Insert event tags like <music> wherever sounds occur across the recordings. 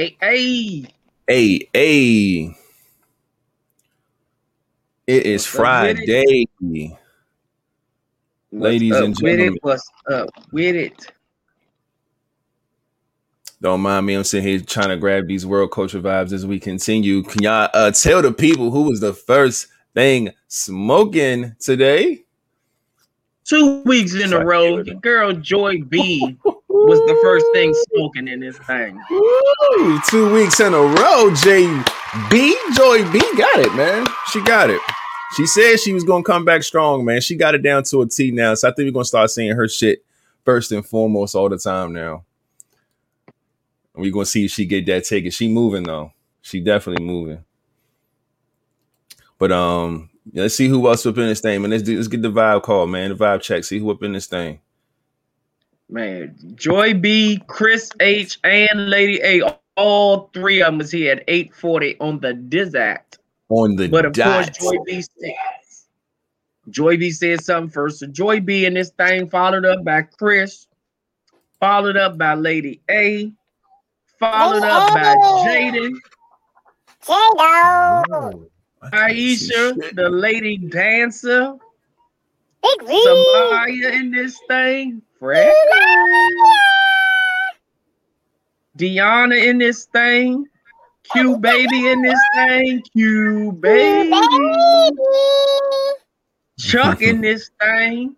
Hey, hey. Hey, hey. It is What's up with Friday. Ladies and with gentlemen. it? What's up with it? Don't mind me. I'm sitting here trying to grab these world culture vibes as we continue. Can y'all uh, tell the people who was the first thing smoking today? Two weeks in a row, your girl Joy B <laughs> was the first thing smoking in this thing. Woo! Two weeks in a row, JB. Joy B got it, man. She got it. She said she was gonna come back strong, man. She got it down to a T now. So I think we're gonna start seeing her shit first and foremost all the time now. We're gonna see if she get that ticket. She moving though. She definitely moving. But um, let's see who else up in this thing, man. Let's do, let's get the vibe call, man. The vibe check. See who up in this thing. Man, Joy B, Chris H, and Lady A, all three of them was here at 840 on the Dizact. On the But of dot. course, Joy B said, Joy B said something first. So Joy B and this thing followed up by Chris, followed up by Lady A, followed up by Jaden, Whoa. I can't Aisha, the lady dancer, Big V. Samaya in this thing, Fred, Deanna in this thing, Q baby in this thing, Q baby, Chuck in <laughs> this thing,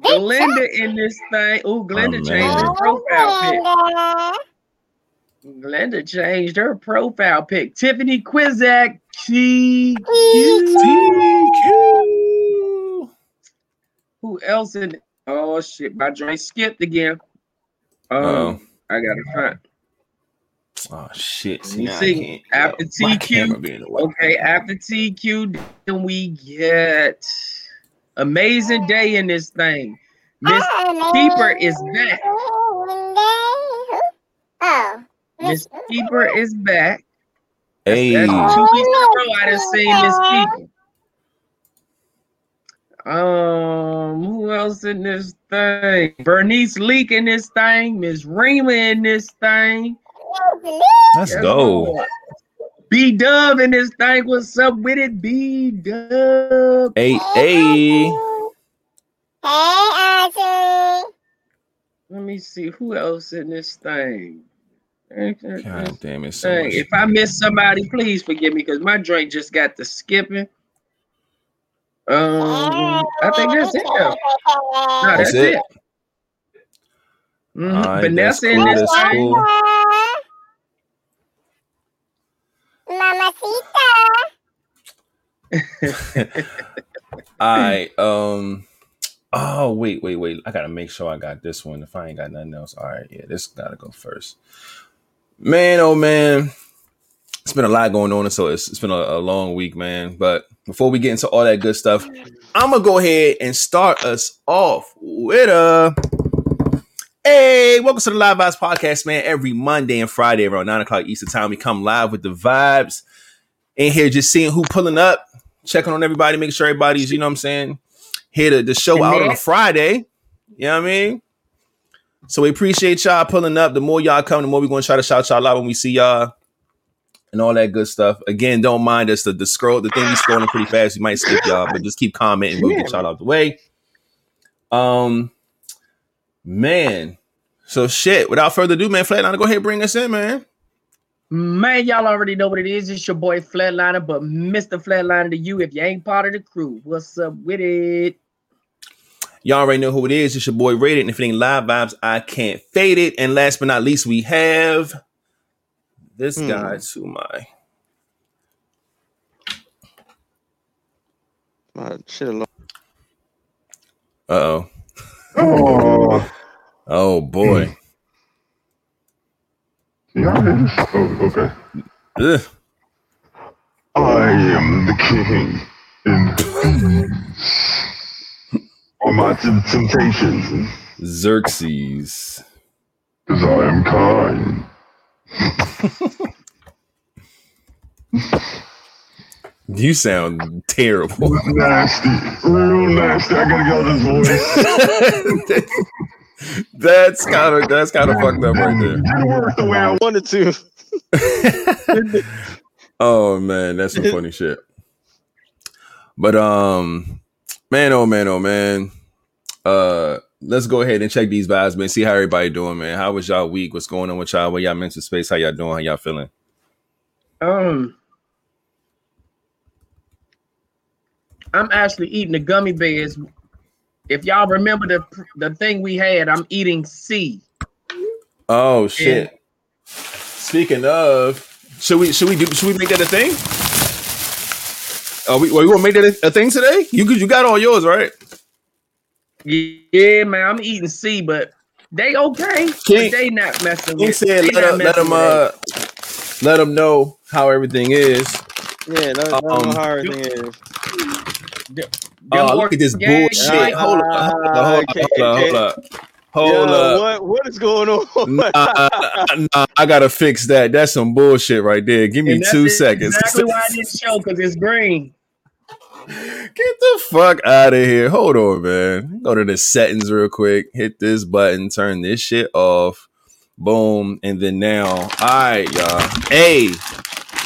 Glenda in this thing. Oh, Glenda changed her profile pic. Glenda changed her profile pic. Tiffany Quizak, she. TQ. Who else in? Oh shit, my joint skipped again. Um, Uh-oh. I gotta find. Oh shit! You now see, after yo, TQ camera be in the way. Okay, after TQ, then we get amazing day in this thing. Miss Keeper is back. Oh. Miss Keeper is back. Hey, That's two weeks in a row I done seen Miss Keeper. Um, who else in this thing? Bernice Leak in this thing. Miss Rima in this thing. let's Yes, go. Lord. B Dub in this thing. What's up with it? B Dub. Hey, hey. Hey, Ozzy. Let me see who else in this thing. God damn it! So Dang, much. if I miss somebody, please forgive me because my drink just got the skipping. Um, I think that's it. Though. No, That's that's, it? it. Mhm. All right, that's Vanessa in this that's thing. cool. Mamacita. <laughs> All right. Um. Oh wait, wait, wait! I gotta make sure I got this one. If I ain't got nothing else, all right. Yeah, this gotta go first. Man, oh man, it's been a lot going on, and so it's, it's been a, a long week, man. But before we get into all that good stuff, I'm gonna go ahead and start us off with a. Hey, welcome to the Live Vibes Podcast, man. Every Monday and Friday around nine o'clock Eastern Time, we come live with the vibes in here, just seeing who pulling up, checking on everybody, making sure everybody's, you know what I'm saying, here to the show out on a Friday. You know what I mean? So we appreciate y'all pulling up. The more y'all come, the more we're going to try to shout y'all out when we see y'all and all that good stuff. Again, don't mind us. The, the scroll, the thing we scrolling pretty fast. You might skip y'all, but just keep commenting. We'll get y'all out the way. Um, man. So shit. Without further ado, man, Flatliner, go ahead and bring us in, man. Man, y'all already know what it is. It's your boy Flatliner, but Mr. Flatliner to you if you ain't part of the crew. What's up with it? Y'all already know who it is. It's your boy Rated. And if it ain't live vibes, I can't fade it. And last but not least, we have this Hmm. guy to my My shit alone. uh oh. Oh, Oh boy. y'all hear this? Oh, okay. Ugh. I am the king in peace. All my t- temptations, Xerxes. because I am kind. <laughs> You sound terrible. Nasty, real nasty. I gotta go this voice. <laughs> that's kind of that's kind of fucked up right there. Didn't work the way I Wanted to. <laughs> oh man, that's some funny shit. But um, man, oh man, oh man. Uh, let's go ahead and check these vibes, man. See how everybody doing, man. How was y'all week? What's going on with y'all? What y'all mental space? How y'all doing? How y'all feeling? Um, I'm actually eating the gummy bears. If y'all remember the the thing we had, I'm eating C. Oh shit. Speaking of, should we should we do should we make that a thing? Are we, are we gonna make that a, a thing today? You you got all yours, right? Yeah, man, I'm eating C, but they okay. but King- they not messing He with. said let, not him- let them uh let them know how everything is. Yeah, let, let Um, know how everything is. that. Oh, Them look at this organic bullshit. shit- Hold up, hold up, hold up, hold up, hold up. Hold Yo, up. What what is going on? Nah, uh, nah, I gotta fix that. That's some bullshit right there. Give me and that's two seconds. Exactly why I didn't show because it's green. Get the fuck out of here. Hold on, man. Go to the settings real quick. Hit this button. Turn this shit off. Boom. And then now, all right, y'all. A,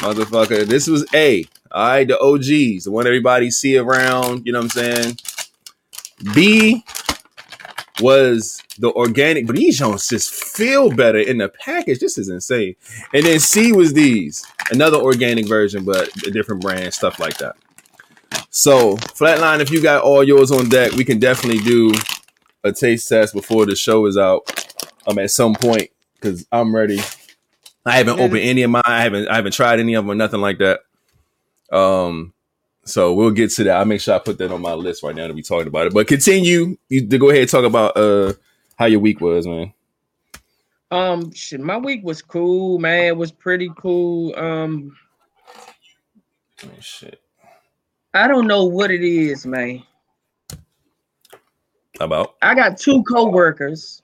motherfucker. This was A. All right, the OGs, the one everybody see around. You know what I'm saying? B was the organic, but these joints just feel better in the package. This is insane. And then C was these, another organic version, but a different brand, stuff like that. So, Flatline, if you got all yours on deck, we can definitely do a taste test before the show is out. Um, at some point because I'm ready. I haven't opened any of mine. I haven't. I haven't tried any of them or nothing like that. Um, so we'll get to that. I'll make sure I put that on my list right now to be talking about it. But continue you, to go ahead and talk about uh how your week was, man. Um, shit, my week was cool, man. It was pretty cool. Um, Oh shit. I don't know what it is, man. How about? I got two co-workers,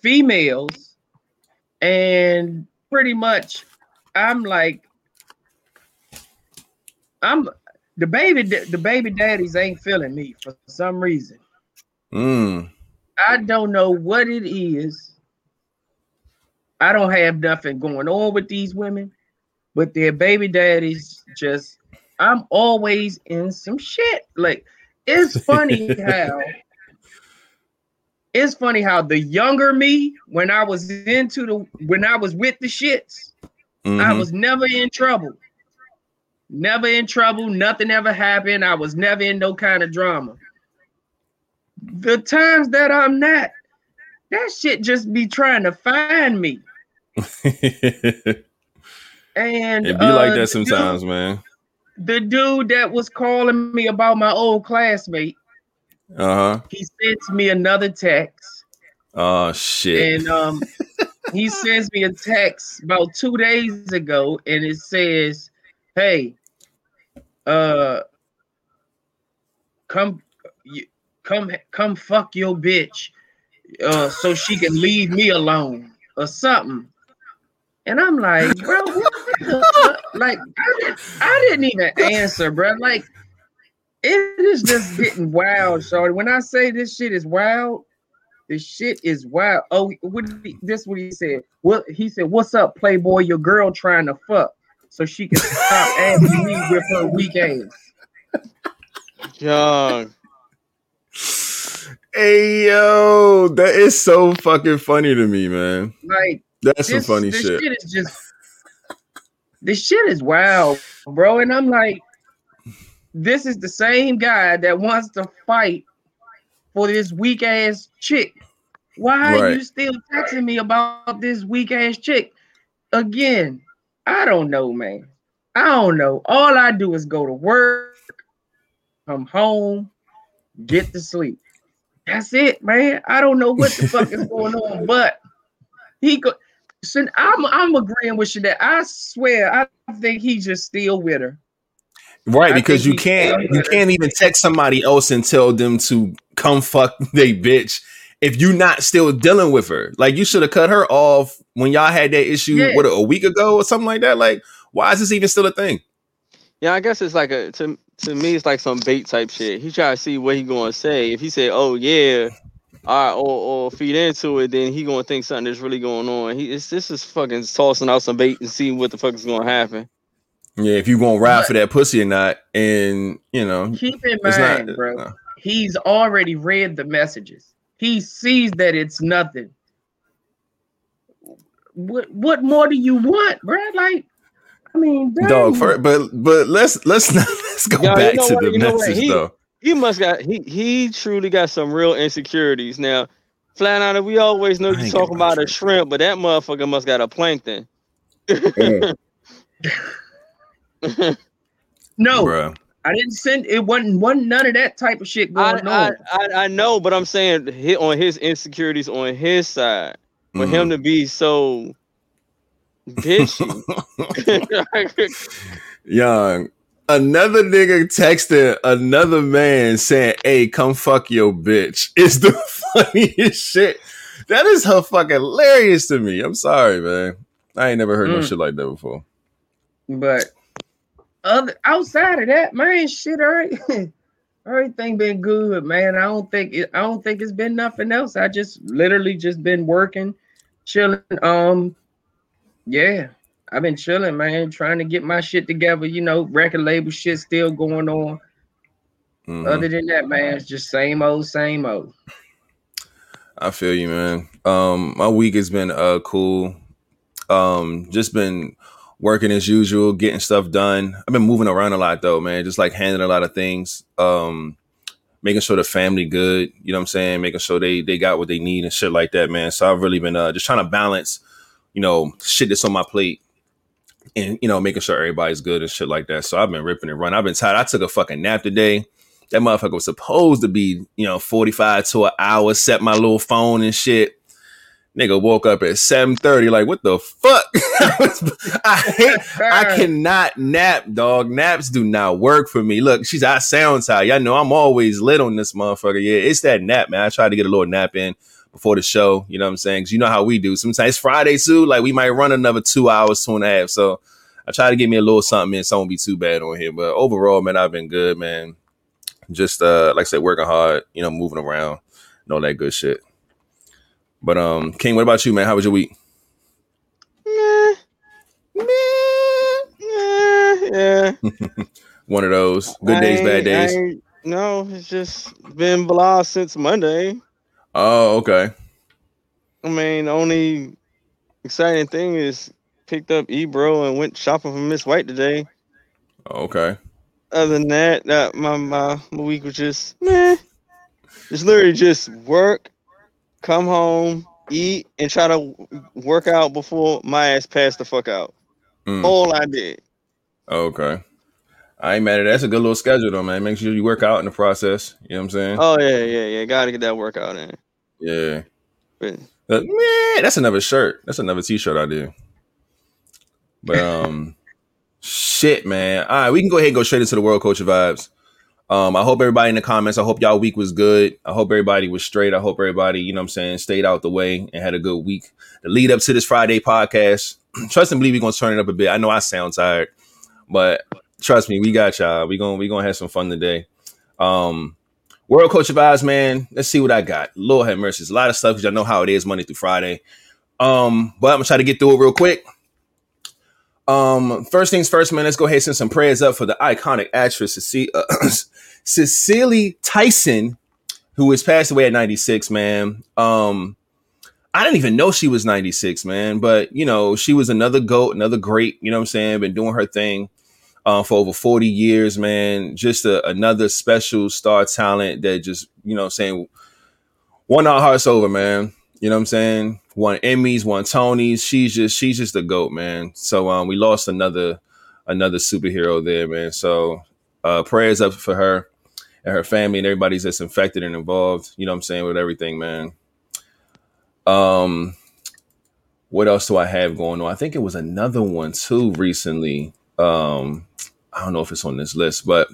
females, and pretty much I'm like I'm the baby the baby daddies ain't feeling me for some reason. Mm. I don't know what it is. I don't have nothing going on with these women, but their baby daddies just I'm always in some shit. Like it's funny <laughs> how it's funny how the younger me, when I was into the when I was with the shits, I Mhm. was never in trouble. Never in trouble. Nothing ever happened. I was never in no kind of drama. The times that I'm not, that shit just be trying to find me. <laughs> And it be like uh, that sometimes, dude- man. The dude that was calling me about my old classmate, Uh huh. he sends me another text. Oh shit. And um, <laughs> he sends me a text about two days ago, and it says, "Hey, uh, come, you, come, come, fuck your bitch, uh, so she can leave me alone or something." And I'm like, bro, what? <laughs> like, I didn't, I didn't even answer, bro. Like, it is just getting wild, shorty. When I say this shit is wild, this shit is wild. Oh, what he, this what he said? What he said? What's up, Playboy? Your girl trying to fuck, so she can stop <laughs> asking me with her weekends." ass. Young. hey yo, that is so fucking funny to me, man. Like That's some this, funny this shit. is just this shit is wild, bro. And I'm like, this is the same guy that wants to fight for this weak ass chick. Why are you still texting me about this weak ass chick? Again, I don't know, man. I don't know. All I do is go to work, come home, get to sleep. That's it, man. I don't know what the fuck is <laughs> going on, but he go. So I'm I'm agreeing with you that I swear I think he's just still with her. Right, I because you can't you can't even text somebody else and tell them to come fuck <laughs> they bitch if you're not still dealing with her. Like you should have cut her off when y'all had that issue Yeah. what a week ago or something like that. Like, why is this even still a thing? Yeah, I guess it's like a to to me it's like some bait type shit. He try to see what he gonna say. If he say, "Oh yeah, all right, or, or feed into it, then he gonna think something is really going on. He it's this is fucking tossing out some bait and seeing what the fuck is gonna happen. Yeah, if you gonna ride for that pussy or not, and you know, Keep in mind, not. bro. no. He's already read the messages. He sees that it's nothing. What what more do you want, bro? Like, I mean, dog. For, but but let's let's <laughs> not let's go Yo, you back know to what, the you message he- though. He must got he he truly got some real insecurities. Now, Flatliner, we always know you ain't talking got about a shrimp, but that motherfucker must got a plankton. <laughs> no, Bruh. I didn't send it. wasn't wasn't none of that type of shit I, going I, on. I I know, but I'm saying hit on his insecurities on his side for Mhm. him to be so bitchy. <laughs> <laughs> Young, another nigga texting another man saying, "Hey, come fuck your bitch." <laughs> Is the funniest shit. That is her fucking hilarious to me. I'm sorry, man. I ain't never heard no Mm. shit like that before. But other outside of that, man, shit, right. <laughs> Everything been good, man. I don't think it, I don't think it's been nothing else. I just literally just been working, chilling. Um, yeah, I've been chilling, man, trying to get my shit together. You know, record label shit still going on. Mhm. Other than that, man, it's just same old, same old. I feel you, man. Um, my week has been uh cool. Um, just been working as usual, getting stuff done. I've been moving around a lot though, man. Just like handling a lot of things. Um, making sure the family good. You know what I'm saying? Making sure they they got what they need and shit like that, man. So I've really been uh just trying to balance, you know, shit that's on my plate. And you know, making sure everybody's good and shit like that. So I've been ripping and running. I've been tired. I took a fucking nap today. That motherfucker was supposed to be, you know, 45 to an hour, set my little phone and shit. Nigga woke up at 7:30, like, what the fuck? <laughs> I hate I <laughs> cannot nap, dog. Naps do not work for me. Look, she's I sound tired. Y'all know I'm always lit on this motherfucker. Yeah, it's that nap, man. I try to get a little nap in before the show. You know what I'm saying? Cause you know how we do. Sometimes it's Friday too. Like we might run another two hours, two and a half. So I try to get me a little something in. So I won't be too bad on here. But overall, man, I've been good, man. Just uh, like I said, working hard. You know, moving around, and all that good shit. But um, King, what about you, man? How was your week? Yeah. <laughs> One of those good days, bad days. No, it's just been blah since Monday. Oh, okay. I mean, the only exciting thing is picked up Ebro and went shopping for Miss White today. Okay. Other than that, that my, my my week was just meh. Just literally just work, come home, eat, and try to work out before my ass passed the fuck out. Mm, All I did. Okay. I ain't mad at that. That's a good little schedule though, man. Make sure you work out in the process. You know what I'm saying? Oh yeah, yeah, yeah. Gotta get that workout in. Yeah. But Uh, man, that's another shirt. That's another t-shirt I do. But um <laughs> shit, man. All right, we can go ahead and go straight into the world culture vibes. Um, I hope everybody in the comments, I hope y'all week was good. I hope everybody was straight. I hope everybody, you know what I'm saying, stayed out the way and had a good week. The lead up to this Friday podcast. <clears throat> Trust and believe we're gonna turn it up a bit. I know I sound tired, but trust me, we got y'all. We gonna we gonna have some fun today. Um World Culture Vibes, man. Let's see what I got. Lord have mercy. There's a lot of stuff because y'all know how it is Monday through Friday. Um, but I'm gonna try to get through it real quick. Um, first things first, man. Let's go ahead and send some prayers up for the iconic actress Cece- uh, <clears throat> Cicely Tyson, who has passed away at 96. Man, um, I didn't even know she was 96, man. But you know, she was another goat, another great. You know what I'm saying? Been doing her thing uh, for over 40 years, man. Just a, another special star talent that just, you know what I'm saying, won our hearts over, man. You know what I'm saying? Won Emmys, won Tonys. She's just she's just a goat, man. So um we lost another another superhero there, man. So uh prayers up for her and her family and everybody's that's infected and involved, you know what I'm saying, with everything, man. Um what else do I have going on? I think it was another one too recently. Um I don't know if it's on this list, but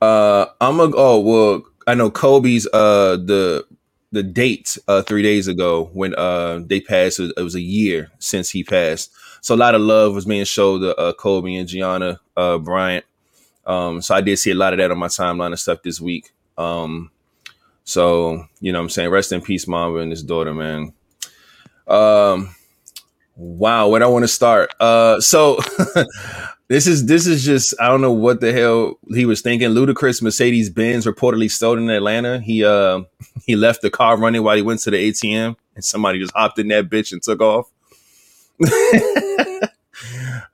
uh I'm a oh well I know Kobe's uh the the date uh three days ago when uh they passed it was a year since he passed. So a lot of love was being showed to uh Kobe and Gianna uh Bryant. Um so I did see a lot of that on my timeline and stuff this week. Um So, you know what I'm saying? Rest in peace, Mamba and his daughter, man. Um wow, where do I want to start? Uh so <laughs> this is this is just I don't know what the hell he was thinking. Ludacris Mercedes Benz reportedly stolen in Atlanta. He uh <laughs> he left the car running while he went to the ATM and somebody just hopped in that bitch and took off. <laughs>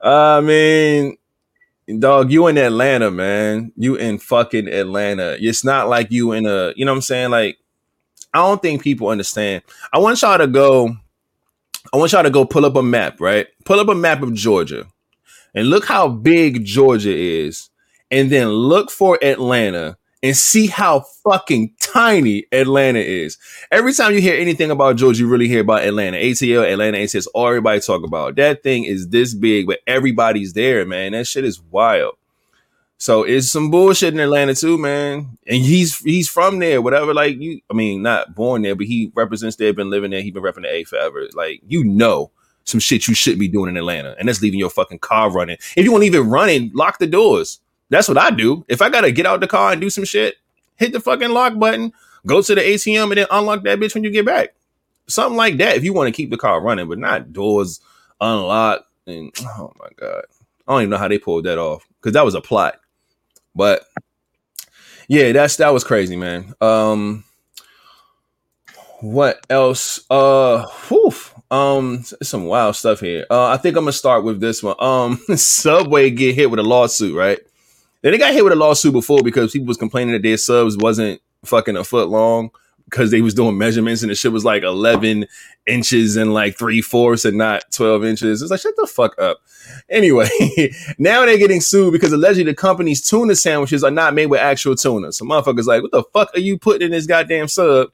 I mean, dog, you in Atlanta, man. You in fucking Atlanta. It's not like you in a, you know what I'm saying? Like, I don't think people understand. I want y'all to go, I want y'all to go pull up a map, right? Pull up a map of Georgia and look how big Georgia is. And then look for Atlanta and see how fucking tiny Atlanta is. Every time you hear anything about Georgia, you really hear about Atlanta. ATL, Atlanta, ATS, all everybody talk about. That thing is this big, but everybody's there, man. That shit is wild. So it's some bullshit in Atlanta too, man. And he's he's from there, whatever. Like you, I mean, not born there, but he represents there, been living there. He been repping the A forever. Like you know, some shit you shouldn't be doing in Atlanta, and that's leaving your fucking car running. If you want to it running, lock the doors. That's what I do. If I gotta get out the car and do some shit, hit the fucking lock button, go to the ATM, and then unlock that bitch when you get back. Something like that. If you want to keep the car running, but not doors unlocked. And oh my god, I don't even know how they pulled that off because that was a plot. But yeah, that's that was crazy, man. Um, what else? Uh, whew, um, some wild stuff here. Uh, I think I'm gonna start with this one. Um, <laughs> Subway get hit with a lawsuit, right? And they got hit with a lawsuit before because people was complaining that their subs wasn't fucking a foot long because they was doing measurements and the shit was like 11 inches and like three fourths and not 12 inches. It's like, shut the fuck up. Anyway, <laughs> now they're getting sued because allegedly the company's tuna sandwiches are not made with actual tuna. So motherfuckers like, what the fuck are you putting in this goddamn sub?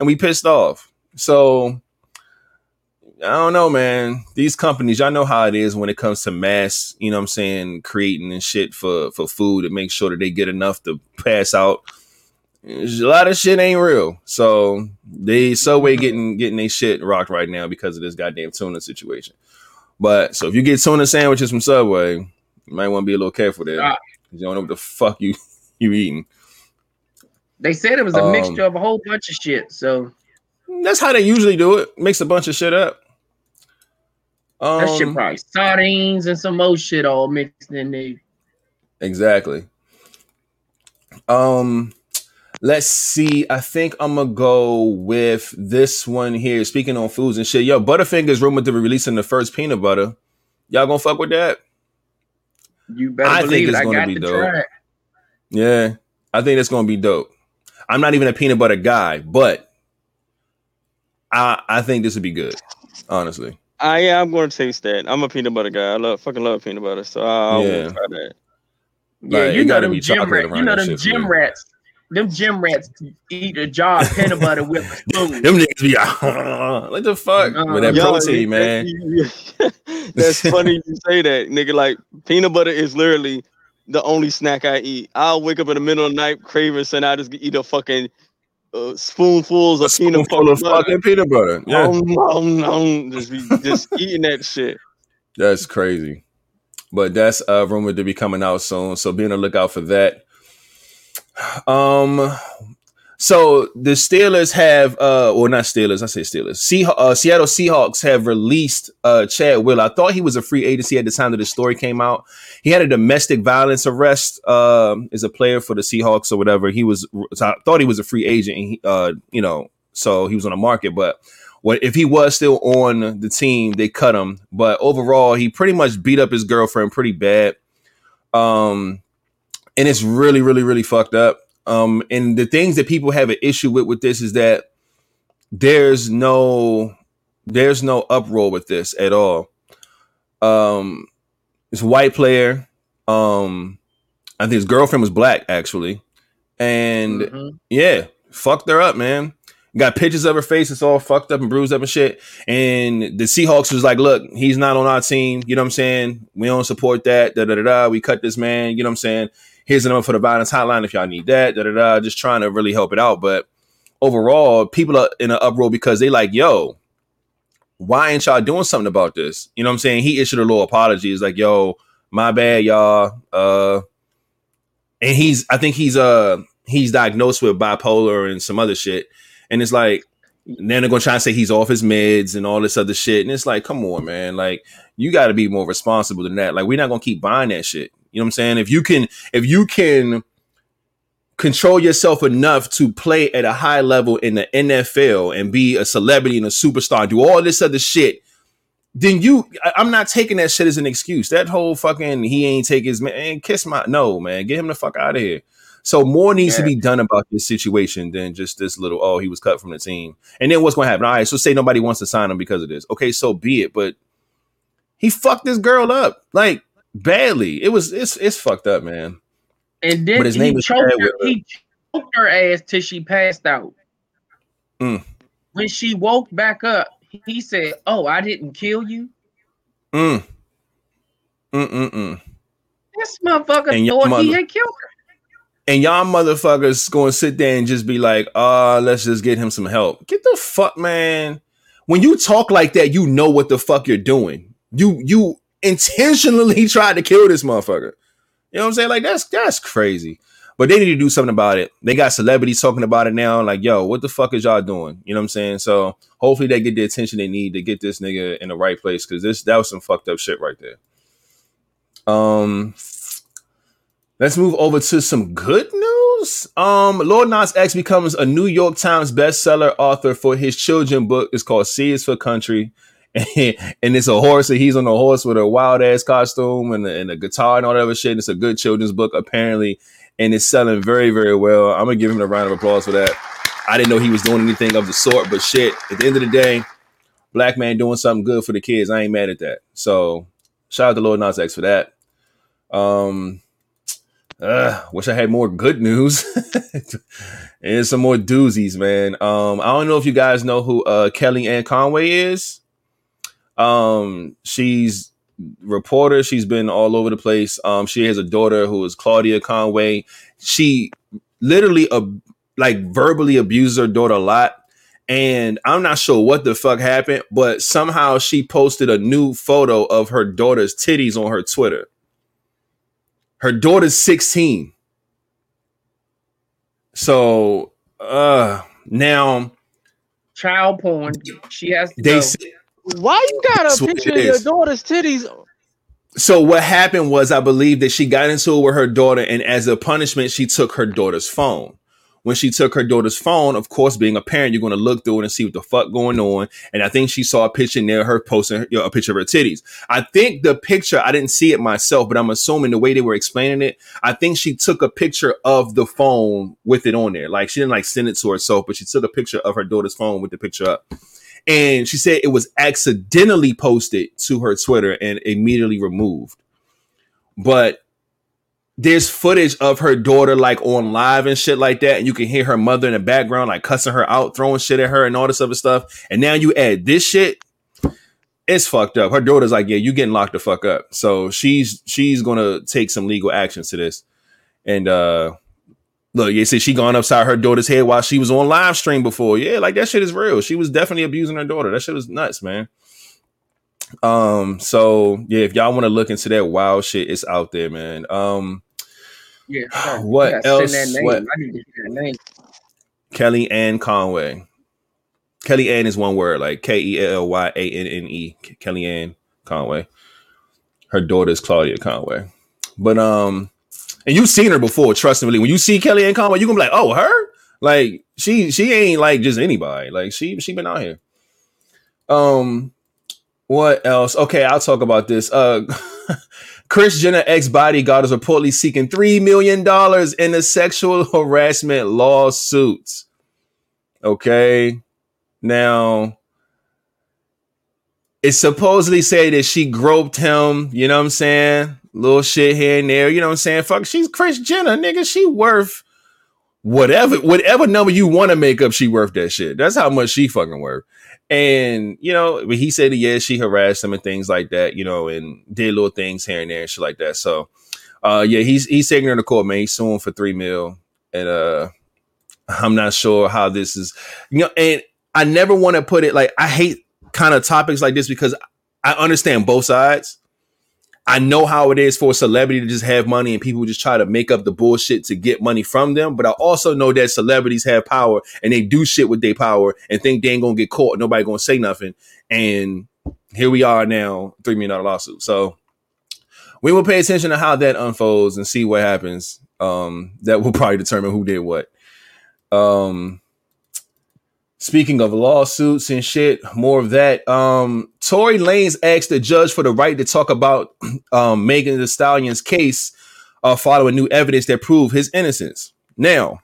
And we pissed off. So I don't know, man. These companies, y'all know how it is when it comes to mass, you know what I'm saying, creating and shit for for food to make sure that they get enough to pass out. A lot of shit ain't real. So they Subway getting getting their shit rocked right now because of this goddamn tuna situation. But so if you get tuna sandwiches from Subway, you might want to be a little careful there. Ah. You don't know what the fuck you you eating. They said it was a Um, mixture of a whole bunch of shit. So That's how they usually do it. Mix a bunch of shit up. Um, that shit probably sardines and some more shit all mixed in there. Exactly. Um, let's see. I think I'm gonna go with this one here. Speaking on foods and shit, yo, Butterfingers rumored to be releasing the first peanut butter. Y'all gonna fuck with that? You better I think believe it's it. I gonna got be to dope. Yeah, I think it's gonna be dope. I'm not even a peanut butter guy, but I I think this would be good. Honestly, I yeah, I'm going to taste that. I'm a peanut butter guy. I love fucking love peanut butter, so I'll Yeah. try that. Yeah, Like, you know gotta them be gym chocolate rats. You know that them shit gym me. rats. Them gym rats eat a jar of peanut butter with <laughs> a spoon. them niggas be like, <laughs> what the fuck Uh, with that Yo, protein, man. <laughs> That's funny you say that, nigga. Like peanut butter is literally the only snack I eat. I'll wake up in the middle of the night craving, and I just eat a fucking uh, spoonfuls of peanut spoonful of butter. fucking peanut butter. Yeah. Nom. Just be just <laughs> eating that shit. That's crazy. But that's uh rumored to be coming out soon. So be on the lookout for that. Um so the Steelers have uh or not Steelers, I say Steelers. Uh, Seattle Seahawks have released uh Chad Wheeler. I thought he was a free agency at the time that the story came out. He had a domestic violence arrest um as a player for the Seahawks or whatever. He was so I thought he was a free agent and he, uh you know, so he was on the market, but what if he was still on the team, they cut him. But overall, he pretty much beat up his girlfriend pretty bad. Um, and it's really, really, really fucked up. Um, and the things that people have an issue with with this is that there's no there's no uproar with this at all. Um, it's a white player. Um, I think his girlfriend was black actually, and Mhm. yeah, fucked her up, man. Got pictures of her face. It's all fucked up and bruised up and shit. And the Seahawks was like, look, he's not on our team. You know what I'm saying? We don't support that. Da da da da. We cut this man. You know what I'm saying? Here's the number for the violence hotline if y'all need that. Da da da. Just trying to really help it out. But overall, people are in an uproar because they like, yo, why ain't y'all doing something about this? You know what I'm saying? He issued a little apology. He's like, yo, my bad, y'all. Uh, and he's, I think he's, uh, he's diagnosed with bipolar and some other shit. And it's like, then they're gonna try and say he's off his meds and all this other shit. And it's like, come on, man. Like, you gotta be more responsible than that. Like, we're not gonna keep buying that shit. You know what I'm saying? If you can, if you can control yourself enough to play at a high level in the NFL and be a celebrity and a superstar, do all this other shit, then you, I- I'm not taking that shit as an excuse. That whole fucking he ain't take his man, kiss my no man, get him the fuck out of here. So more needs to be done about this situation than just this little oh he was cut from the team. And then what's going to happen? All right, so say nobody wants to sign him because of this. Okay, so be it. But he fucked this girl up like badly. It was it's it's fucked up, man. And then But his he name choked her, he choked her ass till she passed out. Mm. When she woke back up, he said, "Oh, I didn't kill you." Mm. Mm mm mm. This motherfucker And thought he had killed her. and y'all motherfuckers gonna sit there and just be like, uh, let's just get him some help. Get the fuck, man. When you talk like that, you know what the fuck you're doing. You you intentionally <laughs> tried to kill this motherfucker. You know what I'm saying? Like that's that's crazy. But they need to do something about it. They got celebrities talking about it now. Like, yo, what the fuck is y'all doing? You know what I'm saying? So hopefully they get the attention they need to get this nigga in the right place because this that was some fucked up shit right there. Um, Let's move over to some good news. Um, Lil Nas X becomes a New York Times bestseller author for his children book. It's called is for Country. <laughs> And, it's a horse, and he's on a horse with a wild ass costume and and a guitar and all that other shit. And it's a good children's book, apparently, and it's selling very, very well. I'm gonna give him a round of applause for that. I didn't know he was doing anything of the sort, but shit, at the end of the day, black man doing something good for the kids. I ain't mad at that. So shout out to Lil Nas X for that. Um, uh, wish I had more good news <laughs> and some more doozies, man. Um, I don't know if you guys know who uh Kellyanne Conway is. Um, she's reporter. She's been all over the place. Um, she has a daughter who is Claudia Conway. She literally uh, like verbally abuses her daughter a lot. And I'm not sure what the fuck happened, but somehow she posted a new photo of her daughter's titties on her Twitter. Her daughter's 16. So uh now Child porn. She has to they go. Why you got That's a what picture of your daughter's titties? so what happened was I believe that she got into it with her daughter, and as a punishment, she took her daughter's phone. When she took her daughter's phone, of course, being a parent, you're going to look through it and see what the fuck going on. And I think she saw a picture near her posting you know, a picture of her titties. I think the picture, I didn't see it myself, but I'm assuming the way they were explaining it, I think she took a picture of the phone with it on there. Like she didn't like send it to herself, but she took a picture of her daughter's phone with the picture up. And she said it was accidentally posted to her Twitter and immediately removed. But there's footage of her daughter like on live and shit like that, and you can hear her mother in the background like cussing her out, throwing shit at her, and all this other stuff. And now you add this shit, it's fucked up. Her daughter's like, yeah, you getting locked the fuck up. So she's she's gonna take some legal actions to this. And uh look, you see, she gone upside her daughter's head while she was on live stream before. Yeah, like that shit is real. She was definitely abusing her daughter. That shit was nuts, man. Um, so yeah, if y'all want to look into that wild shit, it's out there, man. Um, Yeah. What I gotta send else? What- I need to hear that name. Kellyanne Conway. Kellyanne is one word, like K E L L Y A N N E. Kellyanne Conway. Her daughter is Claudia Conway. But um, and you've seen her before, trust me. When you see Kellyanne Conway, you gonna be like, oh, her? Like she she ain't like just anybody. Like she she been out here. Um, what else? Okay, I'll talk about this. Uh <laughs> Kris Jenner ex bodyguard is reportedly seeking three million dollars in a sexual <laughs> harassment lawsuit. Okay, now it's supposedly say that she groped him. You know what I'm saying? Little shit here and there. You know what I'm saying? Fuck, she's Kris Jenner, nigga. She worth whatever whatever number you want to make up. She worth that shit. That's how much she fucking worth. And you know, he said yeah, she harassed him and things like that, you know, and did little things here and there and shit like that. So uh yeah, he's he's taking her to court, man. He's suing for three mil. And uh I'm not sure how this is, you know, and I never want to put it like I hate kind of topics like this because I understand both sides. I know how it is for a celebrity to just have money and people just try to make up the bullshit to get money from them. But I also know that celebrities have power and they do shit with their power and think they ain't gonna get caught. Nobody gonna say nothing. And here we are now, three million dollar lawsuit. So we will pay attention to how that unfolds and see what happens. Um, that will <laughs> probably determine who did what. Um, Speaking of lawsuits and shit, more of that. Um, Tory Lanez asked the judge for the right to talk about <clears throat> um, Megan Thee Stallion's case uh, following new evidence that proved his innocence. Now,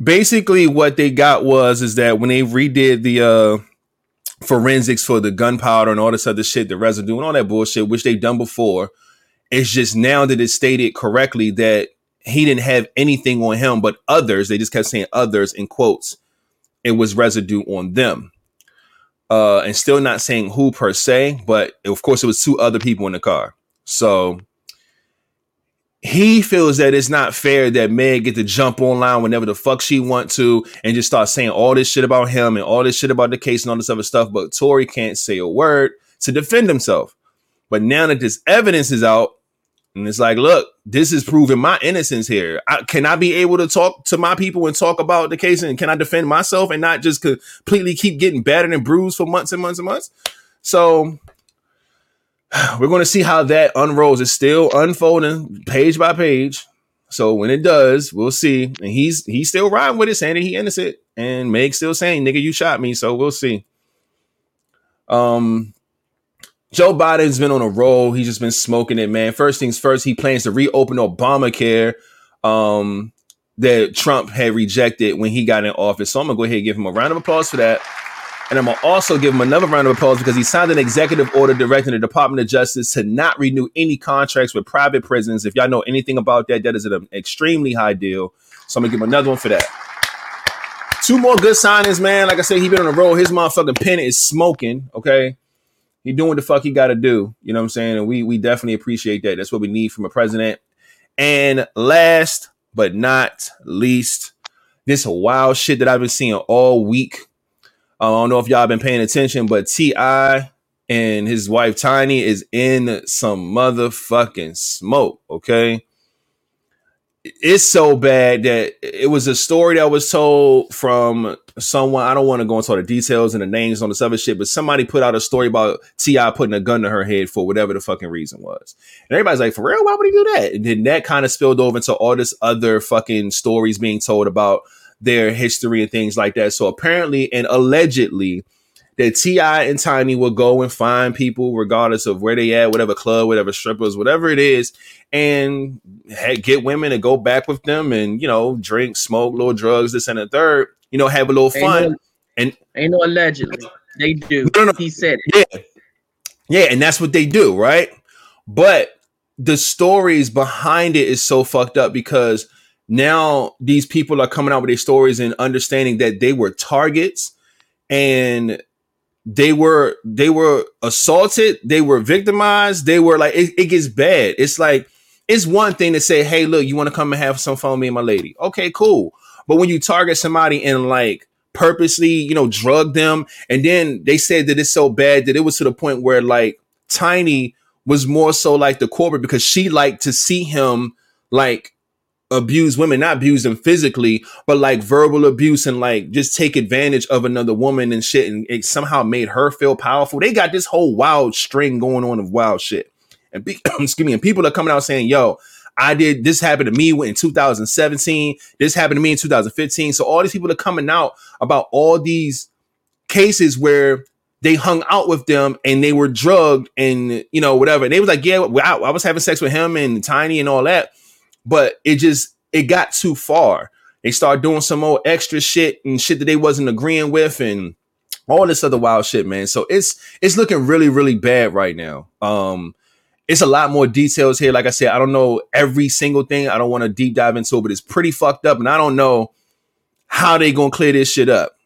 basically, what they got was is that when they redid the uh, forensics for the gunpowder and all this other shit, the residue and all that bullshit, which they've done before, it's just now that it's stated correctly that he didn't have anything on him, but others, they just kept saying others in quotes. It was residue on them. Uh, and still not saying who per se, but of course it was two other people in the car. So he feels that it's not fair that Meg get to jump online whenever the fuck she want to and just start saying all this shit about him and all this shit about the case and all this other stuff. But Tory can't say a word to defend himself. But now that this evidence is out, and it's like, look, this is proving my innocence here. I, can I be able to talk to my people and talk about the case and can I defend myself and not just completely keep getting battered and bruised for months and months and months? So <sighs> we're going to see how that unrolls. It's still unfolding page by page. So when it does, we'll see. And he's he's still riding with it, saying that he innocent, and Meg's still saying, "Nigga, you shot me." So we'll see. Um, Joe Biden's been on a roll. He's just been smoking it, man. First things first, he plans to reopen Obamacare um, that Trump had rejected when he got in office. So I'm gonna go ahead and give him a round of applause for that. And I'm gonna also give him another round of applause because he signed an executive order directing the Department of Justice to not renew any contracts with private prisons. If y'all know anything about that, that is an extremely high deal. So I'm gonna give him another one for that. Two more good signings, man. Like I said, he been on a roll. His motherfucking pen is smoking. Okay he doing what the fuck he got to do. You know what I'm saying? And we we definitely appreciate that. That's what we need from a president. And last but not least, this wild shit that I've been seeing all week. Um, I don't know if y'all been paying attention, but T.I. and his wife Tiny is in some motherfucking smoke. Okay it's so bad that it was a story that was told from someone. I don't want to go into all the details and the names on this other shit, but somebody put out a story about T.I. putting a gun to her head for whatever the fucking reason was. And everybody's like, for real? Why would he do that? And then that kind of spilled over into all this other fucking stories being told about their history and things like that. So apparently and allegedly, that T.I. and Tiny will go and find people, regardless of where they at, whatever club, whatever strippers, whatever it is, and get women and go back with them, and you know, drink, smoke, little drugs, this and the third. You know, have a little fun. Ain't no, and ain't no allegedly they do. No, no. He said it. Yeah, yeah, and that's what they do, right? But the stories behind it is so fucked up because now these people are coming out with their stories and understanding that they were targets and they were they were assaulted they were victimized they were like it, it, gets bad it's like it's one thing to say hey look you want to come and have some fun with me and my lady okay cool but when you target somebody and like purposely you know drug them and then they said that it's so bad that it was to the point where like tiny was more so like the corporate because she liked to see him like abuse women, not abuse them physically, but like verbal abuse and like just take advantage of another woman and shit. And it somehow made her feel powerful. They got this whole wild string going on of wild shit. And be, <coughs> excuse me, and people are coming out saying, yo, I did this happened to me in 2017. This happened to me in 2015. So all these people are coming out about all these cases where they hung out with them and they were drugged and you know whatever. And they was like, yeah, I, I was having sex with him and Tiny and all that but it just it got too far. They started doing some more extra shit and shit that they wasn't agreeing with and all this other wild shit, man. So it's it's looking really really bad right now. Um it's a lot more details here. Like I said, I don't know every single thing. I don't want to deep dive into it, but it's pretty fucked up and I don't know how they to clear this shit up.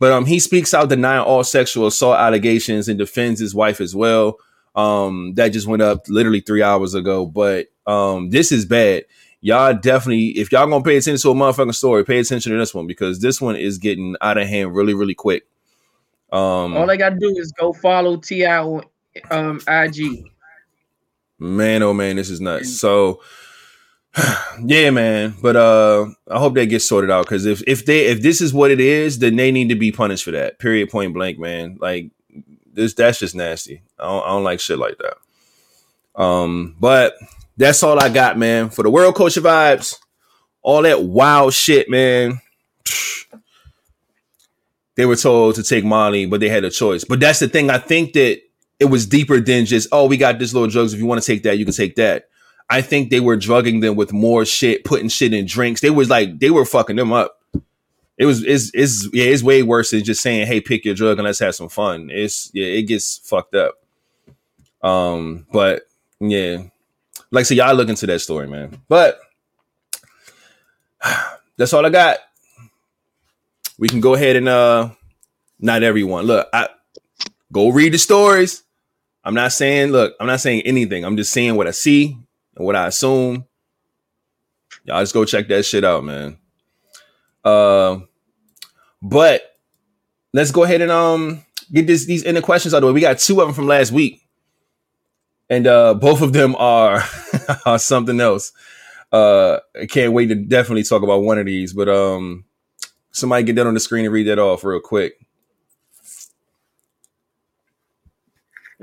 But um he speaks out denying all sexual assault allegations and defends his wife as well. Um that just went up literally 3 hours ago, but um, this is bad. Y'all definitely, if y'all gonna pay attention to a motherfucking story, pay attention to this one because this one is getting out of hand really, really quick. Um, all they gotta do is go follow T.I. on um IG. Man, oh man, this is nuts. So <sighs> yeah, man. But uh I hope that gets sorted out because if if they if this is what it is, then they need to be punished for that. Period point blank, man. Like this that's just nasty. I don't, I don't like shit like that. Um, but that's all I got, man. For the world culture vibes, all that wild shit, man. They were told to take Molly, but they had a choice. But that's the thing. I think that it was deeper than just, oh, we got this little drugs. If you want to take that, you can take that. I think they were drugging them with more shit, putting shit in drinks. They was like, they were fucking them up. It was, it's, it's, yeah, it's way worse than just saying, hey, pick your drug and let's have some fun. It's, yeah, it gets fucked up. Um, but yeah, like, so y'all look into that story, man. But <sighs> that's all I got. We can go ahead and, uh, not everyone. Look, I go read the stories. I'm not saying, look, I'm not saying anything. I'm just saying what I see and what I assume. Y'all just go check that shit out, man. Uh, but let's go ahead and um get this these inner questions out of the way. We got two of them from last week, and uh, both of them are, <laughs> are something else. Uh, I can't wait to definitely talk about one of these. But um, somebody get that on the screen and read that off real quick.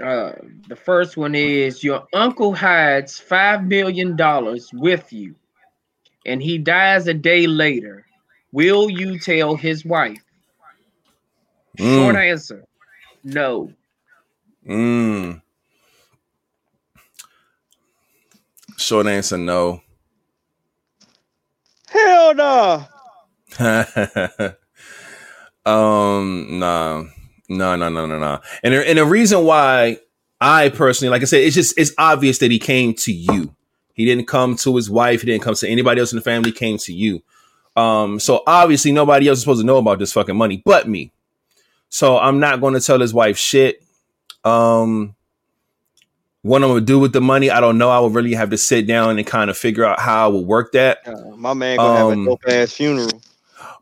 Uh, the first one is your uncle hides five million dollars with you, and he dies a day later. Will you tell his wife? Short Mm, answer: No. mm. Short answer, no. Hell no. <laughs> um, nah, no, no, no, no, no. And the, and the reason why I personally, like I said, it's just it's obvious that he came to you. He didn't come to his wife. He didn't come to anybody else in the family. He came to you. Um, so obviously nobody else is supposed to know about this fucking money but me. So I'm not going to tell his wife shit. Um, what I'm gonna do with the money, I don't know. I would really have to sit down and kind of figure out how I would work that. Uh, my man gonna have a Um, dope ass funeral.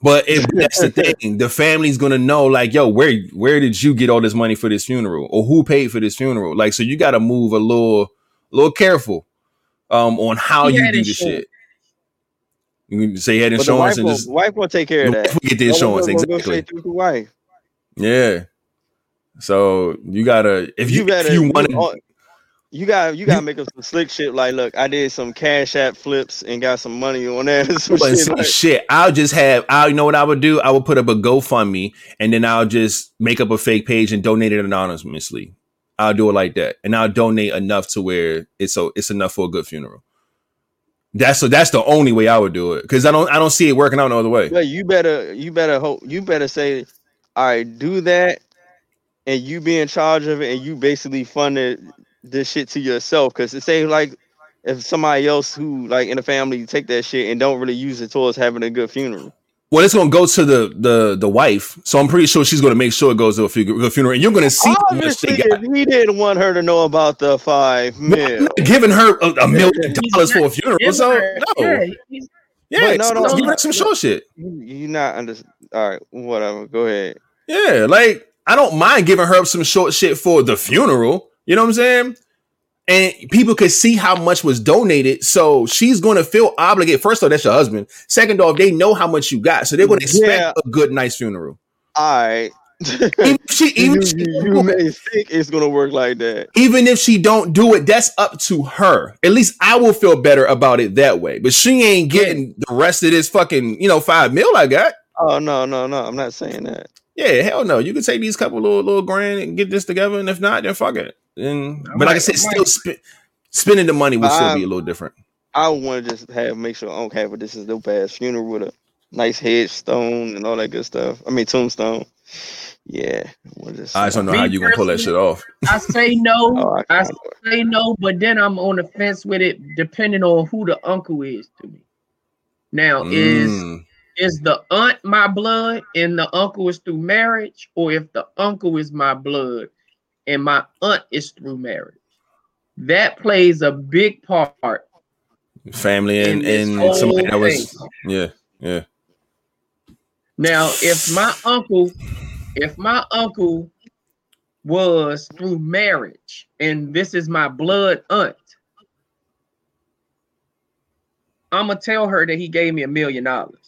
But if <laughs> that's the thing, the family's gonna know, like, yo, where where did you get all this money for this funeral, or who paid for this funeral? Like, so you got to move a little, a little careful, um, on how He you do the insurance. shit. You can say you had But the wife insurance and will, just wife will take care of wife that. will get the That insurance will go- go exactly. straight through the wife. Yeah. So you gotta if you, You better if you you, want to you got you gotta make up some slick shit. Like, look, I did some cash app flips and got some money on that. <laughs> some But shit, see, like- shit, I'll just have I you know what I would do? I would put up a GoFundMe and then I'll just make up a fake page and donate it anonymously. I'll do it like that. And I'll donate enough to where it's so it's enough for a good funeral. That's so that's the only way I would do it. Cause I don't I don't see it working out no other way. But you better you better hope you better say, all right, do that, and you be in charge of it, and you basically funded this shit to yourself. Cause it say like if somebody else who like in the family take that shit and don't really use it towards having a good funeral. Well, it's gonna go to the the the wife. So I'm pretty sure she's gonna make sure it goes to a fu- good funeral. And you're gonna see how Obviously, they got. if he didn't want her to know about the five No, mil. giving her a, a million dollars for a funeral. Give So her- no. yeah, Yeah, But no, so no, just give no, her some no. short shit. You, you not under. All right, whatever. Go ahead. Yeah, like I don't mind giving her up some short shit for the funeral. You know what I'm saying? And people could see how much was donated, so she's going to feel obligated. First off, that's your husband. Second off, they know how much you got, so they're going to expect Yeah. a good, nice funeral. All right. Even if she, <laughs> even you, she, you, you may think it's gonna work like that. even if she don't do it, that's up to her. At least I will feel better about it that way. But she ain't getting the rest of this fucking, you know, five mil I got. Oh no, no, no! I'm not saying that. Yeah, hell no. You can take these couple little little grand and get this together, and if not, then fuck it. And I but like I said, I still sp- spending the money would still be a little different. I want to just have make sure I don't have a this is dope ass funeral with a nice headstone and all that good stuff. I mean tombstone. Yeah, I wanna just. I just don't know how you gonna pull that shit off. I say no. <laughs> Oh, I I say no, but then I'm on the fence with it, depending on who the uncle is to me. Now, is Mm. is the aunt my blood and the uncle is through marriage, or if the uncle is my blood and my aunt is through marriage? That plays a big part family and and somebody that was yeah yeah. Now, if my uncle, if my uncle was through marriage, and this is my blood aunt. I'm gonna tell her that he gave me a million dollars.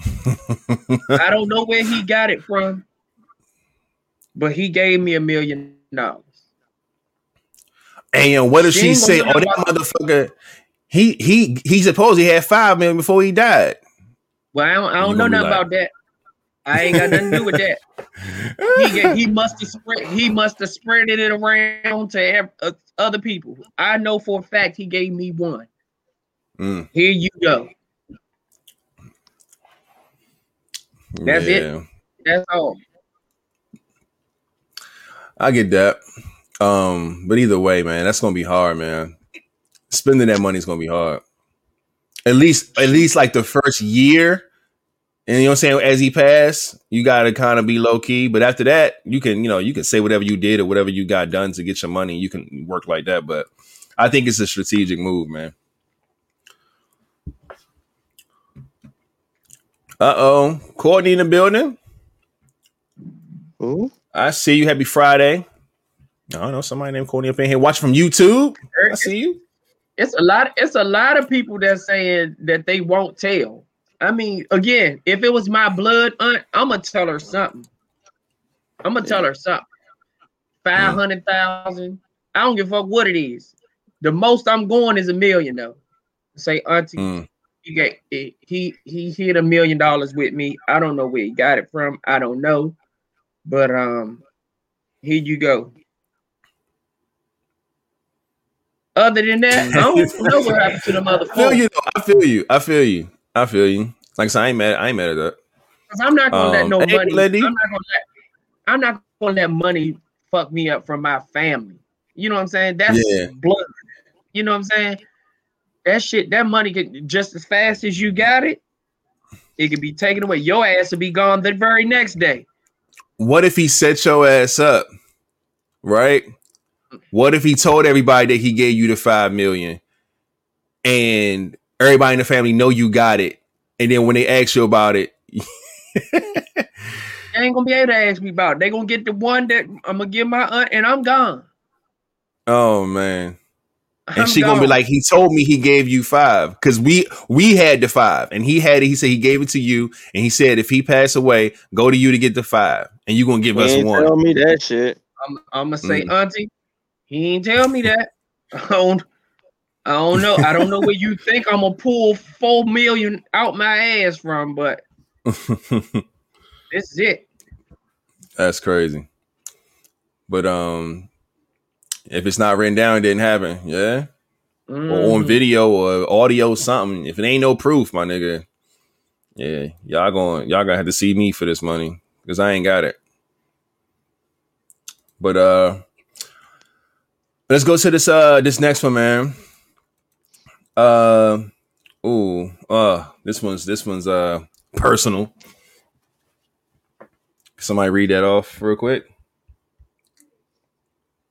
<laughs> I don't know where he got it from, but he gave me a million dollars. And what if She she say, "Oh, that motherfucker, he he he supposed he had five million before he died." Well, I don't, I don't know nothing like- about that. I ain't got nothing to do with that. He he must have spread he must have spread it around to ev- uh, other people. I know for a fact he gave me one. Mm, Here you go. That's it. That's all. I get that. Um, but either way, man, that's gonna be hard, man. Spending that money is gonna be hard. At least, at least like the first year, and you know what I'm saying. As he passed, you gotta kind of be low key. But after that, you can, you know, you can say whatever you did or whatever you got done to get your money. You can work like that. But I think it's a strategic move, man. Uh oh, Courtney in the building. Who? I see you. Happy Friday. I don't know. Somebody named Courtney up in here. Watch from YouTube. I see you. It's a lot. It's a lot of people that saying that they won't tell. I mean, again, if it was my blood aunt, I'm gonna tell her something. I'm gonna tell her something. Five hundred thousand. I don't give a fuck what it is. The most I'm going is a million though. Say, auntie, Mm. he got he he he hit a million dollars with me. I don't know where he got it from. I don't know, but um, here you go. Other than that, I don't know what happened to the <laughs> I feel motherfucker. you. Though. I feel you. I feel you. I feel you. Like I said, I ain't mad. I ain't mad at that. Cause I'm not gonna let Um, no hey, money. lady. I'm not gonna let. I'm not gonna let money fuck me up from my family. You know what I'm saying? That's Yeah. blood. You know what I'm saying? That shit. That money could just as fast as you got it. It could be taken away. Your ass will be gone the very next day. What if he set your ass up? Right? What if he told everybody that he gave you the five million, and everybody in the family know you got it, and then when they ask you about it, <laughs> They ain't gonna be able to ask me about. It. They gonna get the one that I'm gonna give my aunt, and I'm gone. oh man, and she gonna be like, he told me he gave you five because we we had the five, and he had it. He said he gave it to you, and he said if he passed away, go to you to get the five, and you gonna give He us ain't one. tell me that shit. I'm, I'm gonna say, Mm. Auntie, he ain't tell me that. <laughs> I don't, I don't know. I don't know where you <laughs> think I'm gonna pull four million out my ass from, but <laughs> this is it. That's crazy. But um, if it's not written down, it didn't happen. Yeah, or on Mhm. video or audio, something. If it ain't no proof, my nigga, yeah, y'all going, y'all gonna have to see me for this money because I ain't got it. But uh, let's go to this uh this next one, man. Uh, ooh, uh, this one's this one's uh personal. Somebody read that off real quick.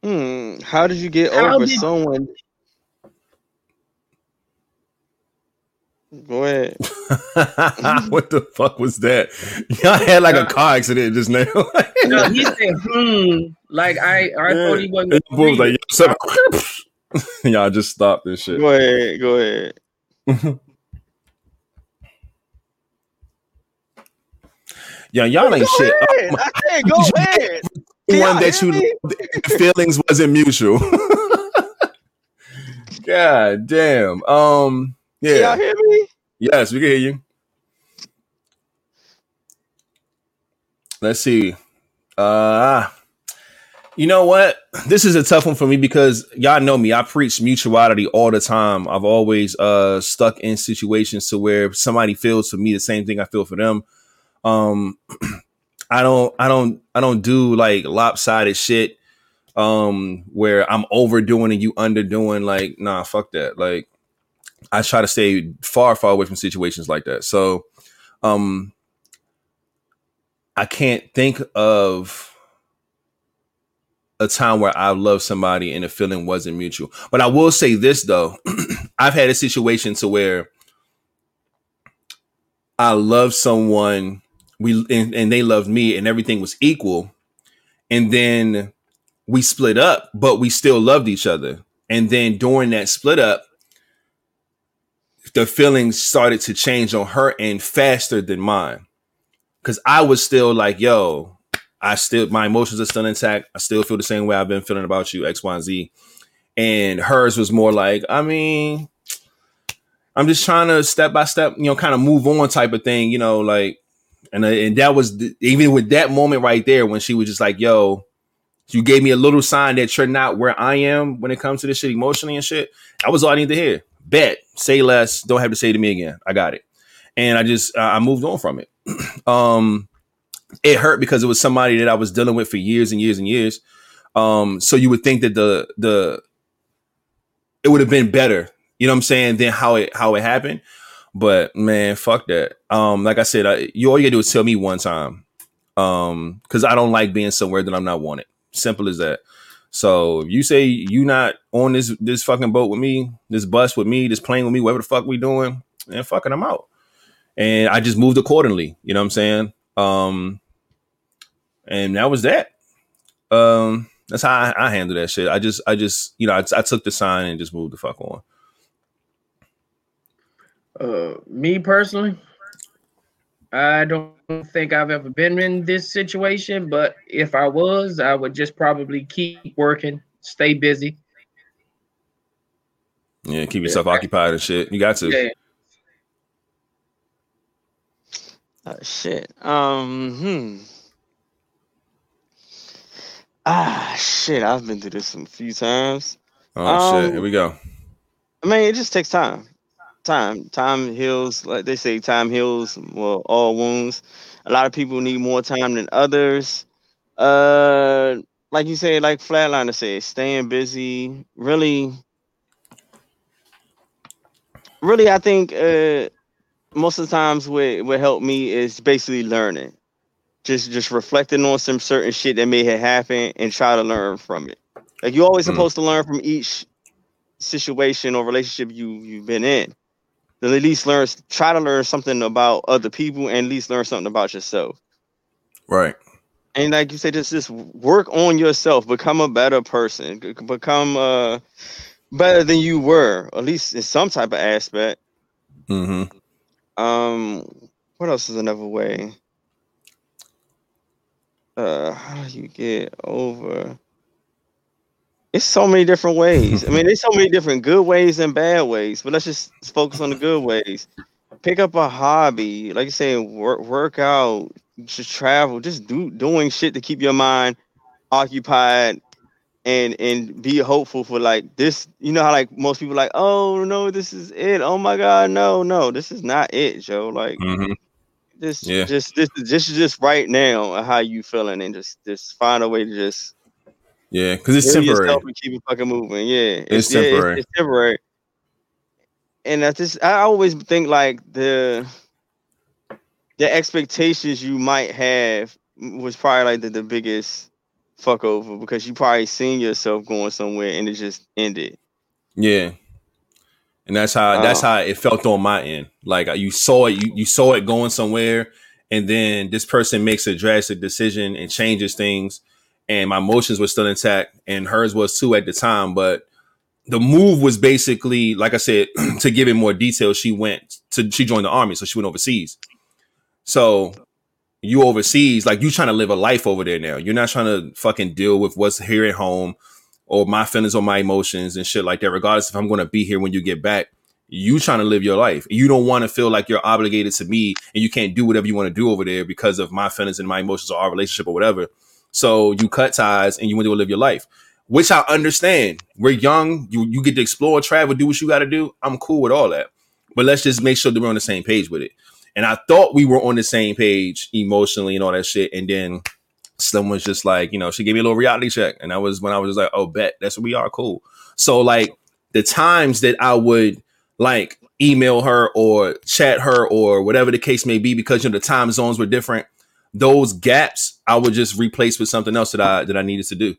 Hmm. How did you get How over did- someone? Go ahead. <laughs> what the fuck was that? Y'all had like a car accident just now. <laughs> No, he said, hmm. Like I, I thought he wasn't. And gonna boom, read like, it. yo, so- <laughs> Y'all just stopped this shit. Go ahead. Go ahead. Yeah, y'all ain't Go shit. ahead. Um, I said, go ahead. one that you me? feelings wasn't mutual. God damn. Um. Can y'all Yeah. hear me? Yes, we can hear you. Let's see. Uh you know what? This is a tough one for me because y'all know me. I preach mutuality all the time. I've always uh stuck in situations to where somebody feels for me the same thing I feel for them. Um <clears throat> I don't I don't I don't do like lopsided shit um where I'm overdoing and you underdoing like nah fuck that. Like I try to stay far, far away from situations like that. So, um, I can't think of a time where I loved somebody and the feeling wasn't mutual. But I will say this though, <clears throat> I've had a situation to where I love someone, we and, and they loved me, and everything was equal. and then we split up, but we still loved each other. And then during that split up, the feelings started to change on her end faster than mine. Cause I was still like, yo, I still my emotions are still intact. I still feel the same way I've been feeling about you, X, Y, and Z. And hers was more like, I mean, I'm just trying to step by step, you know, kind of move on type of thing, you know, like, and uh, and that was the, even with that moment right there when she was just like, yo, you gave me a little sign that you're not where I am when it comes to this shit emotionally and shit. That was all I need to hear. Bet, say less, don't have to say to me again. I got it, and I just I moved on from it. <clears throat> um, it hurt because it was somebody that I was dealing with for years and years and years. Um, so you would think that the the it would have been better, you know what I'm saying, than how it how it happened. But man, fuck that. Um, like I said, I, you all you gotta do is tell me one time. Um, because I don't like being somewhere that I'm not wanted. Simple as that. So if you say you not on this this fucking boat with me, this bus with me, this plane with me, whatever the fuck we doing, and fucking I'm out. And I just moved accordingly. You know what I'm saying? Um, and that was that. Um, that's how I, I handle that shit. I just, I just, you know, I, I took the sign and just moved the fuck on. Uh, me personally, I don't think I've ever been in this situation, but if I was, I would just probably keep working, stay busy. Yeah, keep yourself yeah. occupied and shit. You got to. Yeah. Uh, shit. Um. Hmm. Ah, shit. I've been through this a few times. Oh um, shit. Here we go. I mean, it just takes time. Time. Time heals. Like they say, time heals. Well, all wounds. A lot of people need more time than others. Uh, like you say, like Flatliner said, staying busy. Really, really, I think uh, most of the times what what helped me is basically learning just just reflecting on some certain shit that may have happened and try to learn from it. Like you're always mm. supposed to learn from each situation or relationship you you've been in. Then at least learn try to learn something about other people and at least learn something about yourself. Right. And like you said, just just work on yourself, become a better person, become uh better than you were, at least in some type of aspect. Mm-hmm. Um, what else is another way? uh how do you get over it's so many different ways. I mean, <laughs> there's so many different good ways and bad ways, but let's just focus on the good ways. Pick up a hobby, like you say, work work out, just travel, just do doing shit to keep your mind occupied and and be hopeful for like this. You know how like most people like, oh no, this is it. Oh my god, no, no, this is not it, Joe. Like mm-hmm. Just, yeah. just, this, just, just right now, how you feeling, and just, just find a way to just, yeah, because it's temporary. And keep it fucking moving. Yeah, it's, it's temporary. Yeah, it's, it's, temporary. And I just, I always think like the, the expectations you might have was probably like the, the biggest fuck over because you probably seen yourself going somewhere and it just ended. Yeah and that's how that's uh-huh. how it felt on my end. Like you saw it, you, you saw it going somewhere, and then this person makes a drastic decision and changes things, and my emotions were still intact, and hers was too at the time. But the move was basically, like I said, <clears throat> to give it more detail. She went to she joined the army, so she went overseas. So you overseas, like you trying to live a life over there now. You're not trying to fucking deal with what's here at home or my feelings or my emotions and shit like that, regardless if I'm going to be here when you get back. You trying to live your life. You don't want to feel like you're obligated to me and you can't do whatever you want to do over there because of my feelings and my emotions or our relationship or whatever. So you cut ties and you want to live your life, which I understand. We're young. You you get to explore, travel, do what you got to do. I'm cool with all that. But let's just make sure that we're on the same page with it. And I thought we were on the same page emotionally and all that shit. And then someone's just like, you know, she gave me a little reality check. And that was when I was like, oh, bet that's what we are cool. So like the times that I would like email her or chat her or whatever the case may be, because you know the time zones were different, those gaps I would just replace with something else that I that I needed to do.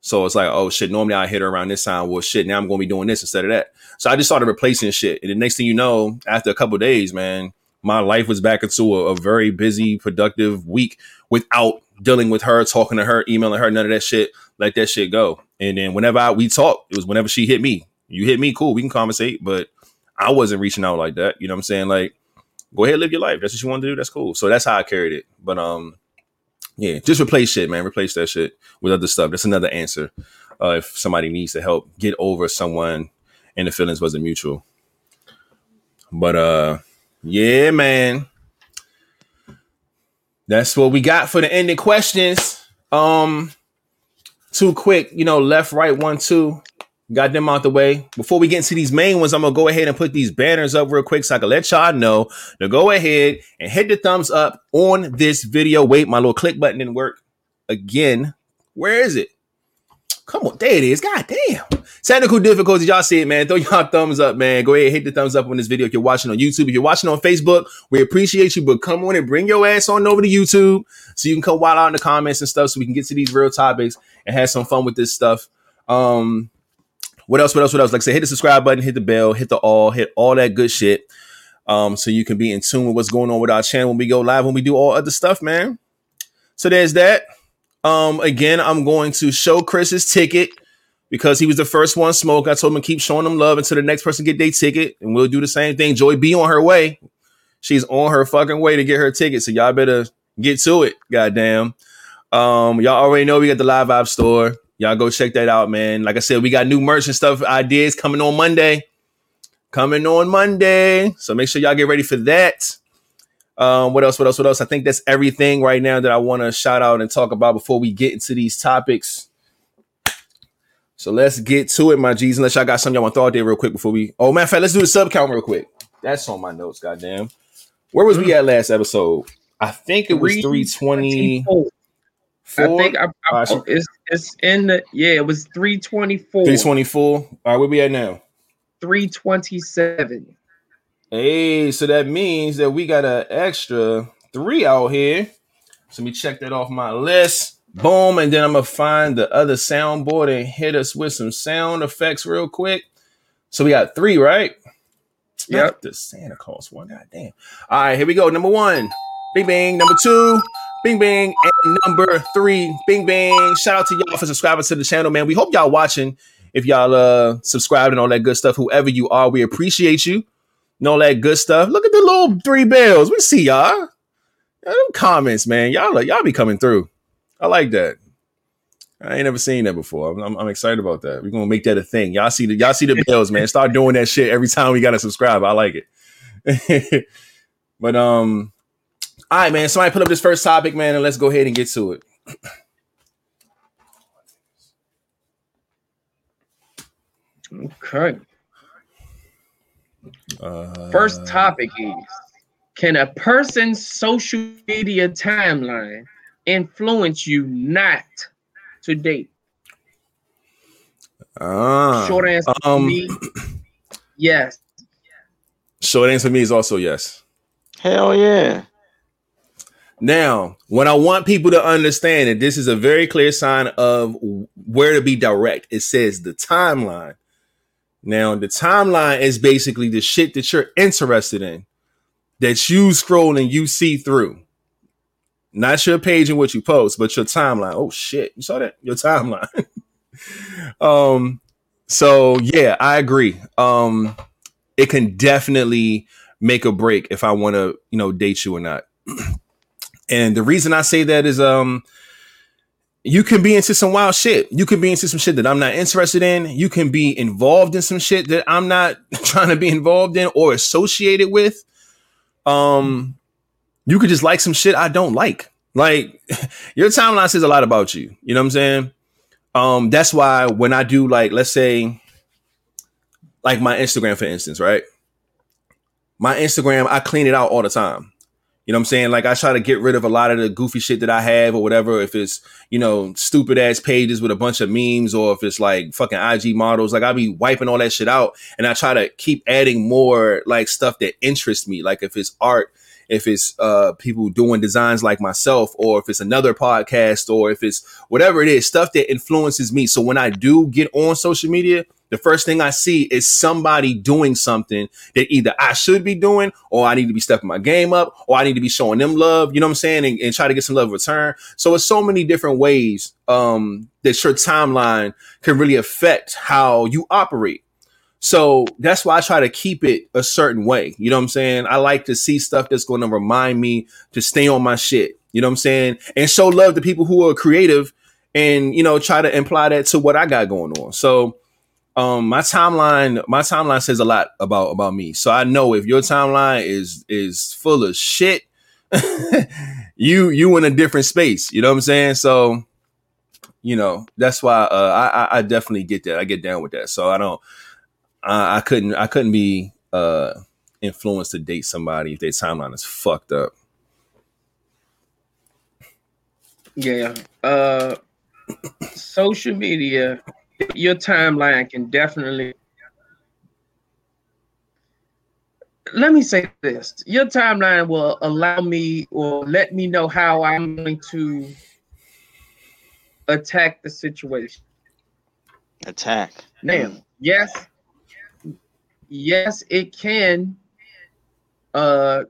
So it's like, oh shit, normally I hit her around this time. Well shit, now I'm gonna be doing this instead of that. So I just started replacing shit. And the next thing you know, after a couple days, man, my life was back into a, a very busy, productive week without dealing with her, talking to her, emailing her, none of that shit. Let that shit go. And then whenever I, we talked, it was whenever she hit me. You hit me, cool, we can conversate. But I wasn't reaching out like that. You know what I'm saying? Like, go ahead, live your life. That's what you want to do. That's cool. So that's how I carried it. But um, yeah, just replace shit, man. Replace that shit with other stuff. That's another answer. Uh, if somebody needs to help get over someone and the feelings wasn't mutual. But uh, yeah, man. That's what we got for the ending questions. Um, too quick, you know, left, right, one, two. Got them out the way. Before we get into these main ones, I'm gonna go ahead and put these banners up real quick so I can let y'all know to go ahead and hit the thumbs up on this video. Wait, my little click button didn't work again. Where is it? Come on, there it is. God damn. Technical difficulties. Y'all see it, man. Throw y'all thumbs up, man. Go ahead, hit the thumbs up on this video if you're watching on YouTube. If you're watching on Facebook, we appreciate you, but come on and bring your ass on over to YouTube so you can come wild out in the comments and stuff so we can get to these real topics and have some fun with this stuff. Um, what else? What else? What else? Like I said, hit the subscribe button, hit the bell, hit the all, hit all that good shit. Um, so you can be in tune with what's going on with our channel when we go live, when we do all other stuff, man. So there's that. Um, again, I'm going to show Chris's ticket because he was the first one smoke. I told him to keep showing them love until the next person get their ticket, and we'll do the same thing. Joy be on her way. She's on her fucking way to get her ticket, so y'all better get to it. Goddamn. Um, y'all already know we got the Live app store y'all go check that out, man. Like I said, we got new merch and stuff ideas coming on Monday. Coming on Monday. So make sure y'all get ready for that. Um, what else? What else? What else? I think that's everything right now that I want to shout out and talk about before we get into these topics. So let's get to it, my G's. Unless y'all got something y'all want to throw out there real quick before we. Oh, matter of fact, let's do the sub count real quick. That's on my notes. Goddamn. Where was we at last episode? I think it was 320. 320. Four? I think I, I, right, so it's it's in the yeah. It was three twenty four. Three twenty four. All right, where we at now? Three twenty seven. Hey, so that means that we got an extra three out here. So let me check that off my list. Boom, and then I'm gonna find the other soundboard and hit us with some sound effects real quick. So we got three, right? Yep. Not the Santa Claus one. God damn. All right, here we go. Number one. Bing Bang. Number two, Bing Bang. And number three, Bing Bang. Shout out to y'all for subscribing to the channel, man. We hope y'all watching. If y'all uh subscribed and all that good stuff, whoever you are, we appreciate you and all that good stuff. Look at the little three bells. We see y'all. Them comments, man. Y'all y'all be coming through. I like that. I ain't never seen that before. I'm, I'm, I'm excited about that. We're gonna make that a thing. Y'all see the y'all see the <laughs> bells, man. Start doing that shit every time we gotta subscribe. I like it. <laughs> but um, all right, man. Somebody put up this first topic, man, and let's go ahead and get to it. Okay. Uh, First topic is Can a person's social media timeline influence you not to date? ah, Short answer for um, me, yes. short answer for me is also yes. Hell yeah. Now, when I want people to understand that this is a very clear sign of where to be direct, it says the timeline. Now, the timeline is basically the shit that you're interested in, that you scroll and you see through. Not your page and what you post, but your timeline. Oh shit, you saw that? Your timeline. <laughs> um, so yeah, I agree. Um, it can definitely make a break if I want to, you know, date you or not. <clears throat> And the reason I say that is um you can be into some wild shit. You can be into some shit that I'm not interested in. You can be involved in some shit that I'm not <laughs> trying to be involved in or associated with. Um you could just like some shit I don't like. Like <laughs> your timeline says a lot about you. You know what I'm saying? Um that's why when I do like let's say like my Instagram for instance, right? My Instagram I clean it out all the time. You know what I'm saying? Like I try to get rid of a lot of the goofy shit that I have or whatever. If it's, you know, stupid ass pages with a bunch of memes or if it's like fucking IG models, like I'll be wiping all that shit out. And I try to keep adding more like stuff that interests me. Like if it's art, if it's uh people doing designs like myself, or if it's another podcast, or if it's whatever it is, stuff that influences me. So when I do get on social media, the first thing I see is somebody doing something that either I should be doing or I need to be stepping my game up or I need to be showing them love, you know what I'm saying? And, and try to get some love return. So it's so many different ways um, that your timeline can really affect how you operate. So that's why I try to keep it a certain way. You know what I'm saying? I like to see stuff that's going to remind me to stay on my shit. You know what I'm saying? And show love to people who are creative and, you know, try to imply that to what I got going on. So, um, my timeline, my timeline says a lot about, about me. So I know if your timeline is, is full of shit, <laughs> you, you in a different space. You know what I'm saying? So, you know, that's why, uh, I, I definitely get that. I get down with that. So I don't, I, I couldn't, I couldn't be, uh, influenced to date somebody if their timeline is fucked up. Yeah. Uh social media, your timeline can definitely let me say this. Your timeline will allow me or let me know how I'm going to attack the situation. Attack. Now, yes, yes, it can uh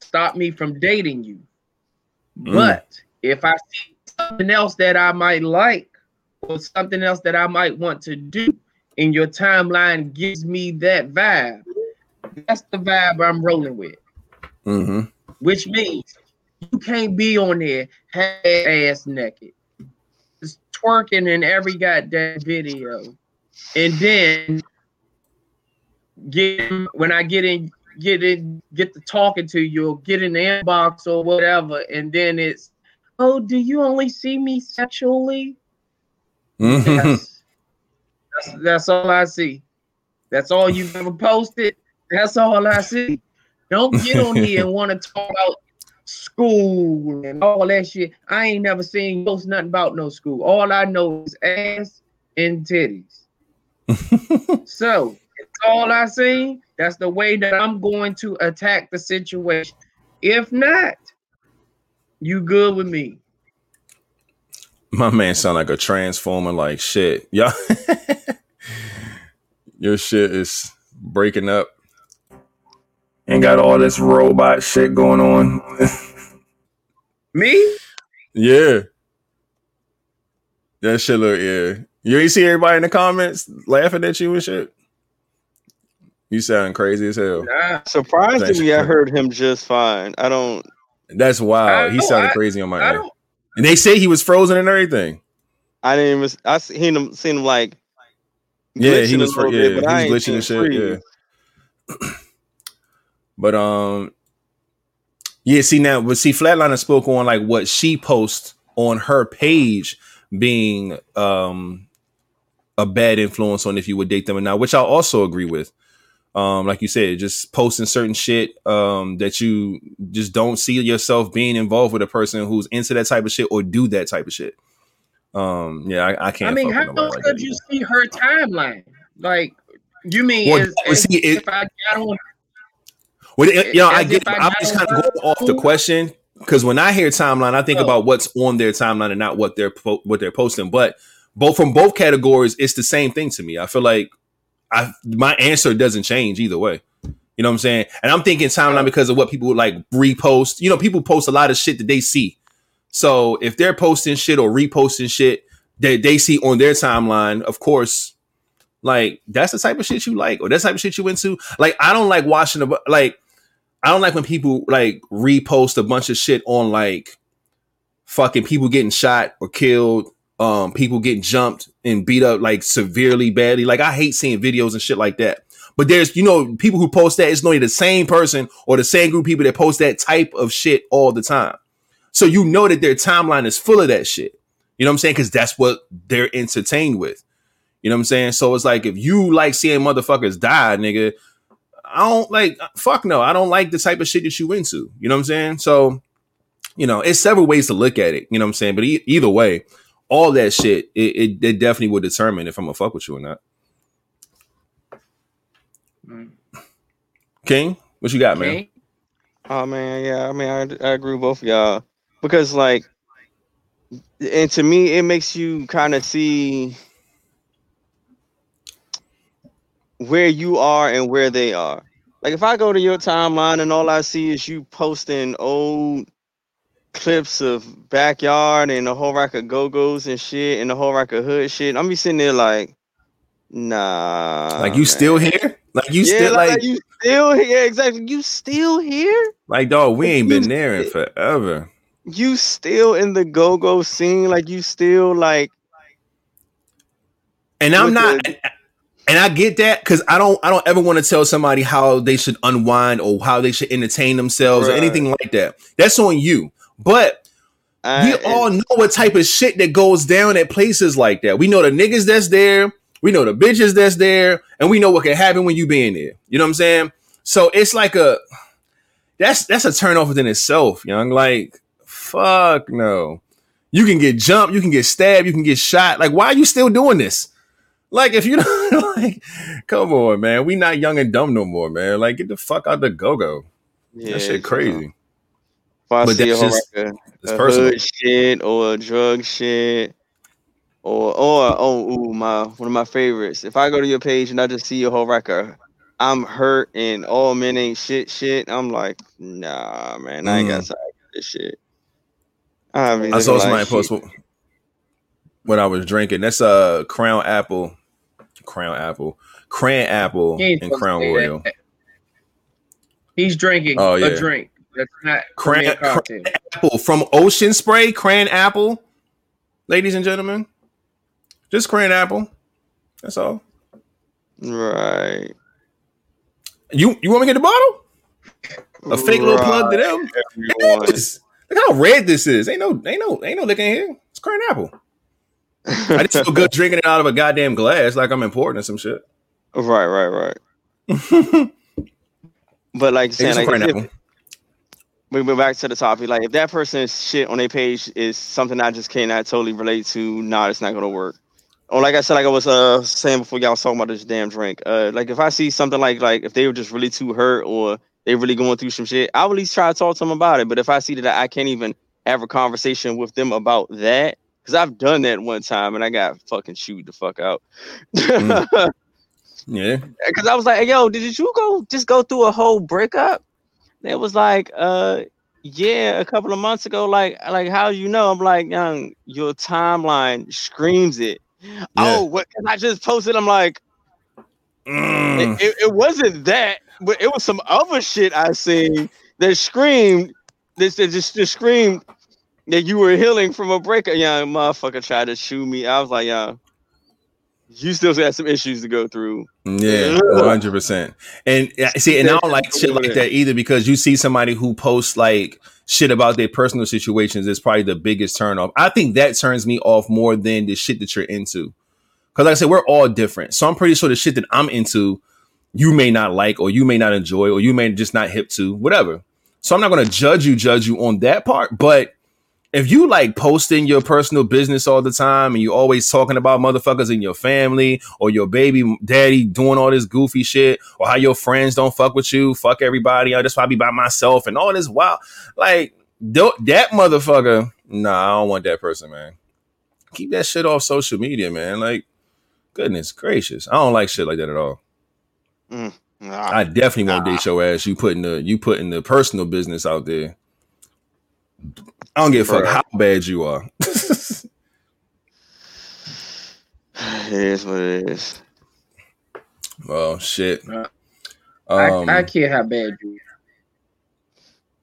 stop me from dating you. Mm. But if I see something else that I might like or something else that I might want to do, and your timeline gives me that vibe, that's the vibe I'm rolling with. Mm-hmm. Which means you can't be on there half ass naked, just twerking in every goddamn video, and then get when I get in, get in, get to talking to you, or get in the inbox or whatever, and then it's, oh, do you only see me sexually? Mm-hmm. That's, that's all I see. That's all you've ever posted. That's all I see. Don't get on here and <laughs> want to talk about school and all that shit. I ain't never seen post nothing about no school. All I know is ass and titties. <laughs> so it's all I see. That's the way that I'm going to attack the situation. If not, you good with me. My man sound like a transformer like shit. Yeah. <laughs> Your shit is breaking up. And got all this robot shit going on. <laughs> Me? yeah. That shit look yeah. You ain't see everybody in the comments laughing at you and shit. You sound crazy as hell. Nah. Surprisingly, I heard him just fine. I don't. That's wild. He I- sounded I- crazy on my I end. don't And they say he was frozen and everything. I didn't even. I seen him. Seen him like. Yeah, he was. Yeah, bit, but he was glitching and shit. Yeah. <clears throat> but um, yeah. See now, but see, Flatliner spoke on like what she posts on her page being um a bad influence on if you would date them or not, which I also agree with. Um, like you said, just posting certain shit um that you just don't see yourself being involved with a person who's into that type of shit or do that type of shit. Um, yeah, I, I can't. I mean, how nobody like could you see her timeline? Like, you mean Well, as, well, see, it- if I got on? Well, it- you know, I get. I'm just kind of going off the question because when I hear timeline, I think Oh. about what's on their timeline and not what they're po- what they're posting. But both from both categories, it's the same thing to me. I feel like I my answer doesn't change either way. You know what I'm saying? And I'm thinking timeline because of what people would like repost. You know, people post a lot of shit that they see. So if they're posting shit or reposting shit that they see on their timeline, of course, like that's the type of shit you like or that's the type of shit you into. Like I don't like watching the like I don't like when people like repost a bunch of shit on like fucking people getting shot or killed, um, people getting jumped and beat up like severely badly. Like I hate seeing videos and shit like that. But there's, you know, people who post that, it's normally the same person or the same group people that post that type of shit all the time. So you know that their timeline is full of that shit. You know what I'm saying? Because that's what they're entertained with. You know what I'm saying? So it's like if you like seeing motherfuckers die, nigga, I don't like fuck no, I don't like the type of shit that you into. You know what I'm saying? So, you know, it's several ways to look at it. You know what I'm saying? But e- either way, all that shit, it, it, it definitely will determine if I'm gonna fuck with you or not. Mm. King, what you got, man? Oh man, yeah. I mean, I, I agree with both of y'all because like, and to me, it makes you kind of see. where you are and where they are. Like if I go to your timeline and all I see is you posting old clips of backyard and a whole rack of go-go's and shit and a whole rack of hood shit, I'm be sitting there like, nah. like you man. still here? Like you yeah, still like, like you still here? Exactly. You still here? like dog, we ain't been there in forever. You still in the go-go scene? Like you still like And I'm not the- and I get that because I don't I don't ever want to tell somebody how they should unwind or how they should entertain themselves or anything like that. That's on you. But I, we uh, all know what type of shit that goes down at places like that. We know the niggas that's there, we know the bitches that's there, and we know what can happen when you being there. You know what I'm saying? So it's like a that's that's a turn off within itself, young. Like, fuck no. You can get jumped, you can get stabbed, you can get shot. Like, why are you still doing this? Like, if you <laughs> don't like, come on, man. We not young and dumb no more, man. Like, get the fuck out the go-go. yeah, that shit crazy. If I But see a that's whole just- rack of It's a hood shit or a drug shit or or oh ooh my one of my favorites. If I go to your page and I just see your whole record, I'm hurt and all men ain't shit shit, I'm like, nah man, I ain't got Mm. time for this shit. I, be I saw somebody like post shit. what- when I was drinking. That's a uh, Crown Apple, Crown Apple, Cran Apple, and Crown Royal. that. He's drinking Oh, yeah. a drink. That's not Cran- Cran. Apple from Ocean Spray, Cran Apple, ladies and gentlemen. Just Cran Apple. That's all. Right. You you want me to get the bottle? A fake little plug to them. Everyone. Look how red this is. Ain't no ain't no ain't no liquor here. It's Cran Apple. I just feel good <laughs> drinking it out of a goddamn glass like I'm important or some shit. right, right, right. <laughs> But like saying, like, Cran if- Apple. We go back to the topic. Like, if that person's shit on their page is something I just cannot totally relate to, nah, it's not gonna work. Or like I said, like I was uh saying before, y'all was talking about this damn drink. Uh, like if I see something like like if they were just really too hurt or they really going through some shit, I would at least try to talk to them about it. But if I see that I can't even have a conversation with them about that, because I've done that one time and I got fucking chewed the fuck out. Mm. <laughs> Yeah. because I was like, "Yo, did you go just go through a whole breakup?" It was like, "Uh, yeah, a couple of months ago." Like, like how you know? I'm like, "Young, your timeline screams it." Oh, what? I just posted. I'm like, Mm. it, it, it wasn't that, but it was some other shit I seen that screamed. This that just, just screamed that you were healing from a breakup. Young motherfucker tried to shoot me. I was like, "Young." You still got some issues to go through. Yeah, one hundred percent. And see, and I don't like shit like that either because you see somebody who posts like shit about their personal situations is probably the biggest turn off. I think that turns me off more than the shit that you're into. Because like I said, we're all different. So I'm pretty sure the shit that I'm into, you may not like, or you may not enjoy, or you may just not hip to, whatever. So I'm not gonna judge you, judge you on that part. But if you like posting your personal business all the time and you're always talking about motherfuckers in your family or your baby daddy doing all this goofy shit or how your friends don't fuck with you, fuck everybody, I just be by myself and all this wild, like th- that motherfucker, nah, I don't want that person, man. Keep that shit off social media, man. Like, goodness gracious, I don't like shit like that at all. Mm, nah. I definitely won't date your ass. You putting the you putting the personal business out there. I don't give a fuck how bad you are. <laughs> It is what it is. well, shit. Uh, Um, I, I care how bad you.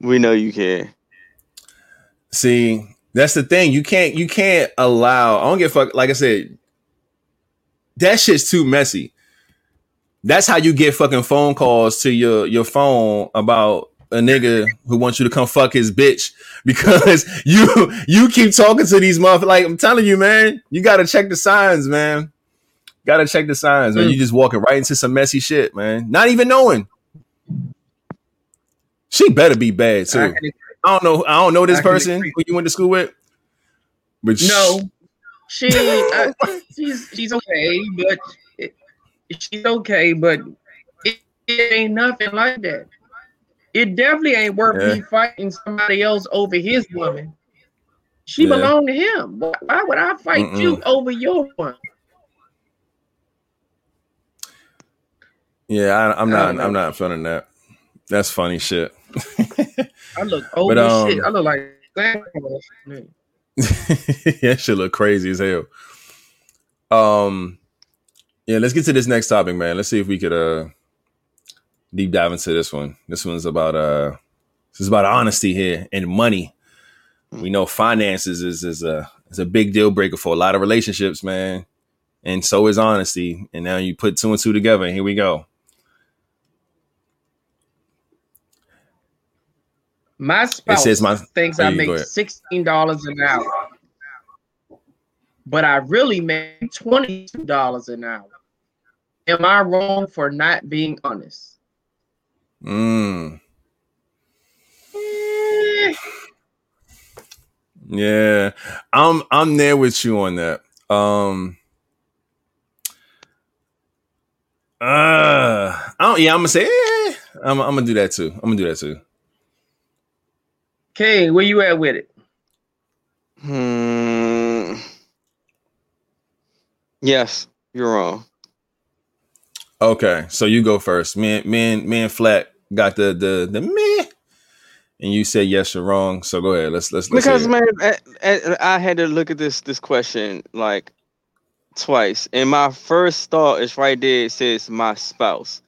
We know you care. see, that's the thing. You can't you can't allow. I don't give a fuck. Like I said, that shit's too messy. That's how you get fucking phone calls to your your phone about a nigga who wants you to come fuck his bitch <laughs> because you you keep talking to these motherfuckers. Like I'm telling you, man, you gotta check the signs, man. Gotta check the signs, man. Mm. You just walking right into some messy shit, man. Not even knowing. She better be bad I too. can- I don't know. I don't know this person who you went to school with. But No, she <laughs> she's she's okay, but she's okay, but it, it ain't nothing like that. It definitely ain't worth Yeah. me fighting somebody else over his woman. She Yeah. belonged to him. Why, would I fight Mm-mm. you over your one? Yeah, I, I'm not. I'm not feeling that. That's funny shit. <laughs> I look old But, um, shit. I look like that. yeah, <laughs> that shit look crazy as hell. Um, yeah, let's get to this next topic, man. Let's see if we could uh deep dive into this one. This one's about uh this is about honesty here and money. We know finances is is a is a big deal breaker for a lot of relationships, man. And so is honesty. And now you put two and two together, and here we go. My spouse says my- thinks Oh, I make sixteen dollars an hour, but I really make twenty two dollars an hour. Am I wrong for not being honest? Mm. Yeah, I'm I'm there with you on that. Um, uh, I don't, yeah, I'm gonna say, eh, I'm, I'm gonna do that too. I'm gonna do that too. Okay, where you at with it? Hmm. Yes, you're wrong. Okay, so you go first. Me, and- me, and me and Flat got the the the meh, and you said yes or wrong. So go ahead. Let's let's, let's Because man, I, I I had to look at this this question like twice, and my first thought is right there. It says my spouse,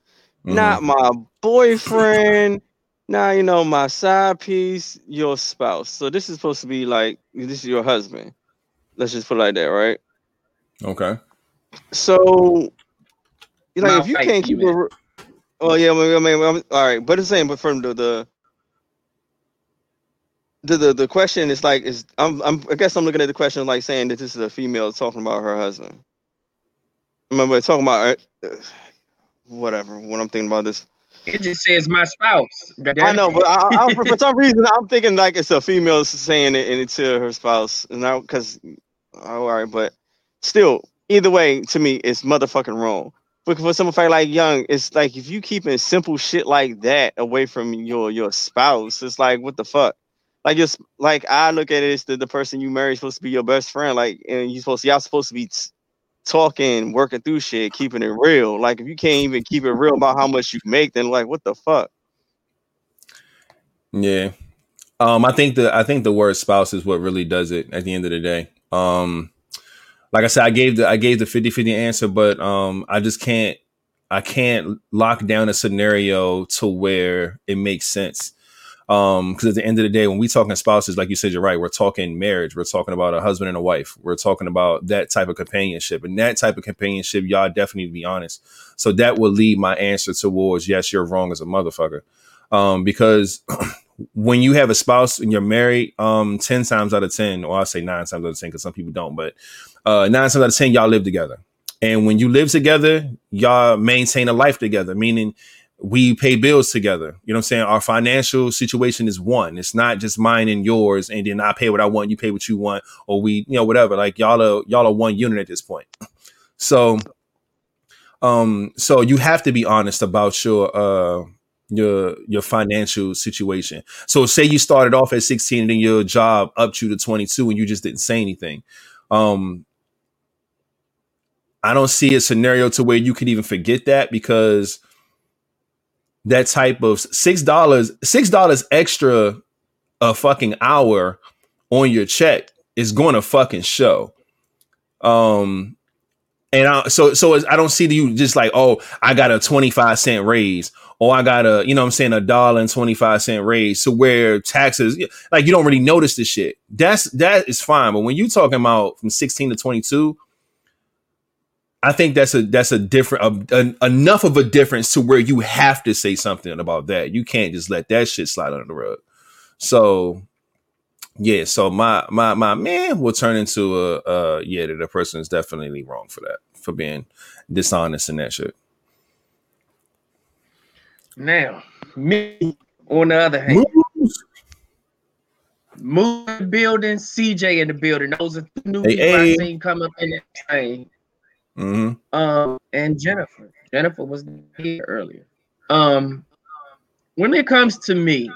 Mhm. not my boyfriend. Now you know my side piece, your spouse. So this is supposed to be like this is your husband. Let's just put it like that, right? okay. So, like, My if you can't keep it, re- oh yeah, I mean, I mean, I'm- all right, but it's same. but from the the the the, the question is like, is I'm, I'm I guess I'm looking at the question like saying that this is a female talking about her husband. Remember talking about uh, whatever when I'm thinking about this. It just says my spouse. I know, but I, I, for, some <laughs> reason I'm thinking like it's a female saying it and it's to her spouse, and now because all right, but still, either way, to me, it's motherfucking wrong. But for some fact like young, it's like if you keeping simple shit like that away from your your spouse, it's like what the fuck. Like just like I look at it as the, the person you marry is supposed to be your best friend, like and you supposed to y'all supposed to be t- talking, working through shit, keeping it real. Like if you can't even keep it real about how much you make, then like what the fuck. Yeah. Um, I think the I think the word spouse is what really does it at the end of the day. Um, like I said, I gave the I gave the 50-50 answer, but um, I just can't I can't lock down a scenario to where it makes sense. Um, because at the end of the day, when we talking spouses, like you said, you're right. We're talking marriage. We're talking about a husband and a wife. We're talking about that type of companionship, and that type of companionship, y'all definitely be honest. So that will lead my answer towards yes, you're wrong as a motherfucker. Um, because <clears throat> when you have a spouse and you're married, um, 10 times out of 10, or I'll say nine times out of 10, because some people don't, but uh, nine times out of 10, y'all live together. And when you live together, y'all maintain a life together, meaning we pay bills together. You know what I'm saying? Our financial situation is one. It's not just mine and yours, and then I pay what I want, you pay what you want, or we, you know, whatever. Like y'all are y'all are one unit at this point. <clears throat> So um, so you have to be honest about your uh your your financial situation. So say you started off at 16 and then your job upped you to 22 and you just didn't say anything. Um I don't see a scenario to where you could even forget that because that type of six dollars, six dollars extra a fucking hour on your check is going to fucking show. Um, and I, so so I don't see you just like, oh, I got a twenty five cent raise, or I got a, you know, I'm saying a dollar and twenty five cent raise. to where taxes, like you don't really notice the shit. That's that is fine, but when you talking about from sixteen to twenty two. I think that's a that's a different a, an- enough of a difference to where you have to say something about that. You can't just let that shit slide under the rug. So yeah, so my my my man will turn into a uh yeah, that the person is definitely wrong for that, for being dishonest and that shit. Now, me on the other hand, move the building, CJ in the building. Those are two new Hey, people I hey. seen come up in that train. Hmm Um, and Jennifer. Jennifer was here earlier. Um, when it comes to me,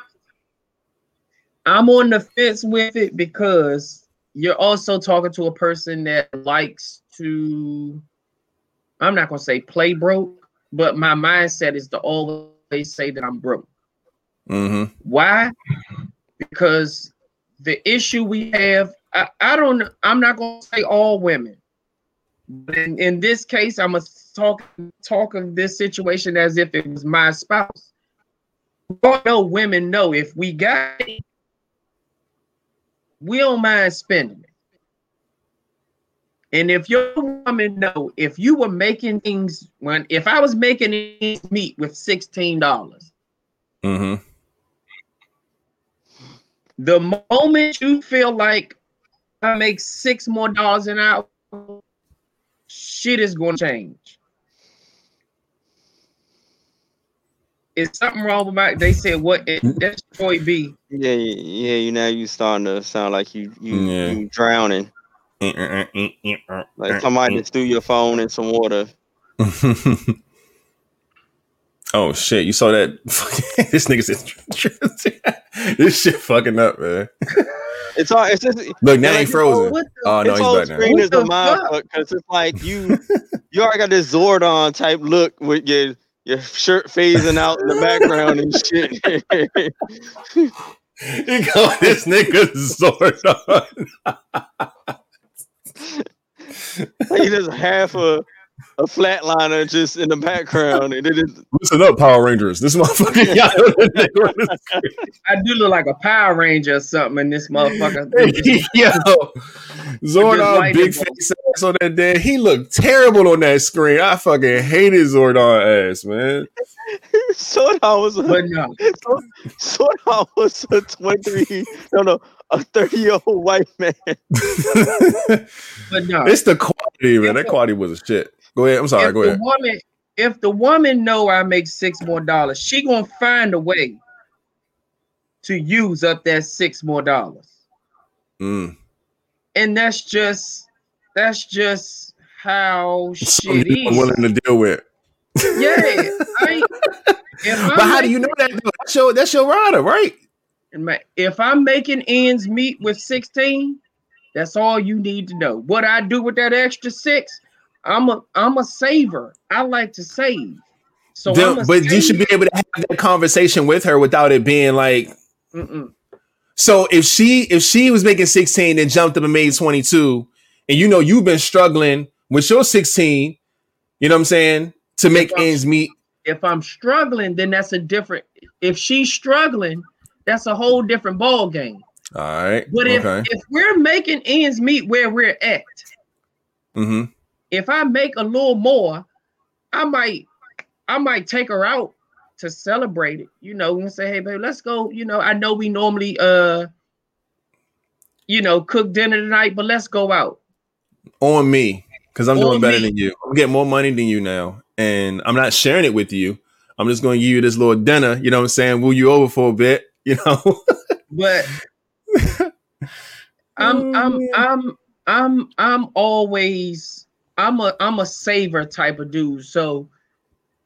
I'm on the fence with it because you're also talking to a person that likes to, I'm not gonna say play broke, but my mindset is to always say that I'm broke. Mm-hmm. Why? Because the issue we have, I, I don't I'm not gonna say all women, but in, in this case, I'm gonna talk talk of this situation as if it was my spouse. All know women know if we got it, we don't mind spending it. And if your woman know, if you were making things when if I was making meet with sixteen dollars, Mm-hmm. the moment you feel like I make six more dollars an hour, shit is going to change. Is something wrong with my? They said what? It, mm-hmm. that's Joy B. Yeah, yeah, yeah. You now you starting to sound like you you, Yeah. you drowning. Like somebody just threw your phone in some water. <laughs> oh shit! You saw that? <laughs> this nigga said <laughs> this shit fucking up, man. It's all. It's just Look, now like, he frozen. What the- Oh no, he's whole back now. screen What is the a mind because it's like <laughs> you you already got this Zordon type look with your your shirt phasing out in the background and shit. <laughs> He called this nigga Zordon. <laughs> like you just half a a flatliner just in the background, and it is Listen up, Power Rangers. This motherfucker. <laughs> y'all know the nigga on the screen. I do look like a Power Ranger or something in this motherfucker. <laughs> Yo, Zordon, light big it up. face ass on that day. He looked terrible on that screen. I fucking hated Zordon ass, man. <laughs> Zordon was a, But no, Zordon was a twenty no no a thirty year old white man. but no. it's the quality, man. That quality was a shit. Go ahead. I'm sorry. if Go the ahead. woman, if the woman know I make six more dollars, she gonna find a way to use up that six more dollars, Mm. and that's just that's just how Some shit is. willing to deal with. Yeah, I, <laughs> if I'm But how do you know that? though? That's your that's your rider, right? If I'm making ends meet with 16, that's all you need to know. What I do with that extra six, I'm a I'm a saver. I like to save. So Then- I'm a but you should be able to have that conversation with her without it being like. Mm-mm. So if she if she was making 16 and jumped up and made 22, and you know you've been struggling with your 16, you know what I'm saying, to make ends meet. If I'm struggling, then that's a different. If she's struggling, that's a whole different ball game. All right. But if okay. if we're making ends meet where we're at, hmm if I make a little more, I might I might take her out to celebrate it. You know, and say, hey babe, let's go. You know, I know we normally uh you know cook dinner tonight, but let's go out. On me, because I'm On doing better me. than you. I'm getting more money than you now, and I'm not sharing it with you. I'm just going to give you this little dinner. You know what I'm saying? Woo you over for a bit. <laughs> You know. But <laughs> I'm I'm I'm I'm I'm always I'm a I'm a saver type of dude. So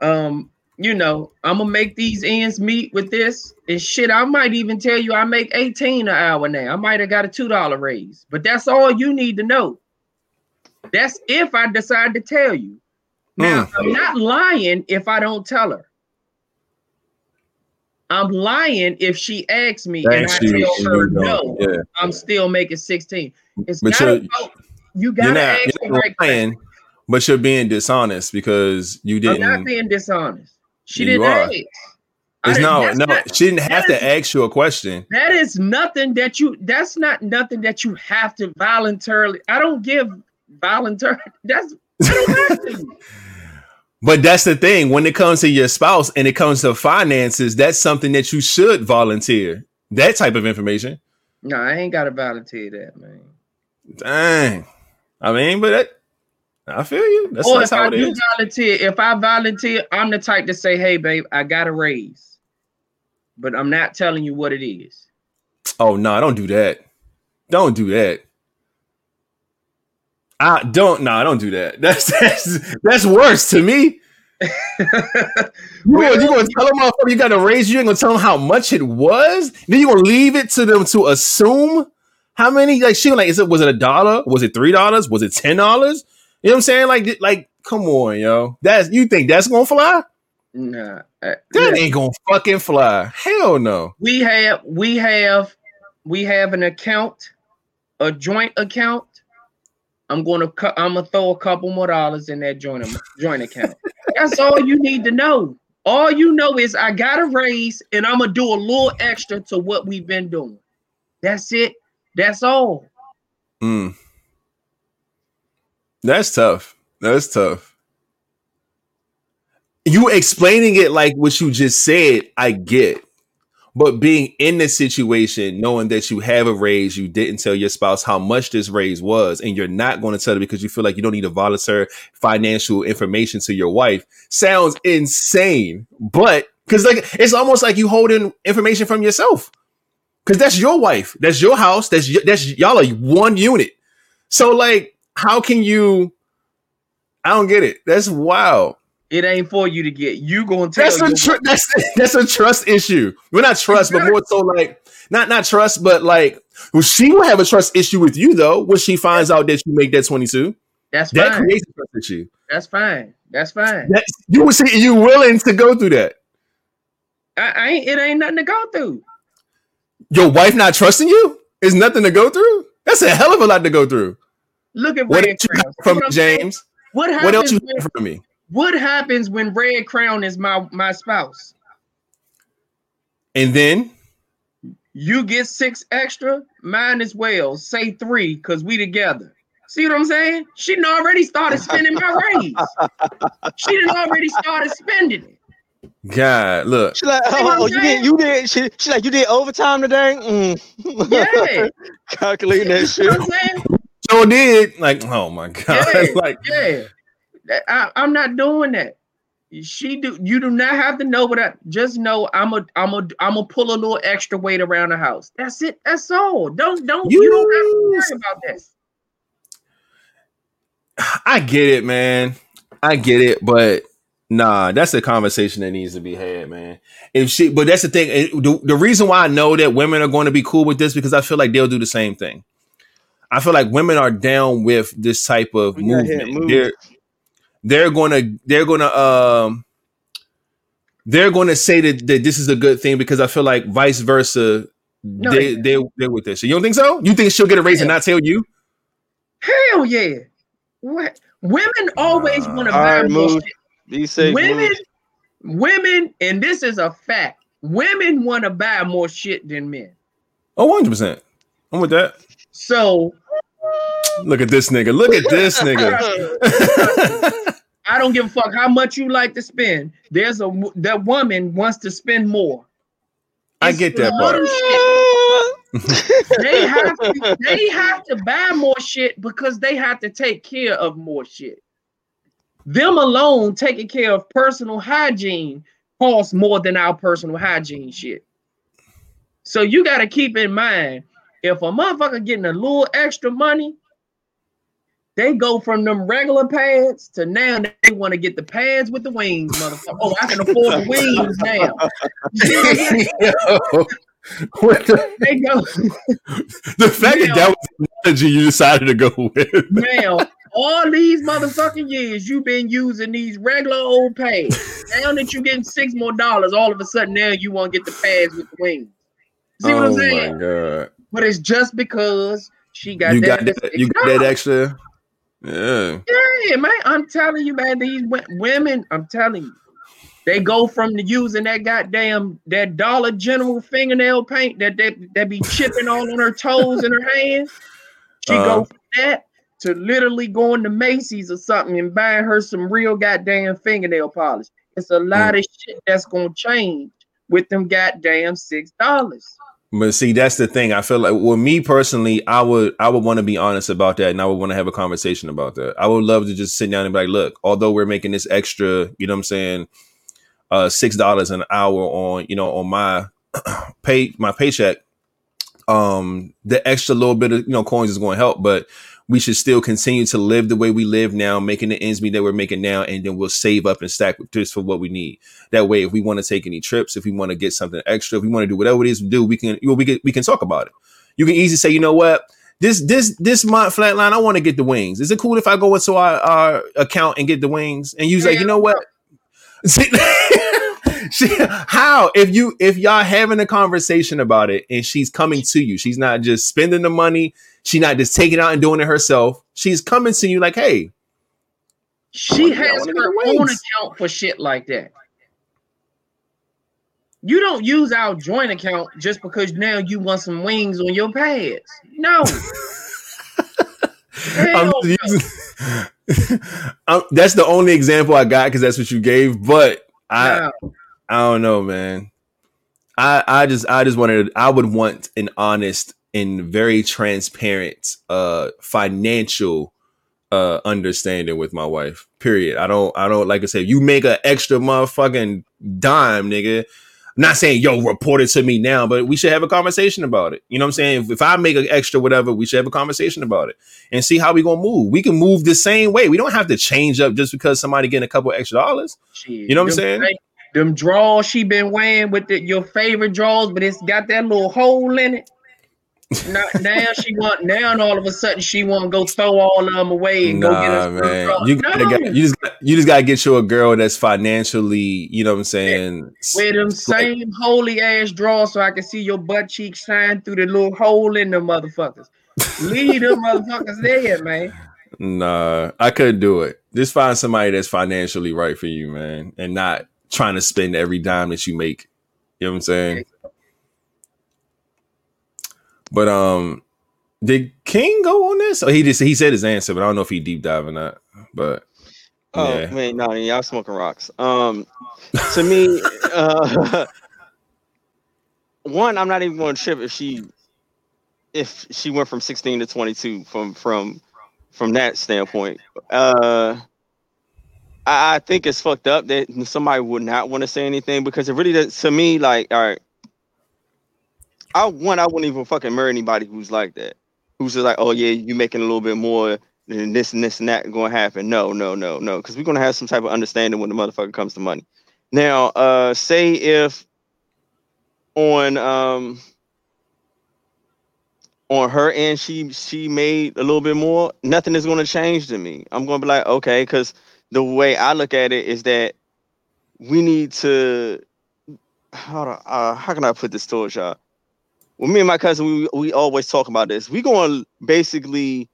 um you know, I'm gonna make these ends meet with this and shit. I might even tell you I make 18 an hour now. I might have got a two dollar raise, but that's all you need to know. That's if I decide to tell you. Now, I'm not lying if I don't tell her. I'm lying if she asks me and I you. tell her no. Yeah. I'm still making 16. It's But not about you gotta not, ask the right question. but you're being dishonest because you I'm didn't. not being dishonest. She didn't are. ask. It's no, no. not- she didn't have that to ask you a question. that is nothing that you that's not nothing that you have to voluntarily. I don't give voluntarily. <laughs> That's I don't have to. <laughs> But that's the thing. When it comes to your spouse and it comes to finances, that's something that you should volunteer. That type of information. No, I ain't gotta volunteer that, man. Dang. I mean, but that, I feel you. That's, or that's if how I it do is. volunteer, if I volunteer, I'm the type to say, "Hey, babe, I got a raise," but I'm not telling you what it is. Oh no, don't do that. Don't do that. I don't no, I don't do that. <laughs> That's that's that's worse to me. You Well- gonna, you gonna tell them motherfucker you got to raise you ain't gonna tell them how much it was? Then you gonna leave it to them to assume how many like she was like is it was it a dollar? Was it three dollars? Was it ten dollars? You know what I'm saying? Like, like, come on, yo. That's you think that's gonna fly? Nah, uh, That ain't gonna fucking fly. Hell no. we have we have we have an account, a joint account. I'm gonna cu- I'm gonna throw a couple more dollars in that joint joint account. <laughs> That's all you need to know. All you know is I got a raise and I'm gonna do a little extra to what we've been doing. That's it. That's all. Mm. That's tough. That's tough. You explaining it like what you just said, I get. But being in the situation, knowing that you have a raise, you didn't tell your spouse how much this raise was, and you're not going to tell her because you feel like you don't need to volunteer financial information to your wife, sounds insane. But because like it's almost like you holding information from yourself, because that's your wife, that's your house, that's y- that's y'all are one unit. So like, how can you? I don't get it. That's wild. It ain't for you to get. You gonna tell That's a tr- that's <laughs> that's a trust issue. Well, not trust, but more so like not not trust, but like well, she will have a trust issue with you though when she finds out that you make that twenty two. That's That fine. creates a trust issue. That's fine. That's fine. That, you say you willing to go through that. I, I ain't. It ain't nothing to go through. Your wife not trusting you is nothing to go through. That's a hell of a lot to go through. Look at What Red you Crown. from What James? What? What else you when, from me? what happens when Red Crown is my my spouse? And then You get six extra, mine as well. Say three, cause we together. See what I'm saying? She done already started spending my raise. she done already started spending it. God, look, She like, know oh, I'm you did, you did. She, she like, you did overtime today. Mm. <laughs> Yeah. calculating that You shit. know what I'm saying? Joe did like, oh my god, Yeah, <laughs> like yeah. I, I'm not doing that. She do. You do not have to know, but I just know I'm a. I'm a. I'm a pull a little extra weight around the house. That's it. That's all. Don't don't. You, don't have to worry about that. I get it, man. I get it, but nah, that's a conversation that needs to be had, man. If she, but that's the thing. the, the reason why I know that women are going to be cool with this because I feel like they'll do the same thing. I feel like women are down with this type of We movement. move. They're they're gonna they're gonna um they're gonna say that, that this is a good thing because I feel like vice versa. No, they they they're with this. You don't think so? You think she'll get a raise and Yeah. not tell you? Hell yeah. What? Women always want to All buy right, more move. shit. Be safe. Women, move. women, and this is a fact. Women want to buy more shit than men. Oh, 100 percent. I'm with that. So Look at this nigga. Look at this <laughs> nigga. I don't give a fuck how much you like to spend. There's a that woman wants to spend more. I It's get that part. <laughs> They have to, they have to buy more shit because they have to take care of more shit. Them alone taking care of personal hygiene costs more than our personal hygiene shit. So you got to keep in mind if a motherfucker getting a little extra money, they go from them regular pads to now they want to get the pads with the wings, motherfucker. Oh, I can afford the wings now. <laughs> What the, they go <laughs> the fact that that was the analogy you decided to go with. now. All these motherfucking years you've been using these regular old pads. <laughs> Now that you're getting six more dollars, all of a sudden now you want to get the pads with the wings. See what I'm oh saying? my god! But it's just because she got You that. got that? You got that extra? Yeah. Yeah, man. I'm telling you, man. These wo- women, I'm telling you, they go from the using that goddamn that Dollar General fingernail paint that that, that be chipping all on her toes and her hands. She Uh-huh. go from that to literally going to Macy's or something and buying her some real goddamn fingernail polish. It's a lot of shit that's gonna change with them goddamn six dollars. But see, that's the thing. I feel like, well, me personally, I would, I would want to be honest about that, and I would want to have a conversation about that. I would love to just sit down and be like, look, although we're making this extra, you know, what I'm saying, uh, six dollars an hour on, you know, on my <clears throat> pay, my paycheck, um, the extra little bit of, you know, coins is going to help, but we should still continue to live the way we live now, making the ends meet that we're making now, and then we'll save up and stack just for what we need. That way, if we want to take any trips, if we want to get something extra, if we want to do whatever it is we do, we can know, we can we can talk about it. You can easily say, you know what, this this this month flatline, I want to get the wings. Is it cool if I go into our, our account and get the wings? And you was like, you know what? <laughs> How if you if y'all having a conversation about it and she's coming to you, she's not just spending the money, she's not just taking it out and doing it herself. She's coming to you like, hey, She has her own account for shit like that. You don't use our joint account just because now you want some wings on your pads. No. <laughs> I'm Hell no. using- <laughs> that's the only example I got because that's what you gave. But I. I don't know, man. I I just I just wanted I would want an honest and very transparent uh financial uh understanding with my wife. Period. I don't I don't like I said you make an extra motherfucking dime, nigga. I'm not saying yo report it to me now, but we should have a conversation about it. You know what I'm saying? If, if I make an extra whatever, we should have a conversation about it and see how we gonna move. We can move the same way. We don't have to change up just because somebody getting a couple extra dollars. Shit. You know what I'm saying? Them draws she been wearing with the, your favorite draws, but it's got that little hole in it. Now, now she want now and all of a sudden she want to go throw all of them away and go get Nah, us man. You gotta get, you just you just gotta get you a girl that's financially, you know what I'm saying? Wear them same holy ass drawers so I can see your butt cheeks shine through the little hole in them motherfuckers. Leave them motherfuckers there, man. Nah, I couldn't do it. Just find somebody that's financially right for you, man, and not trying to spend every dime that you make. You know what I'm saying? But um, did King go on this? Oh, he just he said his answer, but I don't know if he deep dive or not. But Oh Yeah. man, no, y'all smoking rocks. Um, to me, <laughs> uh, one, I'm not even going to trip if she, if she went from 16 to 22 from from from that standpoint. Uh, I, I think it's fucked up that somebody would not want to say anything because it really does. To me, like, all right, I one, I wouldn't even fucking marry anybody who's like that, who's just like, oh yeah, you making a little bit more and this and this and that going to happen. No, no, no, no, because we're to have some type of understanding when the motherfucker comes to money. Now, uh, say if on um on her end she she made a little bit more, nothing is going to change to me. I'm going to be like, okay, because the way I look at it is that we need to how do, uh, how can I put this towards y'all? Well, me and my cousin, we we always talk about this. We're going to basically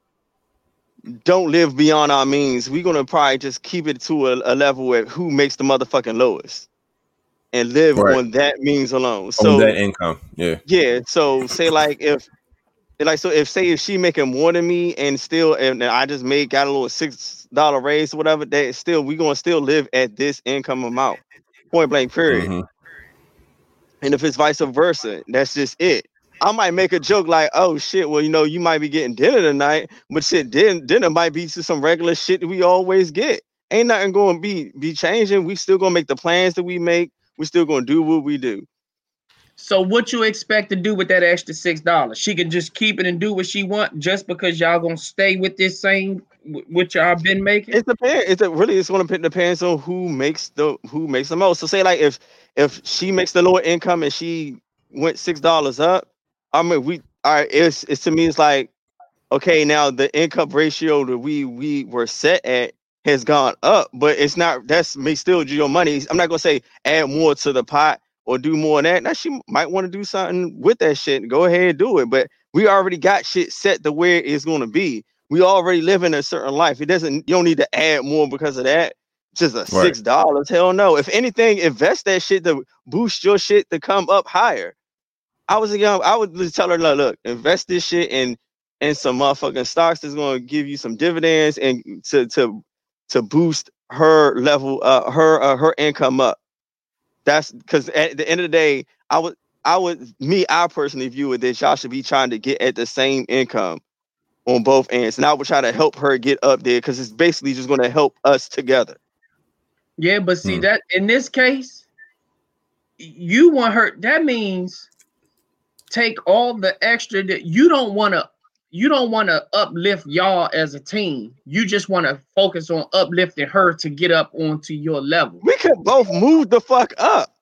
don't live beyond our means. We're gonna probably just keep it to a, a level where who makes the motherfucking lowest, and live Right. on that means alone. on So that income, yeah, yeah. So say like if like so if say if she making more than me and still and I just made got a little six dollar raise or whatever, that still we gonna still live at this income amount. Point blank period. Mhm. And if it's vice versa, that's just it. I might make a joke like, "Oh shit, well you know you might be getting dinner tonight, but shit, din- dinner might be just some regular shit that we always get. Ain't nothing going to be be changing. We still gonna make the plans that we make. We still gonna do what we do. So what you expect to do with that extra six dollars? She can just keep it and do what she want just because y'all gonna stay with this same wh- what y'all been making. It depends. It's a, really it's gonna depends on who makes the who makes the most. So say like if if she makes the lower income and she went six dollars up, I mean we all right. It's it's to me it's like okay now the income ratio that we we were set at has gone up, but it's not that's me still do your money. I'm not gonna say add more to the pot or do more of that. Now she might want to do something with that shit. Go ahead and do it, but we already got shit set to where it's gonna be we already live in a certain life. It doesn't you don't need to add more because of that. Just a six dollars. Hell no. If anything, invest that shit to boost your shit to come up higher. I was young, I would just tell her, look, look, invest this shit in in some motherfucking stocks that's gonna give you some dividends and to to to boost her level uh her uh, her income up. That's because at the end of the day, I would I would me I personally view it that y'all should be trying to get at the same income on both ends. And I would try to help her get up there because it's basically just going to help us together. Yeah, but see Hmm. that in this case, you want her. That means take all the extra that you don't want to. You don't want to uplift y'all as a team. You just want to focus on uplifting her to get up onto your level. We could both move the fuck up.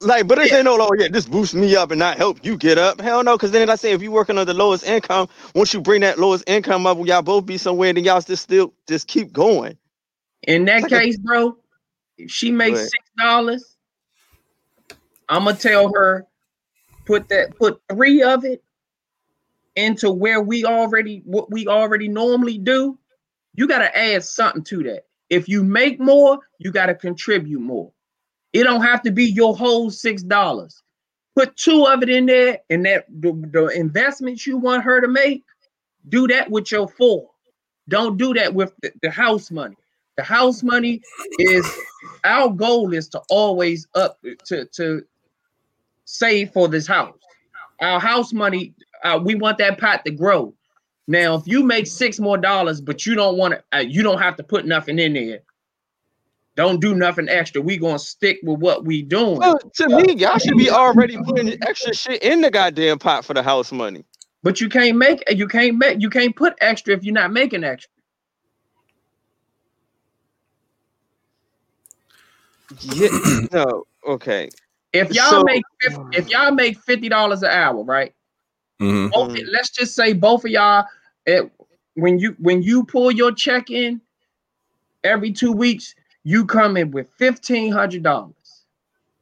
Like, but it ain't no, oh yeah, this boosts me up and not help you get up. Hell no, because then I say if you working on the lowest income, once you bring that lowest income up, y'all both be somewhere, then y'all just still just keep going. In that Like a- case, bro, if she makes six dollars, I'm gonna tell her put that put three of it into where we already what we already normally do. You gotta add something to that. If you make more, you gotta contribute more. It don't have to be your whole six dollars. Put two of it in there, and that the, the investments you want her to make, do that with your four. Don't do that with the, the house money. The house money is our goal is to always up to to save for this house. Our house money, uh, we want that pot to grow. Now, if you make six more dollars, but you don't want to, uh, you don't have to put nothing in there. Don't do nothing extra. We gonna stick with what we doing. Well, to me, y'all should be already putting extra shit in the goddamn pot for the house money. But you can't make you can't make you can't put extra if you're not making extra. Yeah, no, okay. If y'all So- make fif- if y'all make fifty dollars an hour, right? Mhm. both, let's just say both of y'all eh, when you when you pull your check in every two weeks you come in with fifteen hundred dollars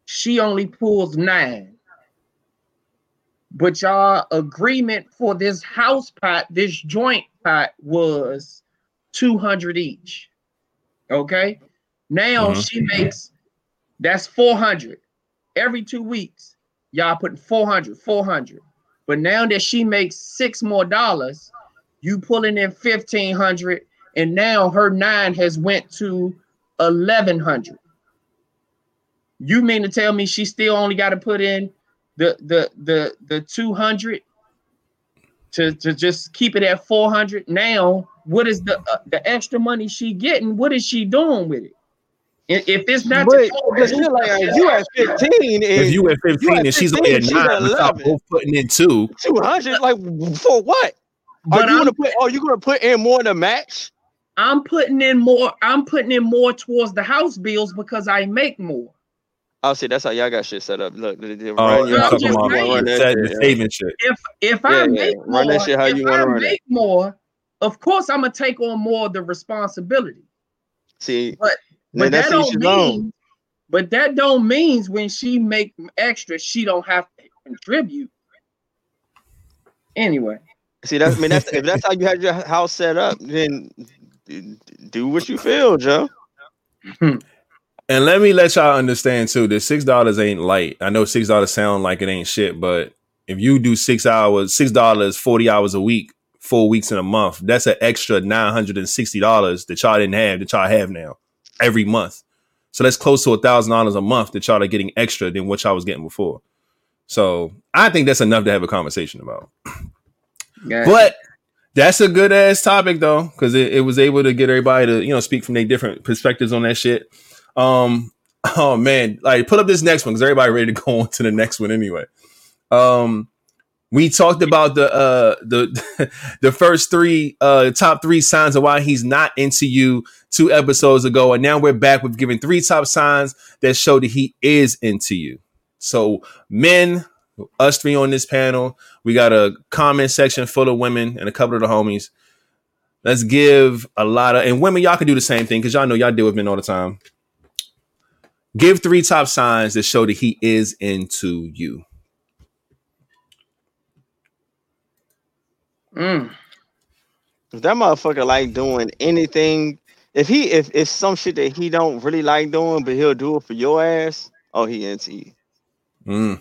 she only pulls nine but y'all agreement for this house pot this joint pot was 200 each okay now Mhm. she makes that's 400 every two weeks y'all putting 400 400 but now that she makes six more dollars, you pulling in fifteen hundred, and now her nine has went to eleven hundred. You mean to tell me she still only got to put in the the the the two hundred to to just keep it at four hundred? Now, what is the uh, the extra money she getting? What is she doing with it? I- If it's not But, to but still, like, if you at 15 If you at 15 at and she's 15, only at she's nine, at but y'all 11. both putting in two. 200, like, for what? but are you I'm, gonna put? Are you gonna put in more to match? I'm putting in more. I'm putting in more towards the house bills because I make more. Oh, I'll say that's how y'all got shit set up. Look, they- they Oh, run you're I'm talking just about saying. run the that shit, the saving shit. if if Yeah, I yeah. make Run more, that shit how if you wanna I run it. make more, of course I'm gonna take on more of the responsibility. See, But then But that that's don't each own. mean, but that don't means when she make extra, she don't have to contribute. Anyway, See, that's I mean, that's if that's how you had your house set up, then do what you feel, Joe. <laughs> And let me let y'all understand too that six dollars ain't light. I know six dollars sound like it ain't shit, but if you do six hours, six dollars, forty hours a week, four weeks in a month, that's an extra nine hundred and sixty dollars that y'all didn't have that y'all have now every month. So that's close to a thousand dollars a month that y'all are getting extra than what y'all was getting before. So I think that's enough to have a conversation about. yeah. But that's a good ass topic though, because it, it was able to get everybody to you know speak from their different perspectives on that shit. Um, <laughs> oh man, like put up this next one because everybody ready to go <laughs> on to the next one anyway. Um, we talked about the uh the <laughs> the first three uh top three signs of why he's not into you two episodes ago, and now we're back with giving three top signs that show that he is into you. So men, us three on this panel, we got a comment section full of women and a couple of the homies. Let's give a lot of and women, y'all can do the same thing because y'all know y'all deal with men all the time. Give three top signs that show that he is into you. Mm. If that motherfucker like doing anything, if he if it's some shit that he don't really like doing, but he'll do it for your ass, oh he into you. Mm.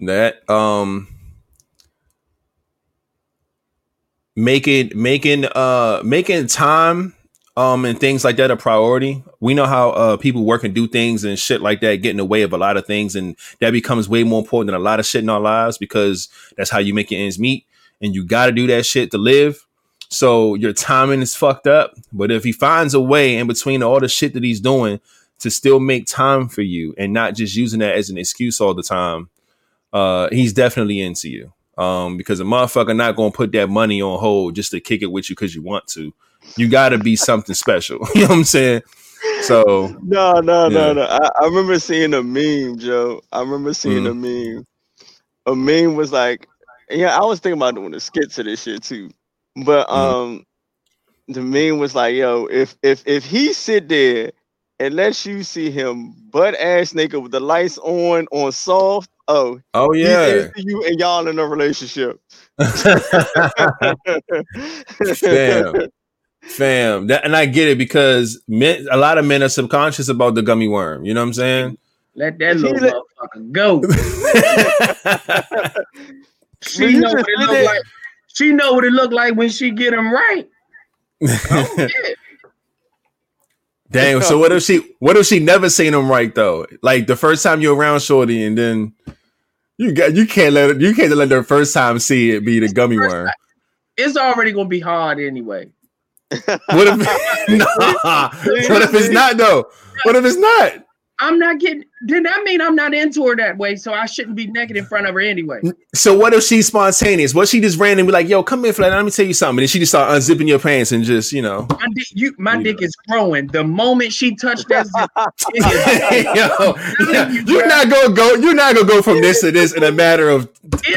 That um making making uh making time um and things like that a priority. We know how uh people work and do things and shit like that get in the way of a lot of things and that becomes way more important than a lot of shit in our lives because that's how you make your ends meet and you got to do that shit to live. So your timing is fucked up, but if he finds a way in between all the shit that he's doing to still make time for you and not just using that as an excuse all the time, uh, he's definitely into you. Um, because a motherfucker not gonna put that money on hold just to kick it with you because you want to. You gotta be something special. <laughs> you know what I'm saying? So No, no, no, Yeah. no. I, I remember seeing a meme, Joe. I remember seeing a meme. A meme was like, yeah, I was thinking about doing a skit to this shit too. But Mhm. um the meme was like, yo, if if if he sit there and lets you see him butt ass naked with the lights on on soft, oh oh yeah. you and y'all in a relationship. <laughs> <laughs> Fam. Fam. That, and I get it because men a lot of men are subconscious about the gummy worm. You know what I'm saying? Let that little let- motherfucker go. <laughs> She you know what it did look it. like. She know what it look like when she get him right. Oh, <laughs> yeah. Dang. So what if she what if she never seen him right though? Like the first time you're around Shorty and then you got you can't let you can't let her first time see it be the gummy worm. It's already gonna be hard anyway. What if <laughs> <laughs> nah, what if it's not though? What if it's not? I'm not getting. Then that mean I'm not into her that way, so I shouldn't be naked in front of her anyway. So what if she's spontaneous? What if she just ran and be like, "Yo, come here, Flat. Let me tell you something." And she just start unzipping your pants and just, you know, My dick, you, my Yeah. dick is growing. The moment she touched that <laughs> <laughs> Yo, you're not gonna go. You're not gonna go from this to this in a matter of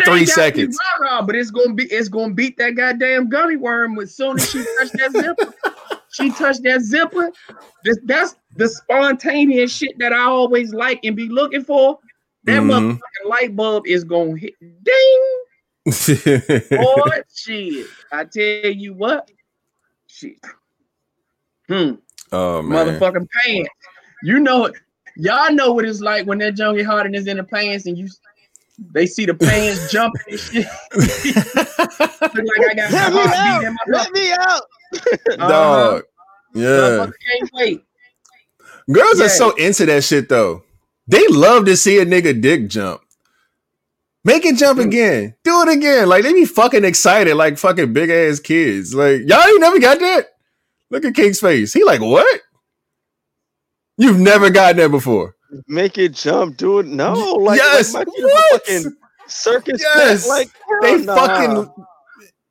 three seconds. rah-rah, but it's gonna be it's gonna beat that goddamn gummy worm as soon as she touched that zipper. <laughs> She touched that zipper. This, that's the spontaneous shit that I always like and be looking for. That Mhm. motherfucking light bulb is gonna hit ding. <laughs> Boy, shit. I tell you what. Shit. Hmm. oh man, Motherfucking pants. You know it. Y'all know what it's like when that junkie Harden is in the pants and you they see the pants <laughs> jumping and shit. <laughs> Like I got Let me out! in my Let me out! Uh-huh. dog. Yeah, can't wait. Girls Yeah. are so into that shit though. They love to see a nigga dick jump. Make it jump again. Do it again. Like they be fucking excited, like fucking big ass kids. Like y'all ain't never got that. Look at King's face. He like what? You've never gotten that before. Make it jump, do it. No, like, yes. like my kid is a what? fucking circus. Yes. Yes. Like They nah. fucking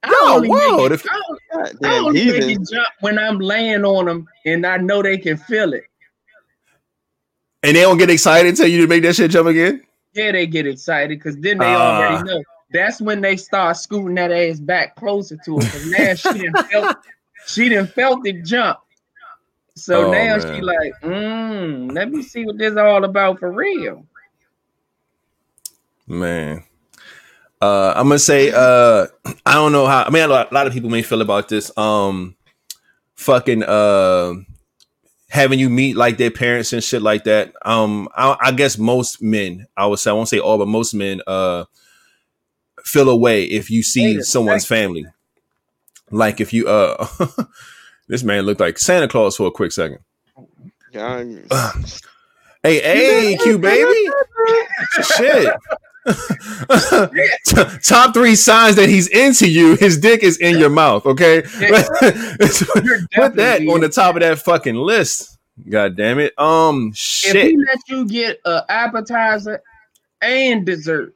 I Yo, only, whoa, make, it, the- I, only- I goddamn only make it jump when I'm laying on them and I know they can feel it. And they don't get excited until you make that shit jump again. Yeah, they get excited because then they Ah. already know. That's when they start scooting that ass back closer to it. Now she didn't <laughs> felt she didn't felt it jump. So Oh, now man. she like, mm, let me see what this all about for real. Man. Uh, I'm gonna say uh, I don't know how. I mean, a lot, a lot of people may feel about this. Um, fucking uh, having you meet like their parents and shit like that. Um, I, I guess most men, I would say, I won't say all, but most men uh feel away if you see a someone's family. Like if you uh, <laughs> this man looked like Santa Claus for a quick second. Yeah, Hey, hey, Q baby. <laughs> Shit. <laughs> Top three signs that he's into you. His dick is in your mouth. Okay, Yeah. <laughs> put that on the top of that fucking list. God damn it. Um, If shit. he let you get an appetizer and dessert,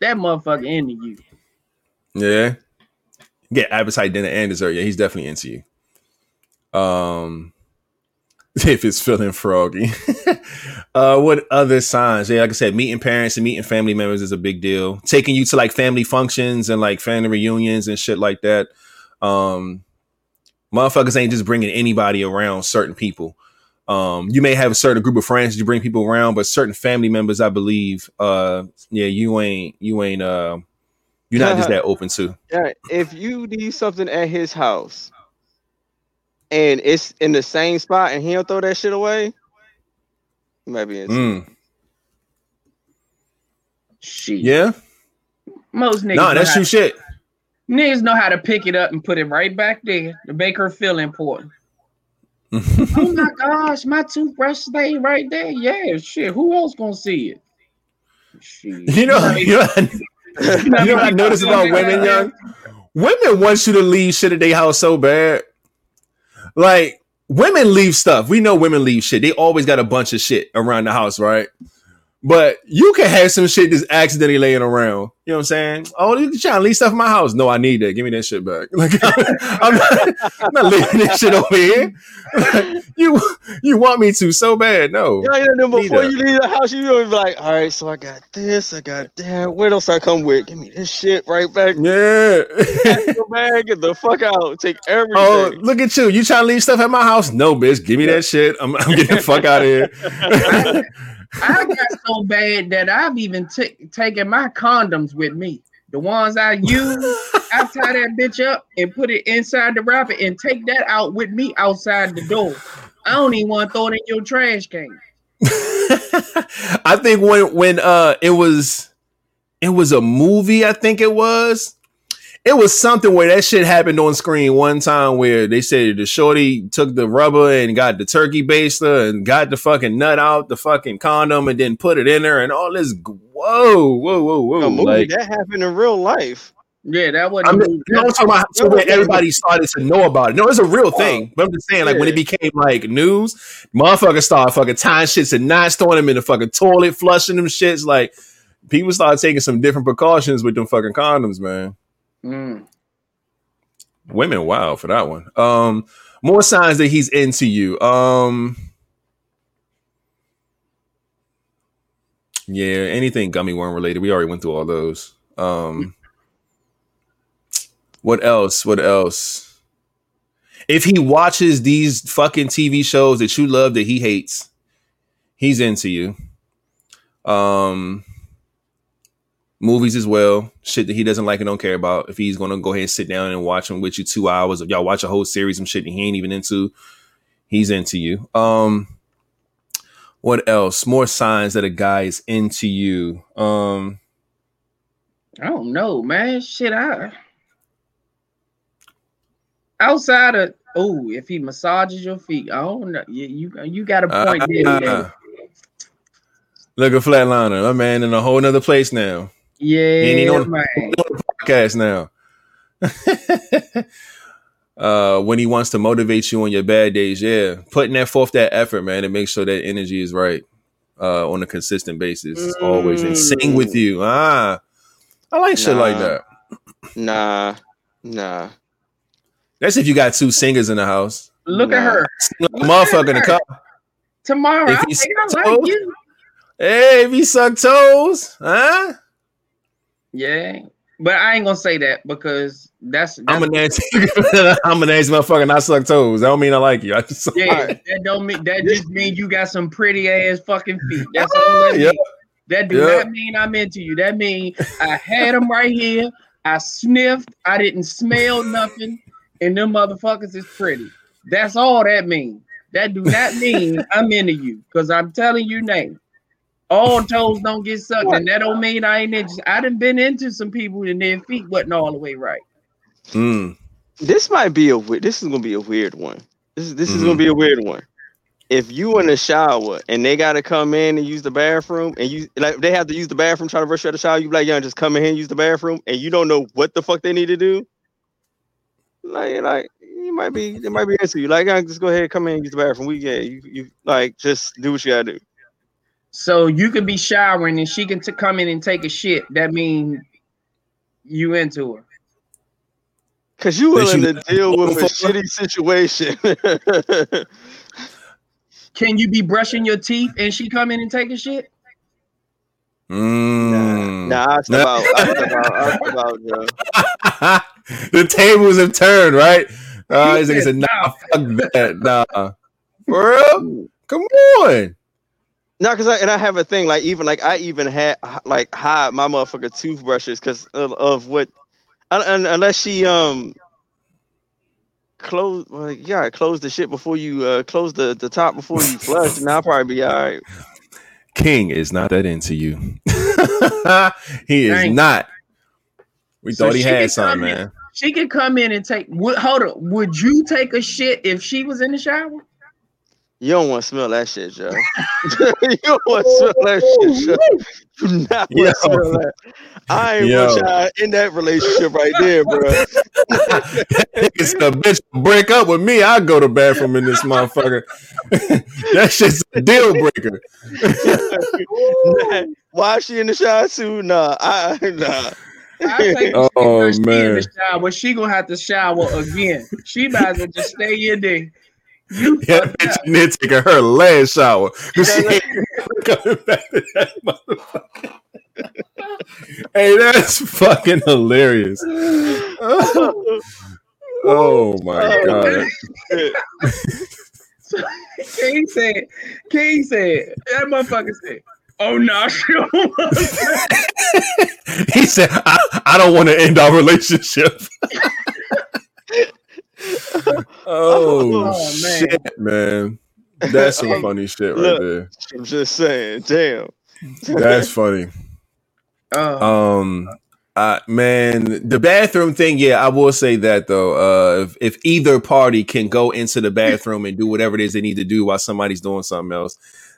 that motherfucker into you. Yeah. Get appetite, dinner, and dessert. Yeah, he's definitely into you. Um, <laughs> if it's feeling froggy. <laughs> uh, what other signs? Yeah, like I said, meeting parents and meeting family members is a big deal. Taking you to like family functions and like family reunions and shit like that. Um, motherfuckers ain't just bringing anybody around certain people. Um, you may have a certain group of friends you bring people around, but certain family members, I believe, uh, yeah, you ain't, you ain't, uh, you're not just <laughs> that open to. yeah, if you need something at his house and it's in the same spot and he don't throw that shit away, maybe might be into it. Mm. Shit. Yeah, Most niggas, no, know that's how, true shit. niggas know how to pick it up and put it right back there to make her feel important. <laughs> oh my gosh, my toothbrush stay right there. Yeah, shit. Who else gonna see it? Shit. you know, you know, <laughs> You you know what I notice about women, young women want you to leave shit at their house so bad. Like women leave stuff. We know women leave shit. They always got a bunch of shit around the house, right? But you can have some shit just accidentally laying around. You know what I'm saying? Oh, you trying to leave stuff in my house? No, I need that. Give me that shit back. <laughs> Like I'm not, I'm not leaving this shit over here. <laughs> you you want me to so bad? No. Yeah, yeah, Need before you leave the house, you gonna be like, all right, so I got this, I got that. What else I come with? Give me this shit right back. Yeah. Pack your bag, get the fuck out. Take everything. oh, look at you. You trying to leave stuff at my house? No, bitch. Give me that shit. I'm, I'm getting the fuck out of here. <laughs> I got so bad that I've even t- taken my condoms with me. The ones I use, I tie that bitch up and put it inside the wrapper and take that out with me outside the door. I don't even want to throw it in your trash can. <laughs> I think when when uh it was it was a movie, I think it was. It was something where that shit happened on screen one time where they said the shorty took the rubber and got the turkey baster and got the fucking nut out the fucking condom and then put it in there and all this. Whoa, whoa, whoa, whoa! a movie like, that happened in real life. Yeah, that wasn't. I a mean, movie. no, I'm talking about so when everybody started to know about it. No, it's a real thing. But I'm just saying, like when it became like news, motherfuckers started fucking tying shits and not throwing them in the fucking toilet, flushing them shits. Like people started taking some different precautions with them fucking condoms, man. Mm. Women, wow, for that one. Um, more signs that he's into you. Um, yeah, anything gummy worm related. We already went through all those. Um, what else? What else? If he watches these fucking TV shows that you love that he hates, he's into you. Um, movies as well. Shit that he doesn't like and don't care about. If he's gonna go ahead and sit down and watch them with you two hours, if y'all watch a whole series, some shit that he ain't even into, he's into you. Um, what else? More signs that a guy is into you. Um, I don't know, man. Shit, I outside of oh, if he massages your feet, I don't know. You you, you got a point there. uh, look at Flatliner, my man in a whole nother place now. Yeah, ain't even on- man. podcast now. <laughs> uh, when he wants to motivate you on your bad days, yeah, putting that forth that effort, man, to make sure that energy is right uh, on a consistent basis, always, and sing with you. Ah, I like shit like that. Nah, nah. That's if you got two singers in the house. Look at her Like a motherfucker in the car. tomorrow. If I think I like toes- you. Hey, if he suck toes, huh? Yeah, but I ain't gonna say that because that's, that's I'm a nasty, <laughs> I'm a nasty motherfucker. And I suck toes. That don't mean I like you. <laughs> I just yeah. That don't mean that just means you got some pretty ass fucking feet. <laughs> That's all that mean. That do Yeah. not mean I'm into you. That mean I had them right here. I sniffed. I didn't smell nothing, and them motherfuckers is pretty. That's all that mean. That do not mean I'm into you because I'm telling you now. All toes don't get sucked, and that don't mean I ain't into. I done been into some people and their feet wasn't all the way right. Mm. This might be a weird. This is gonna be a weird one. This is this is Mhm. gonna be a weird one. If you in the shower and they gotta come in and use the bathroom, and you like they have to use the bathroom, try to rush you out of the shower, you be like, yeah, just come in here and use the bathroom, and you don't know what the fuck they need to do. Like, like you might be, they might be into you. Like, yeah, just go ahead, come in and use the bathroom. We yeah, you you like just do what you gotta do. So you could be showering and she can t- come in and take a shit. That mean you into her. Cause you willing you- to <laughs> deal with a shitty situation. <laughs> Can you be brushing your teeth and she come in and take a shit? Mm. nah, I step out. I step out. I step out, Joe. the tables have turned, right? Uh, He he's like, said, said, nah, "Nah." fuck that. Nah. For real? <laughs> Come on. No, because I and I have a thing like even like I even had like hide my motherfucker toothbrushes because of, of what, un, un- unless she um close well, you gotta close the shit before you uh close the the top before you flush, and I'll probably be all right. King is not that into you. <laughs> he is Dang. not. We So thought he had can something, come in- man. She could come in and take. Would, hold up. Would you take a shit if she was in the shower? You don't want to <laughs> <laughs> smell that shit, Joe. you don't want to smell that shit, Joe. You not want to smell that. I ain't Yo. want y'all in that relationship right there, bro. <laughs> It's the bitch break up with me. I go to bathroom in this motherfucker. that shit's a deal breaker. Why is she in the shower too? Nah, I nah. I think Oh, she in man. the shower. She gonna have to shower again. She might as well just stay in there. Yeah, fucked bitch in there taking her last shower. she ain't coming back to that motherfucker. hey, that's fucking hilarious. Oh, oh my oh, god. So, <laughs> King said, King said, that motherfucker said, oh no, she don't want to." He said, I, I don't want to end our relationship. <laughs> oh, Oh, man. shit, man. That's some funny shit right Look. there. I'm just saying, damn. That's funny. Oh, <laughs> Um, uh, man, the bathroom thing. Yeah, I will say that though. Uh, if, if either party can go into the bathroom and do whatever it is they need to do while somebody's doing something else,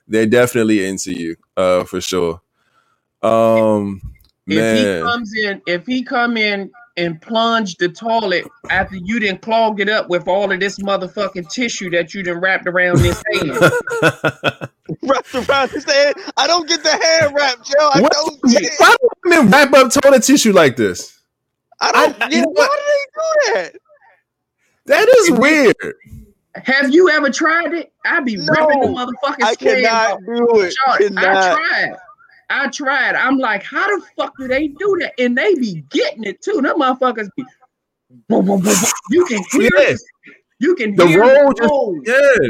they're definitely into you. Uh, for sure. Um, if he comes in, if he come in and plunge the toilet after you didn't clog it up with all of this motherfucking tissue that you done wrapped around his hand. <laughs> Wrapped around his head. I don't get the hand wrap, Joe. I What? don't get it. why do women wrap up toilet tissue like this? I don't I- get you it. know what? Why do they do that? That is weird. Have you ever tried it? I'd be No, ripping the motherfucking I squares cannot off. do it. Short, I Cannot. tried. I tried. I'm like, how the fuck do they do that? And they be getting it too. Them motherfuckers be. boom, boom, boom. You can hear Yeah. it. You can The hear roll the just- roll. Yeah.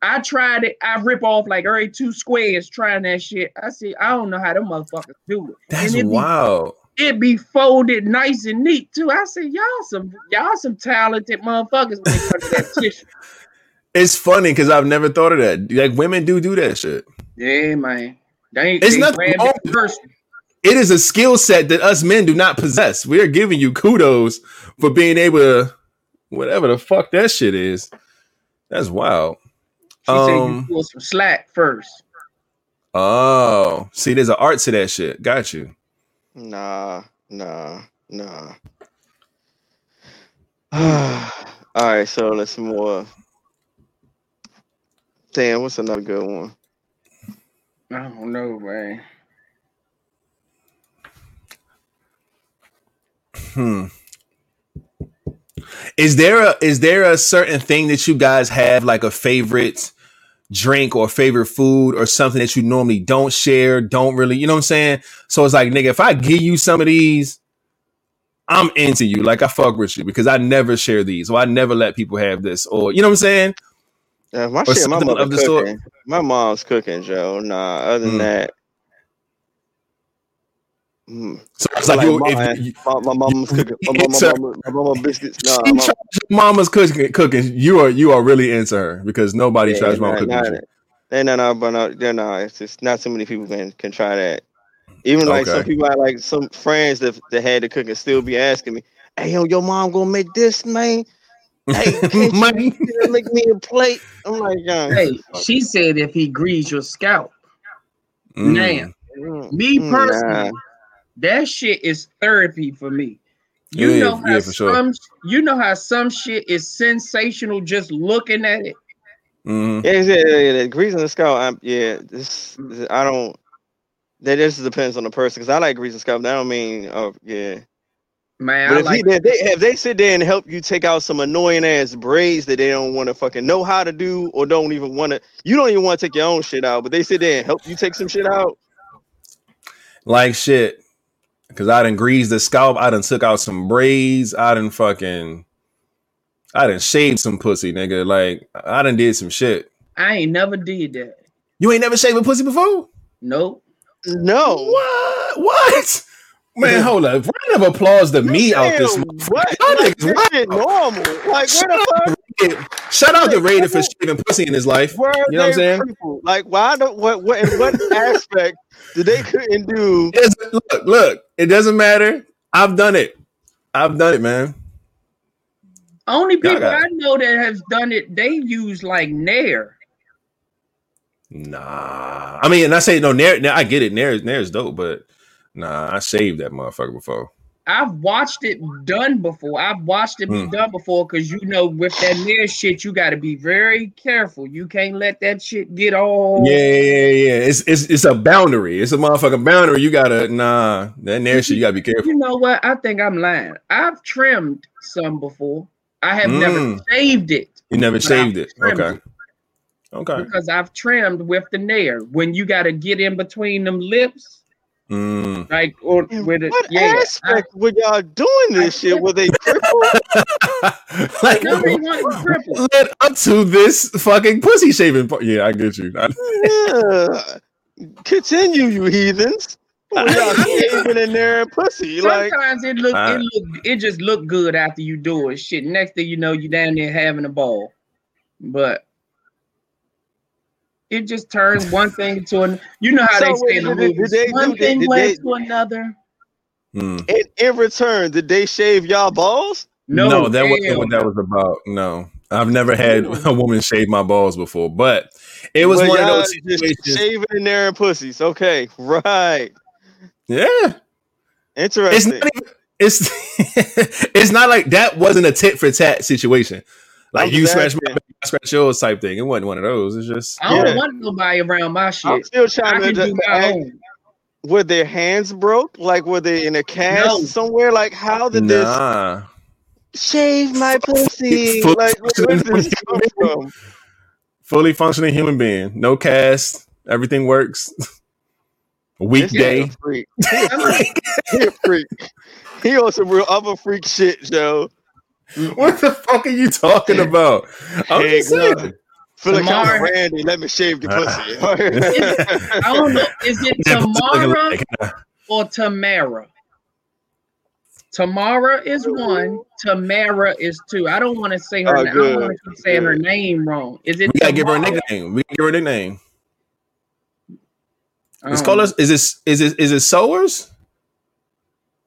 I tried it. I rip off like every two squares trying that shit. I see. I don't know how them motherfuckers do it. That's it wild. Be, it be folded nice and neat too. I said, y'all some y'all some talented motherfuckers when it comes to that <laughs> tissue. It's funny because I've never thought of that. Like women do do that shit. Yeah, man. They, It's they nothing grab wrong it. It is a skill set that us men do not possess. We are giving you kudos for being able to whatever the fuck that shit is. That's wild. She said you Um, pull some slack first. Oh, see, there's an art to that shit. Got you. Nah, nah, nah. <sighs> All right, so let's some more. Damn, what's another good one? I don't know, man. Hmm. Is there a is there a certain thing that you guys have like a favorite drink or favorite food or something that you normally don't share, don't really, you know what I'm saying? So it's like, nigga, if I give you some of these, I'm into you. Like I fuck with you because I never share these or I never let people have this or you know what I'm saying? Uh, my shit, my mother the sort. My mom's cooking, Joe. Nah, other than Mm. that. mm, So it's like, like you, mine. if you, My, my mom's cooking. My, my, my, a- mama, my mama biscuits. Nah, she my, mama's cooking, cooking, you are you are really into her because nobody yeah, tries nah, cooking. nah, with you. They no but no, they're not. It's just not too many people can can try that. Even like some people, I like some friends that that had to cook and still be asking me, "Hey, yo, your mom gonna make this, man? Hey, <laughs> can't you make me a plate?" I'm like, young. Hey, she said if he greased your scalp. Mm. Now, Mm, me mm, personally, nah. that shit is therapy for me. You Yeah, know how yeah, for sure. some you know how some shit is sensational just looking at it. Mhm. Yeah, yeah, yeah, yeah. The the scalp. I'm, yeah, this, this- I don't. That just depends on the person. Cause I like greasing and scalp. That don't mean, oh yeah. Man, But I if, like he, they, they, if they sit there and help you take out some annoying ass braids that they don't want to fucking know how to do or don't even want to, you don't even want to take your own shit out, but they sit there and help you take some shit out. like shit. Cause I done greased the scalp. I done took out some braids. I done fucking, I done shaved some pussy, nigga. Like I done did some shit. I ain't never did that. You ain't never shaved a pussy before? Nope. No. What? What? <laughs> Man, hold up. Round of applause to me out this. Damn. What? Y'all Like, niggas wild. normal. Like, where the fuck? Shout out to Like, Raider for what? shaving pussy in his life. Where are You know what I'm they saying? people? Like, why don't what what in what <laughs> aspect did they couldn't do? It's- look, look, it doesn't matter. I've done it. I've done it, man. Only people I know that has done it, they use like Nair. Nah. I mean, and I say no, Nair, Nair I get it. Nair, Nair's dope, but nah, I saved that motherfucker before. I've watched it done before. I've watched it be Hmm. done before because you know with that Nair shit, you got to be very careful. You can't let that shit get all. Yeah, yeah, yeah. It's it's it's a boundary. It's a motherfucking boundary. You gotta nah. That nair shit. You gotta be careful. You know what? I think I'm lying. I've trimmed some before. I have never Mm. shaved it You never I've it. Okay. it. Okay. because I've trimmed with the nair. When you got to get in between them lips, Mm. like or In with it, what yeah. I- aspect were y'all doing this shit? Were they crippled? <laughs> like No, they wasn't crippled. led up to this fucking pussy shaving part. Yeah, I get you. <laughs> Yeah. Continue, you heathens. Were <laughs> y'all in there and pussy? Like, Sometimes it look Uh, it look it just look good after you do it. Shit. Next thing you know, you down there having a ball. But it just turns one thing to another. You know how So they say in the did movies, they do- one did- thing did led they- to another. Mm. in, in return, did they shave y'all balls? No, No, that wasn't what that was about. No, I've never had a woman shave my balls before, but it was Well, one of y'all those just situations. shaving in there and pussies. Okay, right. Yeah, it's Interesting. not even. It's <laughs> it's not like that wasn't a tit for tat situation. Like you scratch my back, I scratch yours type thing. It wasn't one of those. It's just I don't Yeah. want nobody around my I'm shit. still I trying can to, do my ask, own. were their hands broke? Like were they in a cast No. somewhere? Like how did this nah. shave my pussy? Fully Like where did this come from? Fully functioning human being, no cast, everything works. This Weekday. guy's a freak. He a freak. He a freak. He on some real other freak shit, Joe. What the fuck are you talking about? I'm Hey, just saying. God. Feel like I'm Randy. Let me shave your pussy. <laughs> <laughs> I don't know. Is it That pussy looking Tamara or Tamara? Tamara is one. Tamara is two. I don't want to say her. Oh, name. I don't want to keep saying her name wrong. Is it? We gotta give her a nickname. We gotta give her a nickname. It's Um, called us. Is it is it is it sowers?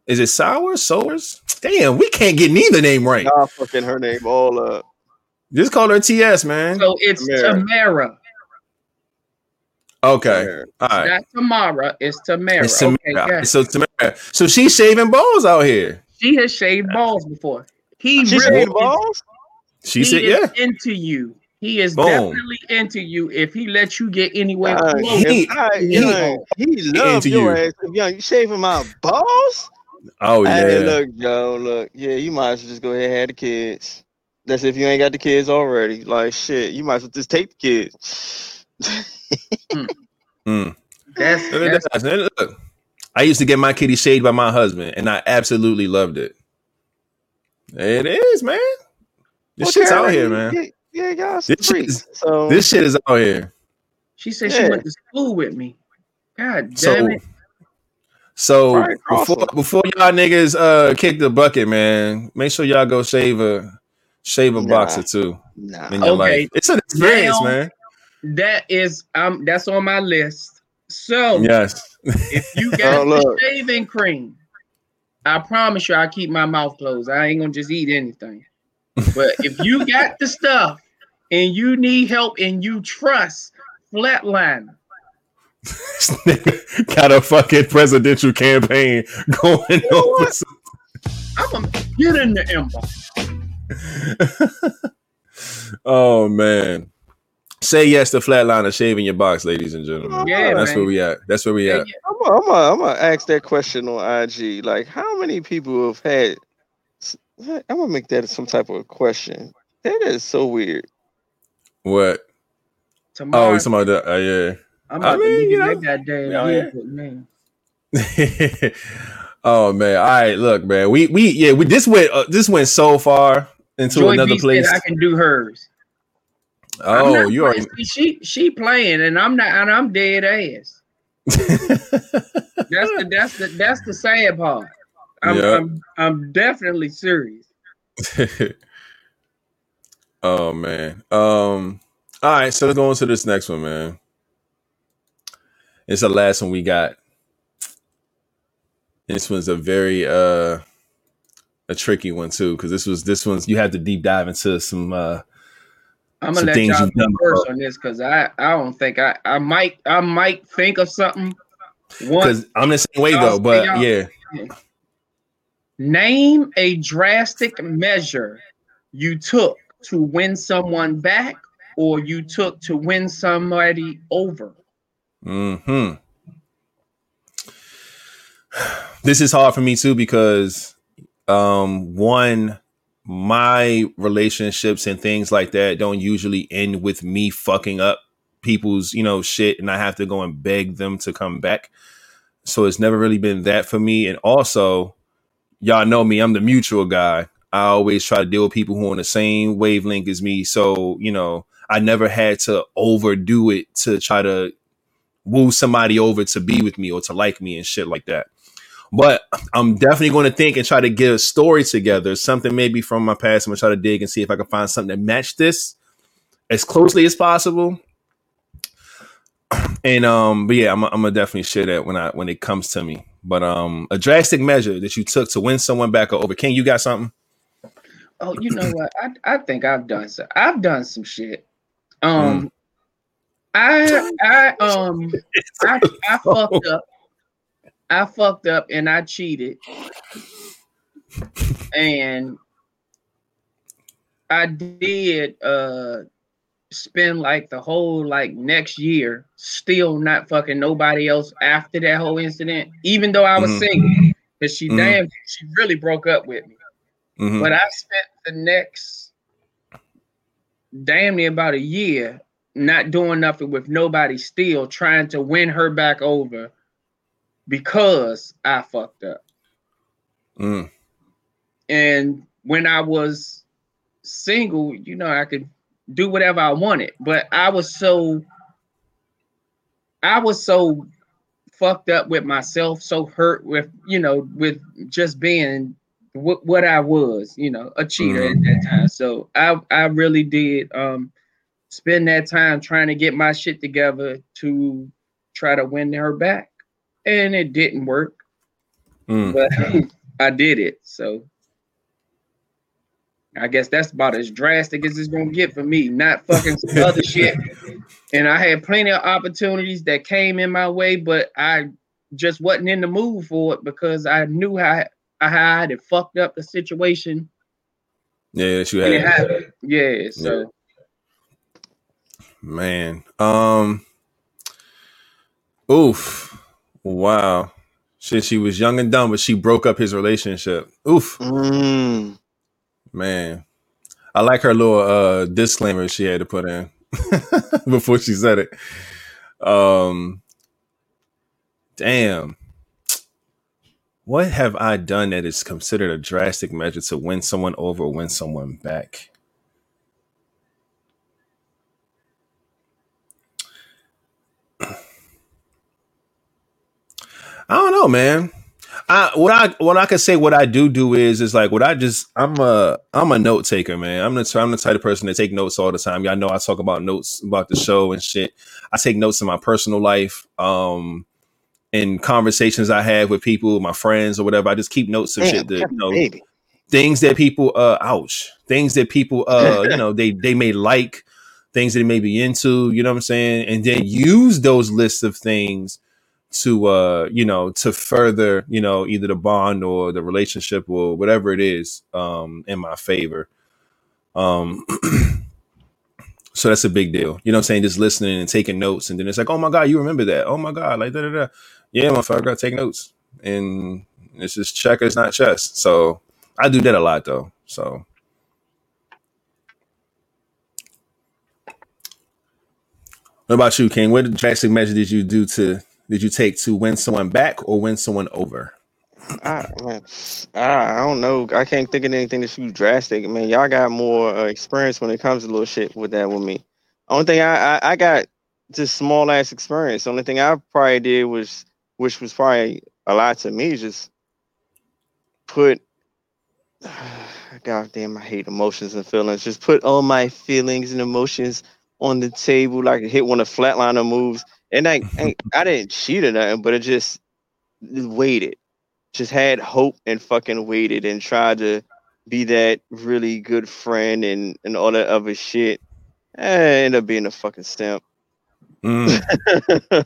Is it sour sowers? Damn, we can't get neither name right. Nah, fucking her name all up. Just call her TS, man. So it's Tamara. Tamara. Okay, all right. Not Tamara. It's Tamara. It's Tamara. Okay, All right. So Tamara, so she's shaving balls out here. She has shaved balls before. He She really shaved balls? She he said, is "Yeah." into you. He is Boom. definitely into you. If he lets you get anywhere Uh, close, he- he- he loves your you. ass. Young, you shaving my balls? Oh Hey, yeah. look, Joe, look. Yeah, you might as well just go ahead and have the kids. That's if you ain't got the kids already. Like shit, you might as well just take the kids. Mm. <laughs> that's, Look that's Look, I used to get my kitty shaved by my husband, and I absolutely loved it. It is, man. This shit's out here, man. Yeah, yeah y'all some This shit is- So This shit is out here. She said she went to school with me. God damn So, it. So Probably before before y'all niggas uh kick the bucket, man, make sure y'all go shave a shave a Nah. box or two nah. in your Okay. life. It's an experience, Now- man. That is um that's on my list. So Yes. if you <laughs> got Oh, the shaving cream, I promise you I keep my mouth closed. I ain't gonna just eat anything. But if you <laughs> got the stuff and you need help and you trust Flatline, <laughs> Got a fucking presidential campaign going on. for some- I'm gonna get in the inbox. <laughs> oh man. Say yes to flatliner shaving your box, ladies and gentlemen. Yeah, That's man. where we at. That's where we Yeah, at. yeah. I'm gonna I'm I'm ask that question on IG. Like, how many people have had? I'm gonna make that some type of question. That is so weird. What? Tomorrow, Oh, he's talking about that. Uh, yeah. I'm I mean, you know, that goddamn yeah, vehicle, man. <laughs> oh man! All right, look, man. We we yeah. We this went uh, this went so far into Joy another B place. I can do hers. Oh, you are. She she playing and I'm not and I'm dead ass. <laughs> That's the that's the that's the sad part. I'm Yeah. I'm, I'm definitely serious. <laughs> oh man. Um. All right, so let's go on to this next one, man. It's the last one we got. This one's a very uh a tricky one too, because this was this one's you have to deep dive into some uh I'm gonna let y'all go first on this because I I don't think I I might I might think of something. Because I'm the same way though, but yeah. Name a drastic measure you took to win someone back or you took to win somebody over. Hmm. <sighs> This is hard for me too because, um, one, my relationships and things like that don't usually end with me fucking up people's, you know, shit, and I have to go and beg them to come back. So it's never really been that for me. And also, y'all know me, I'm the mutual guy. I always try to deal with people who are on the same wavelength as me. So, you know, I never had to overdo it to try to woo somebody over to be with me or to like me and shit like that. But I'm definitely going to think and try to get a story together, something maybe from my past. I'm going to try to dig and see if I can find something that match this as closely as possible. <clears throat> And um, but yeah, I'm, I'm gonna definitely share that when I when it comes to me. But um, a drastic measure that you took to win someone back over. King, you got something? Oh, you know what? I, I think I've done some. I've done some shit. Um, Mm. I I um I, I fucked up. I fucked up and I cheated, and I did uh spend like the whole like next year still not fucking nobody else after that whole incident, even though I was Mhm. single. Cause she Mhm. damn she really broke up with me. Mhm. But I spent the next damn near about a year not doing nothing with nobody still trying to win her back over because I fucked up. Mm. And when I was single, you know, I could do whatever I wanted, but I was so I was so fucked up with myself, so hurt with, you know, with just being what, what I was, you know, a cheater at that time. So I I really did um spend that time trying to get my shit together to try to win her back. And it didn't work, Mm. but <laughs> I did it. So I guess that's about as drastic as it's gonna get for me. Not fucking some <laughs> other shit. And I had plenty of opportunities that came in my way, but I just wasn't in the mood for it because I knew how I had it fucked up the situation Yeah, that you had. Yeah, so Man. Um Oof. Wow. Shit, she was young and dumb, but she broke up his relationship. Oof. Mm. Man. I like her little uh disclaimer she had to put in <laughs> before she said it. Um damn. What have I done that is considered a drastic measure to win someone over or win someone back? I don't know, man. I what I what I can say what I do do is is like what I just I'm a I'm a note taker, man. I'm the I'm the type of person to take notes all the time. Y'all know I talk about notes about the show and shit. I take notes in my personal life, um, in conversations I have with people, my friends or whatever. I just keep notes of Damn, shit that you know baby. things that people uh ouch things that people uh you know they they may like things that they may be into you know what i'm saying and then use those lists of things to uh you know to further you know either the bond or the relationship or whatever it is um in my favor. Um <clears throat> so that's a big deal. You know what i'm saying? Just listening and taking notes. And then it's like oh my god you remember that. Oh my god like da da da. Yeah my motherfucker gotta take notes. And it's just checkers not chess. So I do that a lot though. So. What about you, King? What drastic measure did you do to did you take to win someone back or win someone over? I, man, I, I don't know. I can't think of anything that's too drastic. Man, y'all got more uh, experience when it comes to little shit with that with me. Only thing I, I, I got just small ass experience. Only thing I probably did was, which was probably a lot to me, just put. <sighs> God damn, I hate emotions and feelings. Just put all my feelings and emotions on the table, like hit one of flatliner moves. And I, I, <laughs> I didn't cheat or nothing, but it just waited just had hope and fucking waited and tried to be that really good friend and, and all that other shit. I end up being a fucking simp. Mm, <laughs>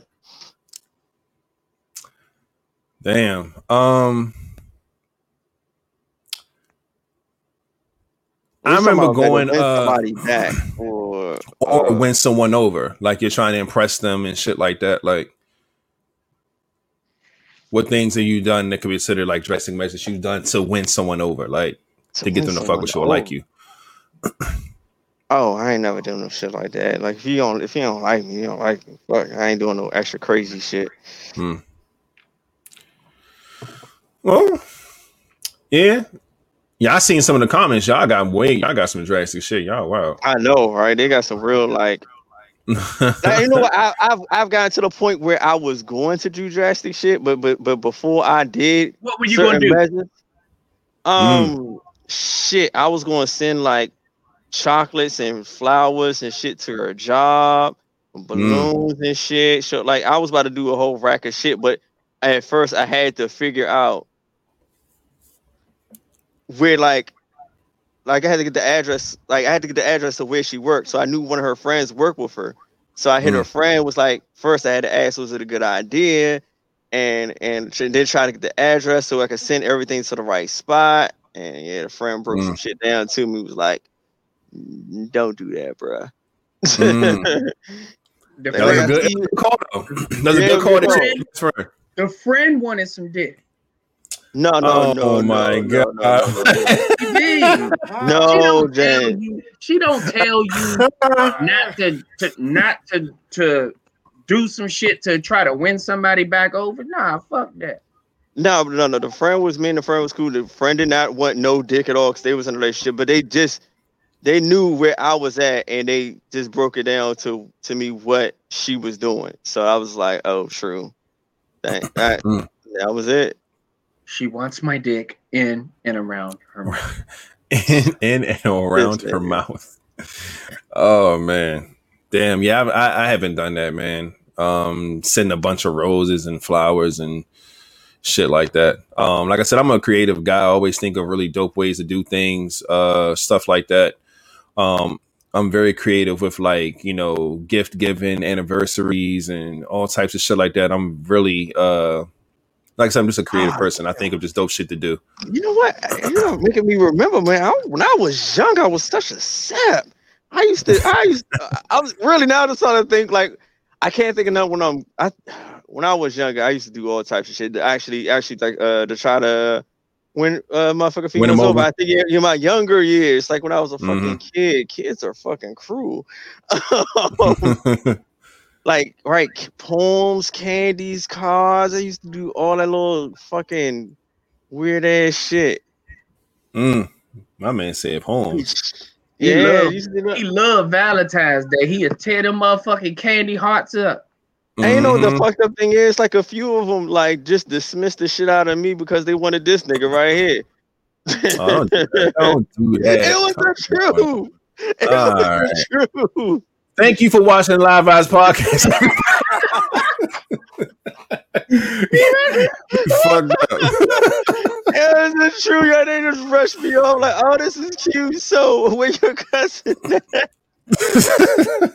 damn. Um I remember going, uh, somebody back or or uh, win someone over, like you're trying to impress them and shit like that. Like, what things have you done that could be considered like dressing measures you've done to win someone over, like to, get them to fuck with you or like you? Oh, I ain't never doing no shit like that. Like if you don't if you don't like me, you don't like me. Fuck, I ain't doing no extra crazy shit. Well, yeah, yeah. I seen some of the comments. Y'all got way, y'all got some drastic shit. Y'all wow. I know, right? They got some real like <laughs> Now, you know what? I, I've I've gotten to the point where I was going to do drastic shit, but but but before I did, What were you gonna do? measures, um, shit, I was going to send like chocolates and flowers and shit to her job, balloons and shit. So like I was about to do a whole rack of shit, but at first I had to figure out where like like I had to get the address, like I had to get the address of where she worked. So I knew one of her friends worked with her. So I hit her friend, was like, first I had to ask, was it a good idea? And and she did try to get the address so I could send everything to the right spot. And yeah, the friend broke some shit down to me, was like, "Mm, don't do that, bruh. Mm. The, That was I a good, call though. <clears throat> That's a good call. good to call. take your friend. the friend wanted some dick. No, no, oh no, my no, god. no, no, no, no. <laughs> No, she don't tell you. She don't tell you not to, to not to to do some shit to try to win somebody back over. Nah, fuck that. No, no, no. The friend was me and the friend was cool. The friend did not want no dick at all because they was in a relationship, but they just they knew where I was at and they just broke it down to to me what she was doing. So I was like, oh, true. That that, Mm. that was it. She wants my dick in and around her mouth. <laughs> in, in and around her mouth. Oh man, damn. Yeah, I, I, haven't done that, man. Um, sending a bunch of roses and flowers and shit like that. Um, like I said, I'm a creative guy. I always think of really dope ways to do things, uh, stuff like that. Um, I'm very creative with like you know gift giving, anniversaries, and all types of shit like that. I'm really uh, like I said, I'm just a creative Ah, person. I think of just dope shit to do. You know what? You know, making me remember, man. I, when I was young, I was such a sap. I used to, I used, I was really now just trying to think like, I can't think of nothing when I'm, I, when I was younger, I used to do all types of shit. To actually, actually, like, uh, to try to win, uh, motherfucker females over. over. I think in, my younger years, like when I was a fucking Mhm. kid, kids are fucking cruel. <laughs> <laughs> like right poems candies cards i used to do all that little fucking weird ass shit mm, my man said poems. He yeah loved- used to do that. He loved Valentine's Day. He'd tear them motherfucking candy hearts up. and you know what the fucked up thing is like a few of them like just dismissed the shit out of me because they wanted this nigga right here Oh, don't do that. Don't do <laughs> that. it was the truth it was Alright. the truth Thank you for watching Live Eyes Podcast. <laughs> You fucked up. <laughs> it was the truth yeah they just rushed me off like oh this is cute so where your cousin at? <laughs>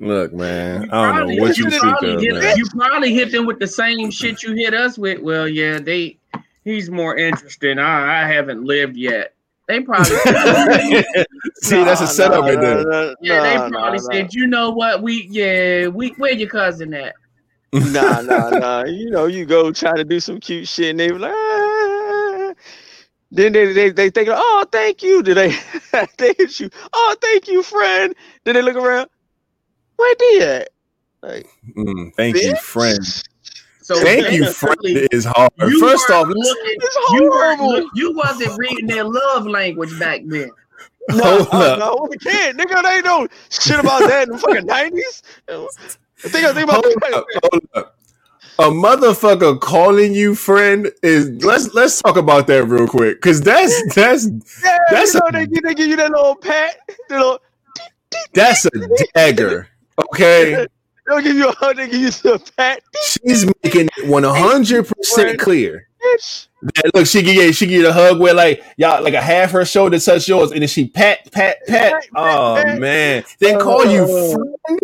Look, man, I don't Probably- know what you you speak of, hit, man. You probably hit them with the same shit you hit us with. Well, yeah, they. He's more interesting. I, I haven't lived yet. They probably. <laughs> See, that's a setup nah, right there. nah, nah, yeah, they probably nah, said, you know what? We yeah, we where your cousin at? <laughs> nah, nah, nah. You know, you go try to do some cute shit, and they were like, ah. then they they they think, oh, thank you. Did they <laughs> they hit you? Oh, thank you, friend. Then they look around. Where did? at? Like, Mm, thank you, friend. So Thank you, friend. basically, Is hard. you First off, let's- looking, It's you weren't horrible. look, you wasn't reading their love language back then. No, <laughs> Hold uh, up. no, we can't. Nigga, they know shit about that in the fucking nineties. Think, think about hold up, hold up. A motherfucker calling you friend is let's let's talk about that real quick because that's that's Yeah, That's you know a- they, give- they give you that little pat. They little, that's a <laughs> dagger. Okay, they'll give you a hug. They give you the pat. she's making it one hundred percent clear. That, look, she give you she give you the hug where like y'all like a half her shoulder touch yours, and then she pat pat pat. Oh man, they call you uh. friend.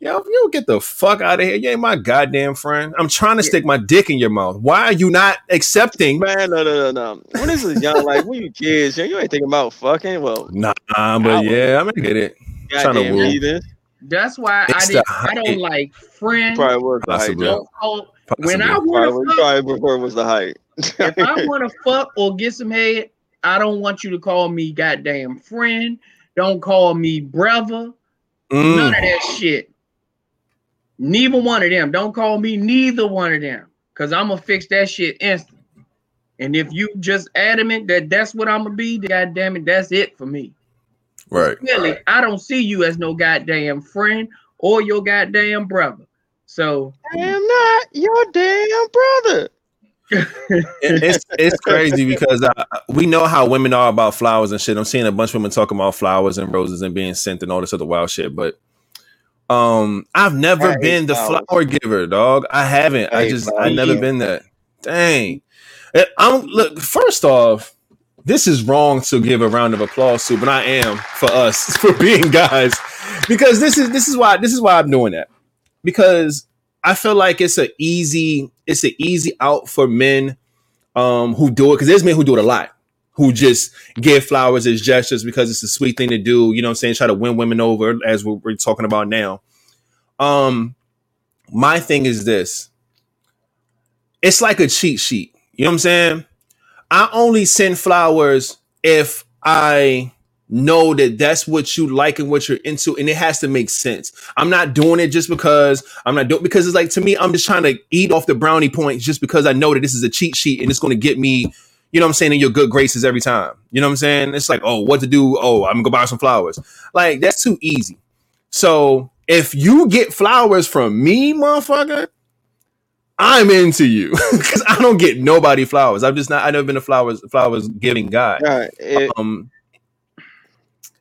Yo, you get the fuck out of here. You ain't my goddamn friend. I'm trying to stick my dick in your mouth. Why are you not accepting? Man, no, no, no, no. When this is young, like when you kids, you ain't thinking about fucking. Well, Nah, but yeah, I'm gonna get it. Goddamn woo. Heathen. That's why I It's the didn't. I don't like friend. Probably was the height. Don't call, when I want to fuck, before it was the height. if I <laughs> want to fuck or get some head, I don't want you to call me goddamn friend. Don't call me brother. None Mm, of that shit. Neither one of them. Don't call me neither one of them. Cause I'm gonna fix that shit instant. And if you just adamant that that's what I'm gonna be, goddamn it, that's it for me. Right. Really, I don't see you as no goddamn friend or your goddamn brother. So I am not your damn brother. It's it's crazy because uh, we know how women are about flowers and shit. I'm seeing a bunch of women talking about flowers and roses and being sent and all this other wild shit. But um, I've never been the flowers. flower giver, dog. I haven't. I I just I flowers. never Yeah. been that. Dang. Eh, I'm look. First off, this is wrong to give a round of applause to, but I am for us <laughs> for being guys. Because this is this is why this is why I'm doing that. Because I feel like it's a easy it's an easy out for men um who do it. Because there's men who do it a lot who just give flowers as gestures because it's a sweet thing to do you know what I'm saying? Try to win women over as we're, we're talking about now. Um my thing is this. It's like a cheat sheet you know what I'm saying I only send flowers if I know that that's what you like and what you're into, and it has to make sense. I'm not doing it just because I'm not doing because it's like to me, I'm just trying to eat off the brownie points just because I know that this is a cheat sheet and it's going to get me, you know what I'm saying, in your good graces every time. You know what I'm saying? It's like, oh, what to do? Oh, I'm gonna go buy some flowers. Like that's too easy. So if you get flowers from me, motherfucker, I'm into you <laughs> because I don't get nobody flowers. I'm just not. I've never been a flowers flowers giving guy. Right. It, Um,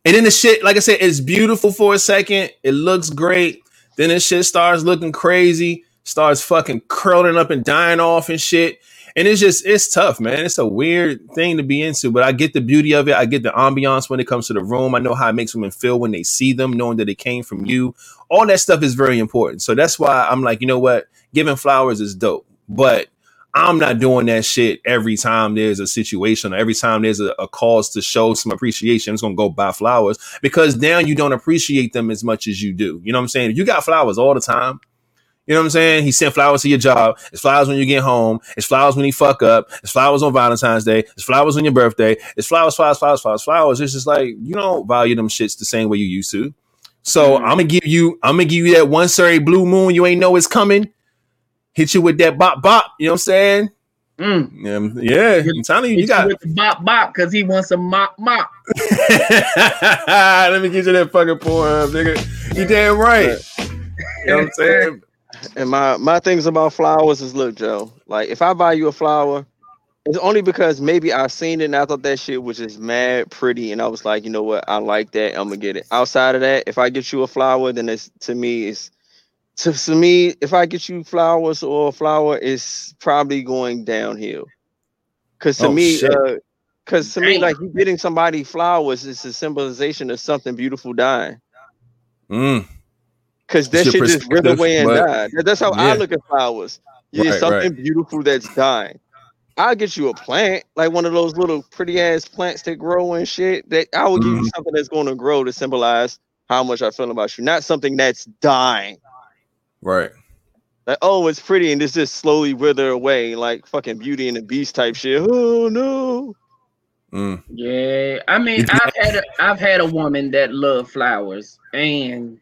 and then the shit, like I said, it's beautiful for a second. It looks great. Then the shit starts looking crazy, starts fucking curling up and dying off and shit. And it's just, it's tough, man. It's a weird thing to be into, but I get the beauty of it. I get the ambiance when it comes to the room. I know how it makes women feel when they see them, knowing that it came from you. All that stuff is very important. So that's why I'm like, you know what? Giving flowers is dope. But I'm not doing that shit every time there's a situation or every time there's a, a cause to show some appreciation. I'm gonna go buy flowers because now you don't appreciate them as much as you do. You know what I'm saying? If you got flowers all the time, you know what I'm saying? He sent flowers to your job. It's flowers when you get home. It's flowers when you fuck up. It's flowers on Valentine's Day. It's flowers on your birthday. It's flowers, flowers, flowers, flowers, flowers. It's just like you don't value them shits the same way you used to. So Mhm. I'm gonna give you, I'm gonna give you that one sorry blue moon you ain't know it's coming. Hit you with that bop bop. You know what I'm saying? mm, Um, yeah, I'm telling you, you got. with the bop bop because he wants a mop mop. <laughs> Let me get you that fucking porn, nigga. You damn right. You know what I'm saying? And my my things about flowers is look, Joe. Like if I buy you a flower, it's only because maybe I've seen it and I thought that shit was just mad pretty, and I was like, you know what, I like that. I'm gonna get it. Outside of that, if I get you a flower, then it's to me it's to, to me if I get you flowers or a flower, it's probably going downhill. Cause to Oh, me, shit. uh, cause to me, like you getting somebody flowers is a symbolization of something beautiful dying. Mm, Cause that It's your shit just wither perspective, away and die. That's how yeah. I look at flowers. You Right, something right. beautiful that's dying. I'll get you a plant, like one of those little pretty ass plants that grow and shit. That I will give you Mhm. something that's going to grow to symbolize how much I feel about you, not something that's dying. Right. Like, oh, it's pretty and this just slowly wither away, like fucking Beauty and the Beast type shit. Oh no. Mm. Yeah, I mean, I've had a, I've had a woman that loved flowers, and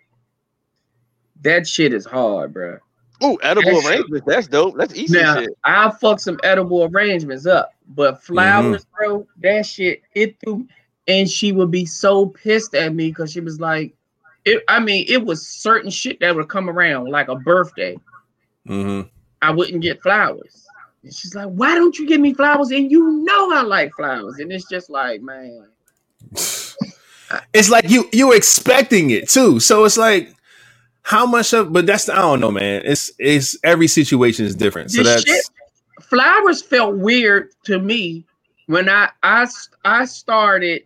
that shit is hard, bro. Oh, edible That's- arrangements. That's dope. That's easy Now, shit. I'll fuck some edible arrangements up, but flowers, bro, that shit, it threw, and she would be so pissed at me because she was like, it, I mean, it was certain shit that would come around, like a birthday. hmm I wouldn't get flowers. And she's like, why don't you give me flowers? And you know I like flowers. And it's just like, man. <laughs> It's like you you expecting it too. So it's like how much of but that's I don't know, man. It's it's every situation is different. So that's shit- flowers felt weird to me when I I I started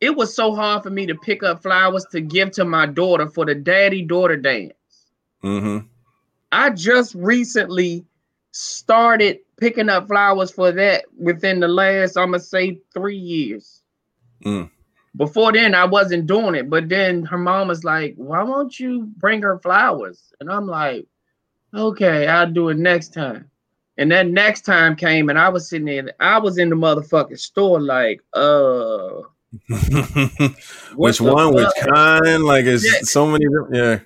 it was so hard for me to pick up flowers to give to my daughter for the daddy daughter dance. Mm-hmm. I just recently started picking up flowers for that within the last, I'm gonna say, three years. Mm. Before then, I wasn't doing it, but then her mom was like, "Why won't you bring her flowers?" And I'm like, "Okay, I'll do it next time." And that next time came, and I was sitting there. I was in the motherfucking store, like, uh, <laughs> which one? Which kind? Like it's Yeah. so many. Yeah.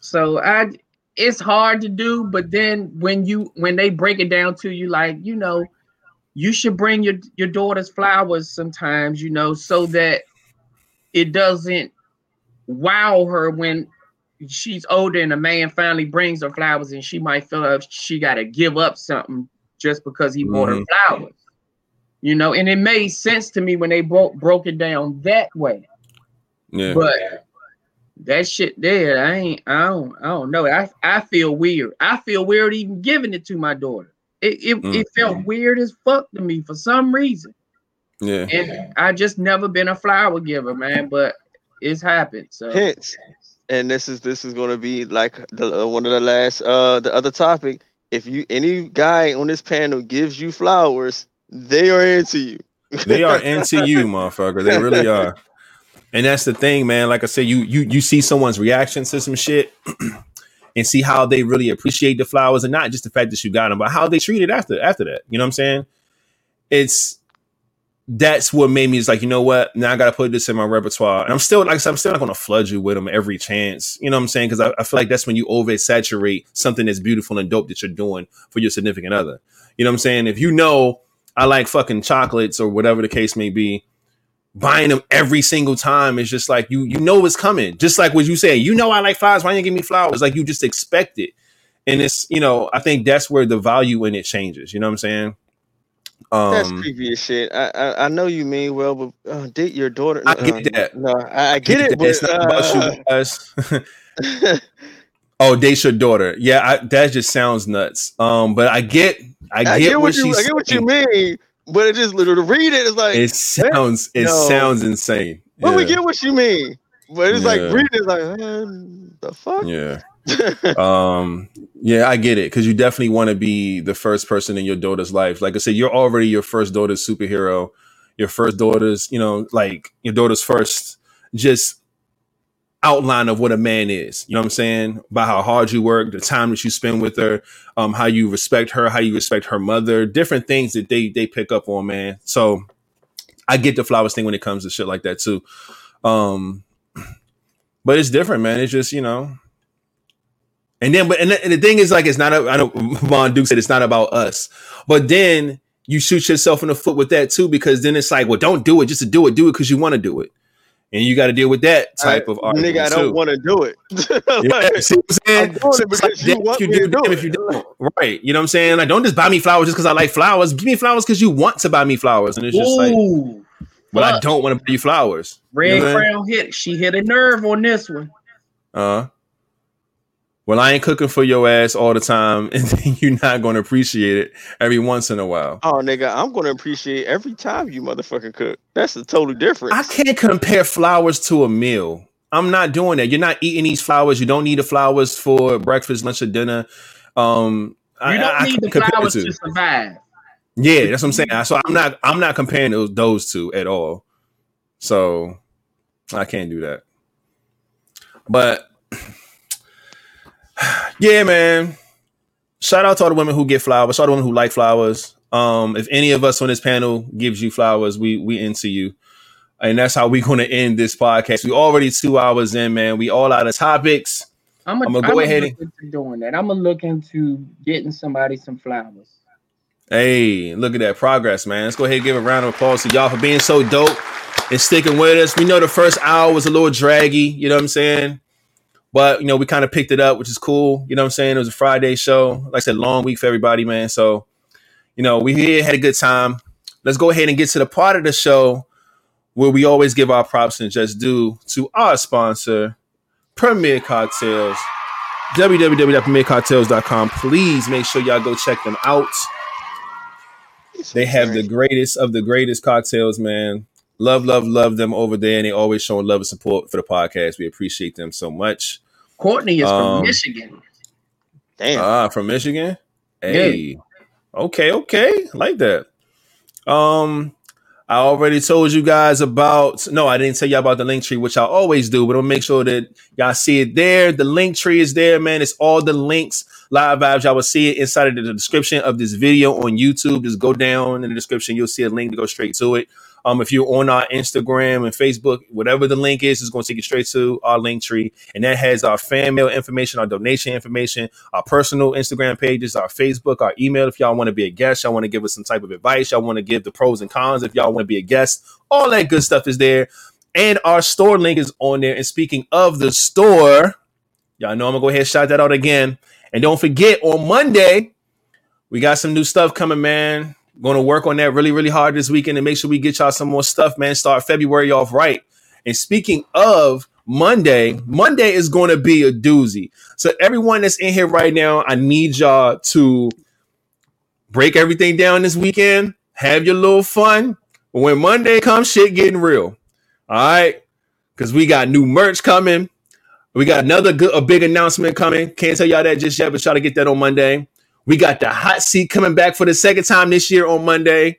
So I it's hard to do, but then when you when they break it down to you, like, you know, you should bring your your daughter's flowers sometimes, you know, so that it doesn't wow her when she's older and a man finally brings her flowers and she might feel like she gotta give up something just because he bought her Mhm. flowers. You know, and it made sense to me when they broke broke it down that way. Yeah. But that shit there, I ain't, I don't, I don't know. I, I feel weird. I feel weird even giving it to my daughter. It, it, Mm. it felt weird as fuck to me for some reason. yeah. And I just never been a flower giver, man. But it's happened. So Hence, and this is this is gonna be like the uh, one of the last uh the other topic. If you any guy on this panel gives you flowers, they are into you. They are <laughs> into you, motherfucker. They really are. And that's the thing, man. Like I said, you you you see someone's reaction to some shit <clears throat> and see how they really appreciate the flowers and not just the fact that you got them, but how they treat it after after that. You know what I'm saying? It's that's what made me is like, you know what? Now I gotta put this in my repertoire. And I'm still like I said, I'm still not gonna flood you with them every chance. You know what I'm saying? Because I, I feel like that's when you oversaturate something that's beautiful and dope that you're doing for your significant other. You know what I'm saying? If you know I like fucking chocolates or whatever the case may be, buying them every single time is just like you you know it's coming. Just like what you say, you know I like flowers. Why didn't you give me flowers? Like you just expect it. And it's you know I think that's where the value in it changes. You know what I'm saying? That's Um, creepy as shit. I, I I know you mean well, but uh, date your daughter. I uh, get that. No, I, I get it, but it's not about uh, you guys. <laughs> <laughs> oh, date your daughter. Yeah, I, that just sounds nuts. Um, but I get, I get, I get what, you I get what you mean, but it just literally read it is like, It sounds, it No. sounds insane. well, we get what you mean, but it's like Yeah. reading is like, uh, the fuck. Yeah. <laughs> um yeah i get it because you definitely want to be the first person in your daughter's life like i said you're already your first daughter's superhero your first daughter's you know like your daughter's first just outline of what a man is. You know what i'm saying? About how hard you work the time that you spend with her um how you respect her how you respect her mother different things that they they pick up on man. So i get the flowers thing when it comes to shit like that too. Um but it's different man. It's just you know. And then, but and the, and the thing is, like, it's not. A, I know Von Duke said it's not about us, but then you shoot yourself in the foot with that too, because then it's like, well, don't do it. Just to do it. Do it because you want to do it, and you got to deal with that type of argument nigga, I don't want to do it. <laughs> yeah, see what I'm saying? I'm doing So it it's like, you want if me to do, do it. if you don't. Right? You know what I'm saying? Like, don't just buy me flowers just because I like flowers. Give me flowers because you want to buy me flowers, and it's just like, Ooh, but I don't want to buy you flowers. Red You know what I'm saying? Crown hit. She hit a nerve on this one. Uh, well, I ain't cooking for your ass all the time, <laughs> and then you're not going to appreciate it every once in a while. Oh, nigga, I'm gonna appreciate every time you motherfucking cook. That's a total difference. I can't compare flowers to a meal. I'm not doing that. You're not eating these flowers. You don't need the flowers for breakfast, lunch, or dinner. Um, You I- don't I- I need the the flowers two. to survive. Yeah, that's what I'm saying. So I'm not. I'm not comparing those those two at all. So I can't do that. But yeah, man. Shout out to all the women who get flowers. Shout out to the women who like flowers. Um, if any of us on this panel gives you flowers, we we into you. And that's how we're gonna end this podcast. We already two hours in, man. We all out of topics. I'm gonna, go ahead and doing that. I'm gonna look into getting somebody some flowers. Hey, look at that progress, man. Let's go ahead and give a round of applause to y'all for being so dope and sticking with us. We know the first hour was a little draggy, you know what I'm saying? But, you know, we kind of picked it up, which is cool. You know what I'm saying? It was a Friday show. Like I said, long week for everybody, man. So, you know, we here, had a good time. Let's go ahead and get to the part of the show where we always give our props and just due to our sponsor, Premier Cocktails. www.premiercocktails.com. Please make sure y'all go check them out. They have the greatest of the greatest cocktails, man. Love, love, love them over there, and they always showing love and support for the podcast. We appreciate them so much. Courtney is Um, from Michigan. Damn. Ah, from Michigan. Hey, okay, okay, like that. Um, I already told you guys about. No, I didn't tell you about the Linktree, which I always do, but I'll make sure that y'all see it there. The Linktree is there, man. It's all the links, live vibes. Y'all will see it inside of the description of this video on YouTube. Just go down in the description. You'll see a link to go straight to it. Um, if you're on our Instagram and Facebook, whatever the link is, is going to take you straight to our Linktree, and that has our fan mail information, our donation information, our personal Instagram pages, our Facebook, our email. If y'all want to be a guest, y'all want to give us some type of advice, y'all want to give the pros and cons. If y'all want to be a guest, all that good stuff is there, and our store link is on there. And speaking of the store, y'all know I'm gonna go ahead and shout that out again. And don't forget on Monday, we got some new stuff coming, man. Going to work on that really, really hard this weekend and make sure we get y'all some more stuff, man. Start February off right. And speaking of Monday, Monday is going to be a doozy. So everyone that's in here right now, I need y'all to break everything down this weekend. Have your little fun. When Monday comes, shit getting real. All right, because we got new merch coming. We got another good, a big announcement coming. Can't tell y'all that just yet, but try to get that on Monday. We got the hot seat coming back for the second time this year on Monday.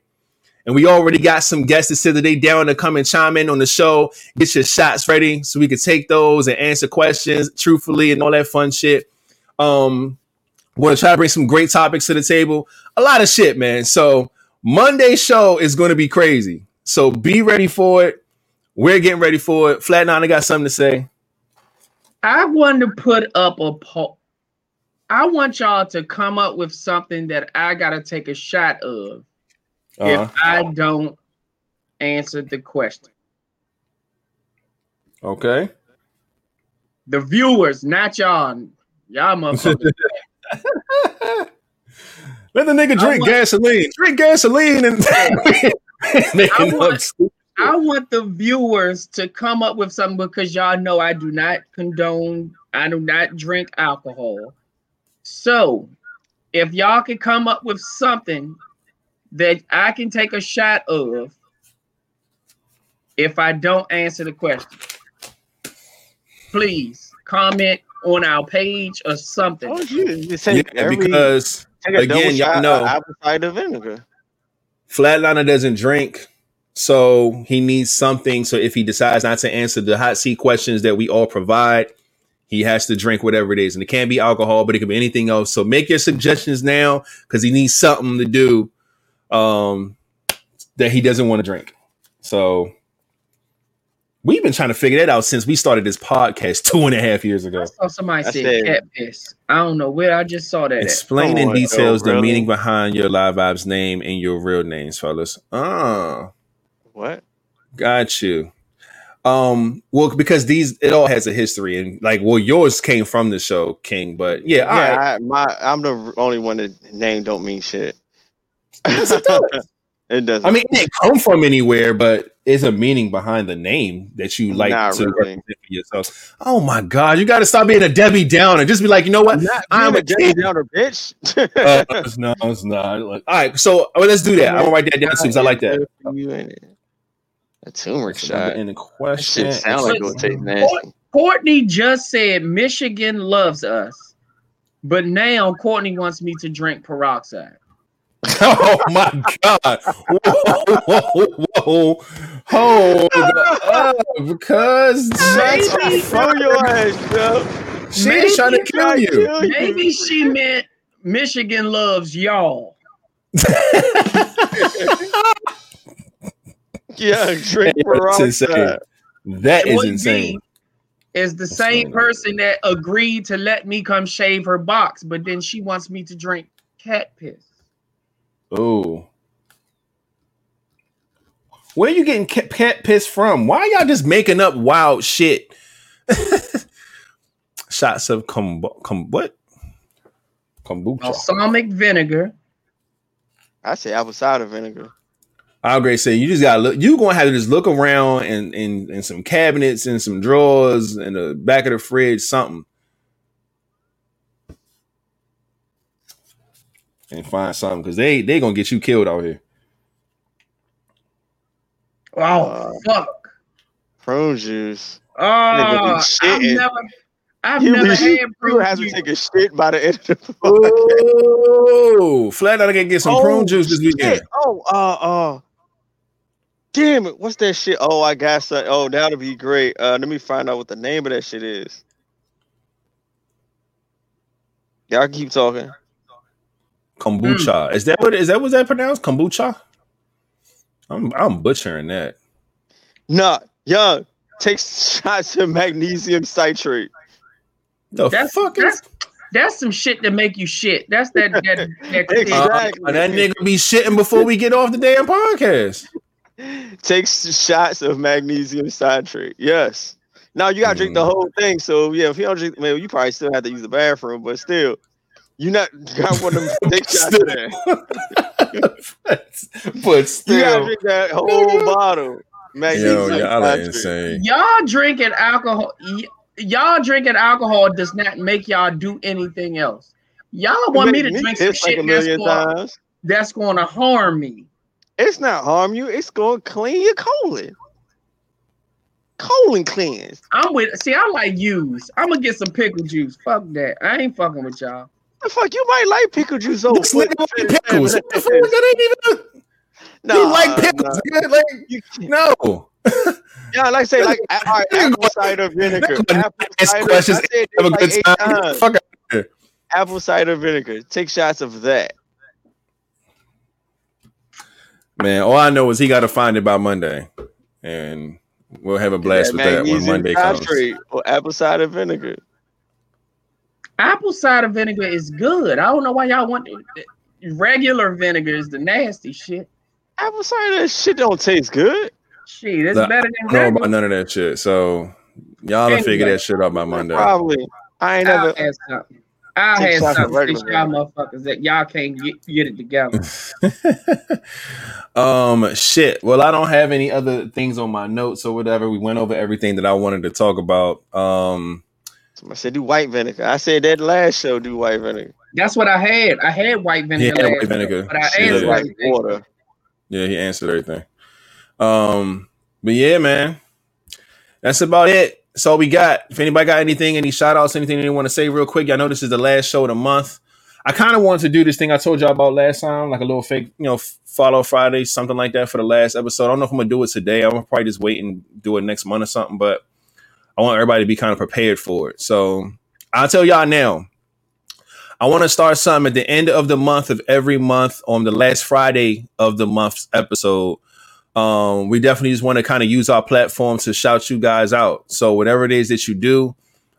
And we already got some guests that said that they down to come and chime in on the show. Get your shots ready so we can take those and answer questions truthfully and all that fun shit. Um, we're gonna try to bring some great topics to the table. A lot of shit, man. So Monday show is gonna be crazy. So be ready for it. We're getting ready for it. Flatliner, I got something to say. I want to put up a poll. I want y'all to come up with something that I gotta take a shot of Uh, if I don't answer the question. okay. The viewers, not y'all. Y'all motherfuckers. <laughs> Let the nigga drink want- gasoline. Drink gasoline and <laughs> making want- up I want the viewers to come up with something because y'all know I do not condone, I do not drink alcohol. So if y'all can come up with something that I can take a shot of if I don't answer the question, please comment on our page or something. Oh, you, you take Yeah, every, because take a again, double y'all know- of apple cider vinegar. Flatliner doesn't drink, so he needs something. So if he decides not to answer the hot seat questions that we all provide, he has to drink whatever it is. And it can't be alcohol, but it could be anything else. So make your suggestions now because he needs something to do um, that he doesn't want to drink. So we've been trying to figure that out since we started this podcast two and a half years ago. I saw somebody I say said- cat piss. I don't know where I just saw that. At. Explain in details oh, the meaning behind your live vibes name and your real names, fellas. Ah. What? Got you. Um, well, because these it all has a history, and like, well, yours came from the show, King, but yeah, all Yeah, right. I, my I'm the only one that name don't mean shit. Yes, it does. <laughs> it doesn't. I mean, it didn't come from anywhere, but it's a meaning behind the name that you like Not to really. for yourself. Oh my god, you got to stop being a Debbie Downer. Just be like, you know what? not I'm a a Debbie kid. Downer bitch. Uh, it's no, it's not. Look, All right, so well, let's do that. I'm gonna write that down <laughs> too because I like that. You ain't it? A turmeric That's shot. In the That question, shit sound like it would taste nasty. Courtney just said Michigan loves us, but now Courtney wants me to drink peroxide. <laughs> oh my god! Whoa, whoa, whoa! Hold up, because Maybe- Throw your ass, Joe. she's trying to kill you. Maybe she meant Michigan loves y'all. <laughs> Yeah, <laughs> drink That's insane. peroxide. That is insane. Is the That's same person that agreed to let me come shave her box, but then she wants me to drink cat piss. Oh, where are you getting cat, cat piss from? Why y'all just making up wild shit? <laughs> Shots of com, com what? Kombucha. Balsamic vinegar. I say apple cider vinegar. I'll great say you just gotta look. You gonna have to just look around and in, in some cabinets and some drawers in the back of the fridge, something, and find something because they they gonna get you killed out here. Oh Uh, fuck! Prune juice. Oh, nigga I've never, I've You, never be- had you prune have to juice. take a shit by the end of the <laughs> podcast. Oh, flat out, I gotta get some prune juice this shit. weekend. Oh, uh, uh. Damn it! What's that shit? Oh, I got some. Oh, that'll be great. Uh, let me find out what the name of that shit is. Y'all keep talking. Kombucha. Is that what is that was that pronounced? Kombucha? I'm I'm butchering that. Nah, young. Take shots of magnesium citrate. The That's fuck that's is that's some shit that make you shit. That's that that that, <laughs> Exactly. uh, that nigga be shitting before we get off the damn podcast. Take s- shots of magnesium citrate. Yes. Now you gotta drink the Mm. whole thing. So yeah, if you don't drink, well, you probably still have to use the bathroom, but still, you not <laughs> got one of them <laughs> take shots of that. <laughs> but You gotta drink that whole bottle. yo, y'all are insane. y'all drinking alcohol. y- y'all drinking alcohol does not make y'all do anything else. Y'all want me to drink some like shit a that's going, that's going to harm me. It's not harm you. It's going to clean your colon. Colon cleanse. I'm with. See, I like use. I'm gonna get some pickle juice. Fuck that. I ain't fucking with y'all. The fuck, you might like pickle juice. Oh, This nigga like pickles. What the fuck? That ain't even. Nah, he like pickles. nah. nigga, Like You no. <laughs> Yeah, like I say, like <laughs> all right, apple cider vinegar. Apple Ask cider, questions. I said Have a this like good time. Fuck out. Apple cider vinegar. Take shots of that. Man, all I know is he got to find it by Monday, and we'll have a blast with that when Monday comes. citrate or apple cider vinegar. Apple cider vinegar is good. I don't know why y'all want regular vinegar is the nasty shit. Apple cider shit don't taste good. Shit, it's Nah, better I than don't know about regular. none of that shit. So y'all will figure that shit out by Monday. Probably. I ain't I'll never. Have something. I'll Take have something for regular y'all motherfuckers that y'all can't get, get it together. <laughs> um shit. Well, I don't have any other things on my notes or whatever. We went over everything that I wanted to talk about. Um Somebody said do white vinegar. I said that last show. Do white vinegar. That's what I had. I had white vinegar. had last white vinegar. But I Yeah. answered It's like water. Yeah, he answered everything. Um, but yeah, man, that's about it. All we got. If anybody got anything, any shout outs, anything they want to say real quick, y'all know this is the last show of the month. I kind of wanted to do this thing I told y'all about last time, like a little fake, you know, follow Friday, something like that for the last episode. I don't know if I'm gonna do it today. I'm gonna probably just wait and do it next month or something, but I want everybody to be kind of prepared for it. So I'll tell y'all now. I want to start something at the end of the month of every month on the last Friday of the month's episode. Um, we definitely just want to kind of use our platform to shout you guys out. So whatever it is that you do,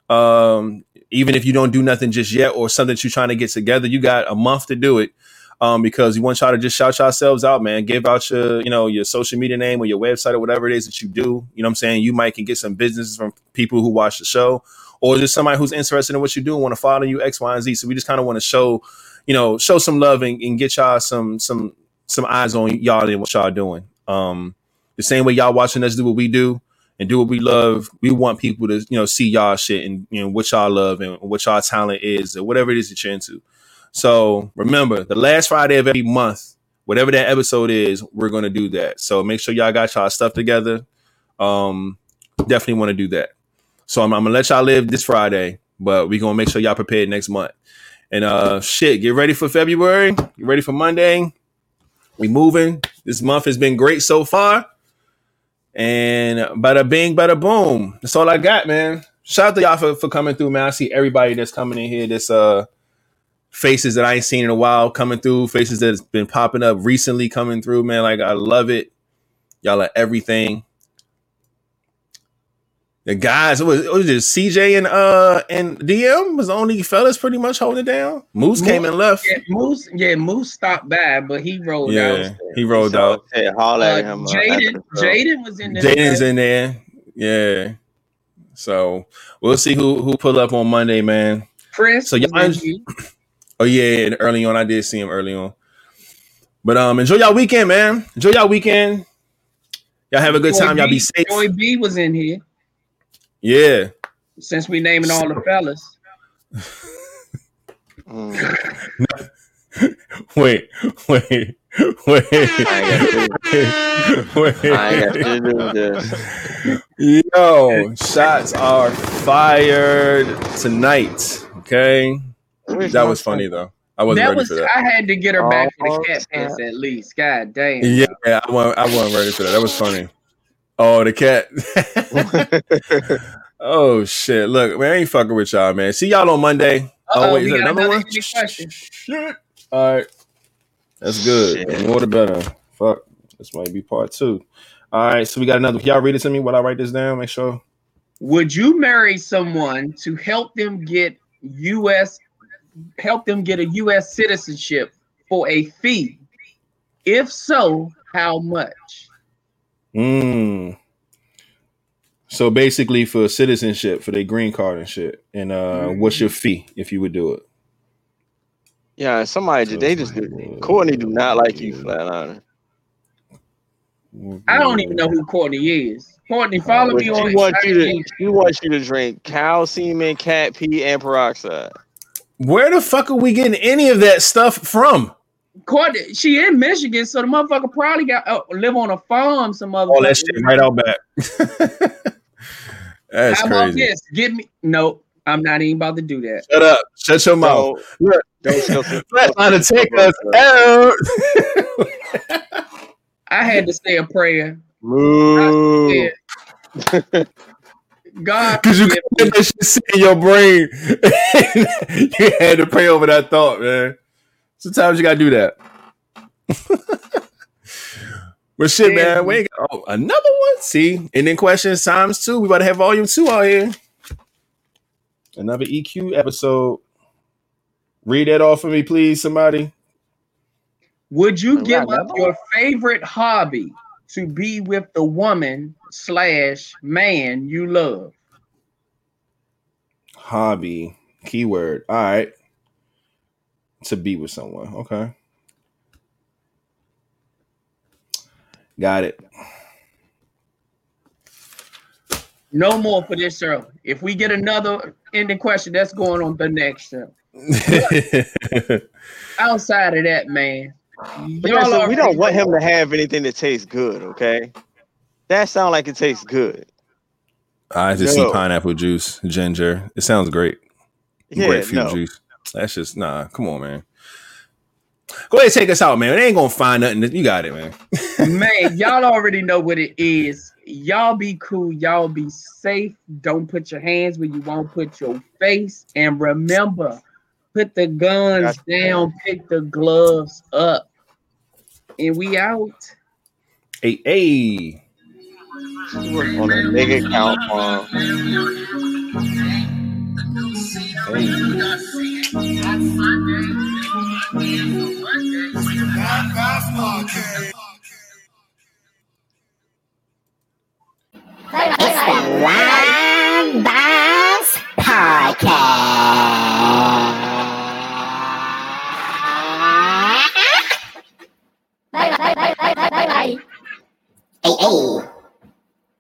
um, even if you don't do nothing just yet or something that you're trying to get together, you got a month to do it. Um, because we want y'all to just shout yourselves out, man. Give out your, you know, your social media name or your website or whatever it is that you do. You know what I'm saying? You might can get some business from people who watch the show or just somebody who's interested in what you do and want to follow you X, Y, and Z. So we just kind of want to show, you know, show some love and, and get y'all some some some eyes on y'all and what y'all doing. Um, the same way y'all watching us do what we do and do what we love. We want people to, you know, see y'all shit and you know what y'all love and what y'all talent is or whatever it is that you're into. So remember, the last Friday of every month, whatever that episode is, we're gonna do that. So make sure y'all got y'all stuff together. Um, definitely want to do that. So I'm, I'm gonna let y'all live this Friday, but we're gonna make sure y'all prepared next month. And uh shit, get ready for February. Get ready for Monday. We moving. This month has been great so far. And bada bing, bada boom. That's all I got, man. Shout out to y'all for, for coming through, man. I see everybody that's coming in here. This uh faces that I ain't seen in a while coming through, faces that's been popping up recently coming through, man. Like I love it. Y'all are everything. The guys, what was, what was it? CJ and uh and DM was the only fellas pretty much holding it down. Moose came and left. Yeah, Moose. Yeah, Moose stopped by, but he rolled Yeah, out. he rolled So, out. Hey, holler Uh, at him. uh, Jaden, after the show. Jaden was in there. Jaden's in there. Yeah. So we'll see who who pull up on Monday, man. Chris. So was y'all- in. Oh yeah, and early on I did see him early on. But um enjoy y'all weekend, man. Enjoy y'all weekend. Y'all have a good Joy time. Y'all be safe. Joy B was in here. Yeah. Since we naming all the fellas. Mm. <laughs> Wait, wait. Wait. I Wait. I got to do this. Yo, shots are fired tonight. Okay. That was funny though. I wasn't that ready was for that. I had to get her back for Oh, the cat pants at least. God damn. Yeah, I wasn't, I wasn't ready for that. That was funny. Oh, the cat. <laughs> oh shit! Look, man, I ain't fucking with y'all, man. See y'all on Monday. Uh-oh, oh wait, we is that got another another one? Shit. All right, that's good. Shit. The more the better. Fuck, this might be part two. All right, so we got another. Can y'all read it to me while I write this down? Make sure. Would you marry someone to help them get U.S. help them get a U.S. citizenship for a fee? If so, how much? Mm. So basically, for citizenship, for their green card and shit. And uh, what's your fee if you would do it? Yeah, somebody just, they just do. Courtney do not like you, Flatliner. I don't even know who Courtney is. Courtney, follow But me she on wants you to IG. she wants you to drink cow semen, cat pee, and peroxide. Where the fuck are we getting any of that stuff from? Courtney, she in Michigan, so the motherfucker probably got uh, live on a farm. Some other. All that shit right out back. <laughs> That's How about crazy. this? Give me no. I'm not even about to do that. Shut up. Shut your mouth. So, Look, <laughs> don't shelter. Flatliner, take us out. <laughs> I had to say a prayer. Moo. God, Because you forgive couldn't let that shit sit in your brain. you had to pray over that thought, man. Sometimes you gotta do that. <laughs> but shit, Yeah. man, we ain't got, oh, another one. See, and then questions times two. We about to have volume two out here. Another EQ episode. Read that off for me, please, somebody. Would you We give up your favorite hobby to be with the woman slash man you love? Hobby, keyword. All right. To be with someone. Okay. Got it. No more for this show. If we get another ending question, that's going on the next show. <laughs> Outside of that, man, But y'all listen, we don't want him to have anything that tastes good, okay? That sounds like it tastes good. I just No. see pineapple juice, ginger. It sounds great. Yeah, Grapefruit no. juice. That's just nah. Come on, man. Go ahead, take us out, man. They ain't gonna find nothing. You got it, man. <laughs> man, y'all already know what it is. Y'all be cool. Y'all be safe. Don't put your hands where you won't put your face. And remember, put the guns Gotcha. down, pick the gloves up. And we out. Hey, hey. On a big account farm. Uh, It's the Blind Boss Podcast. Hey, hey.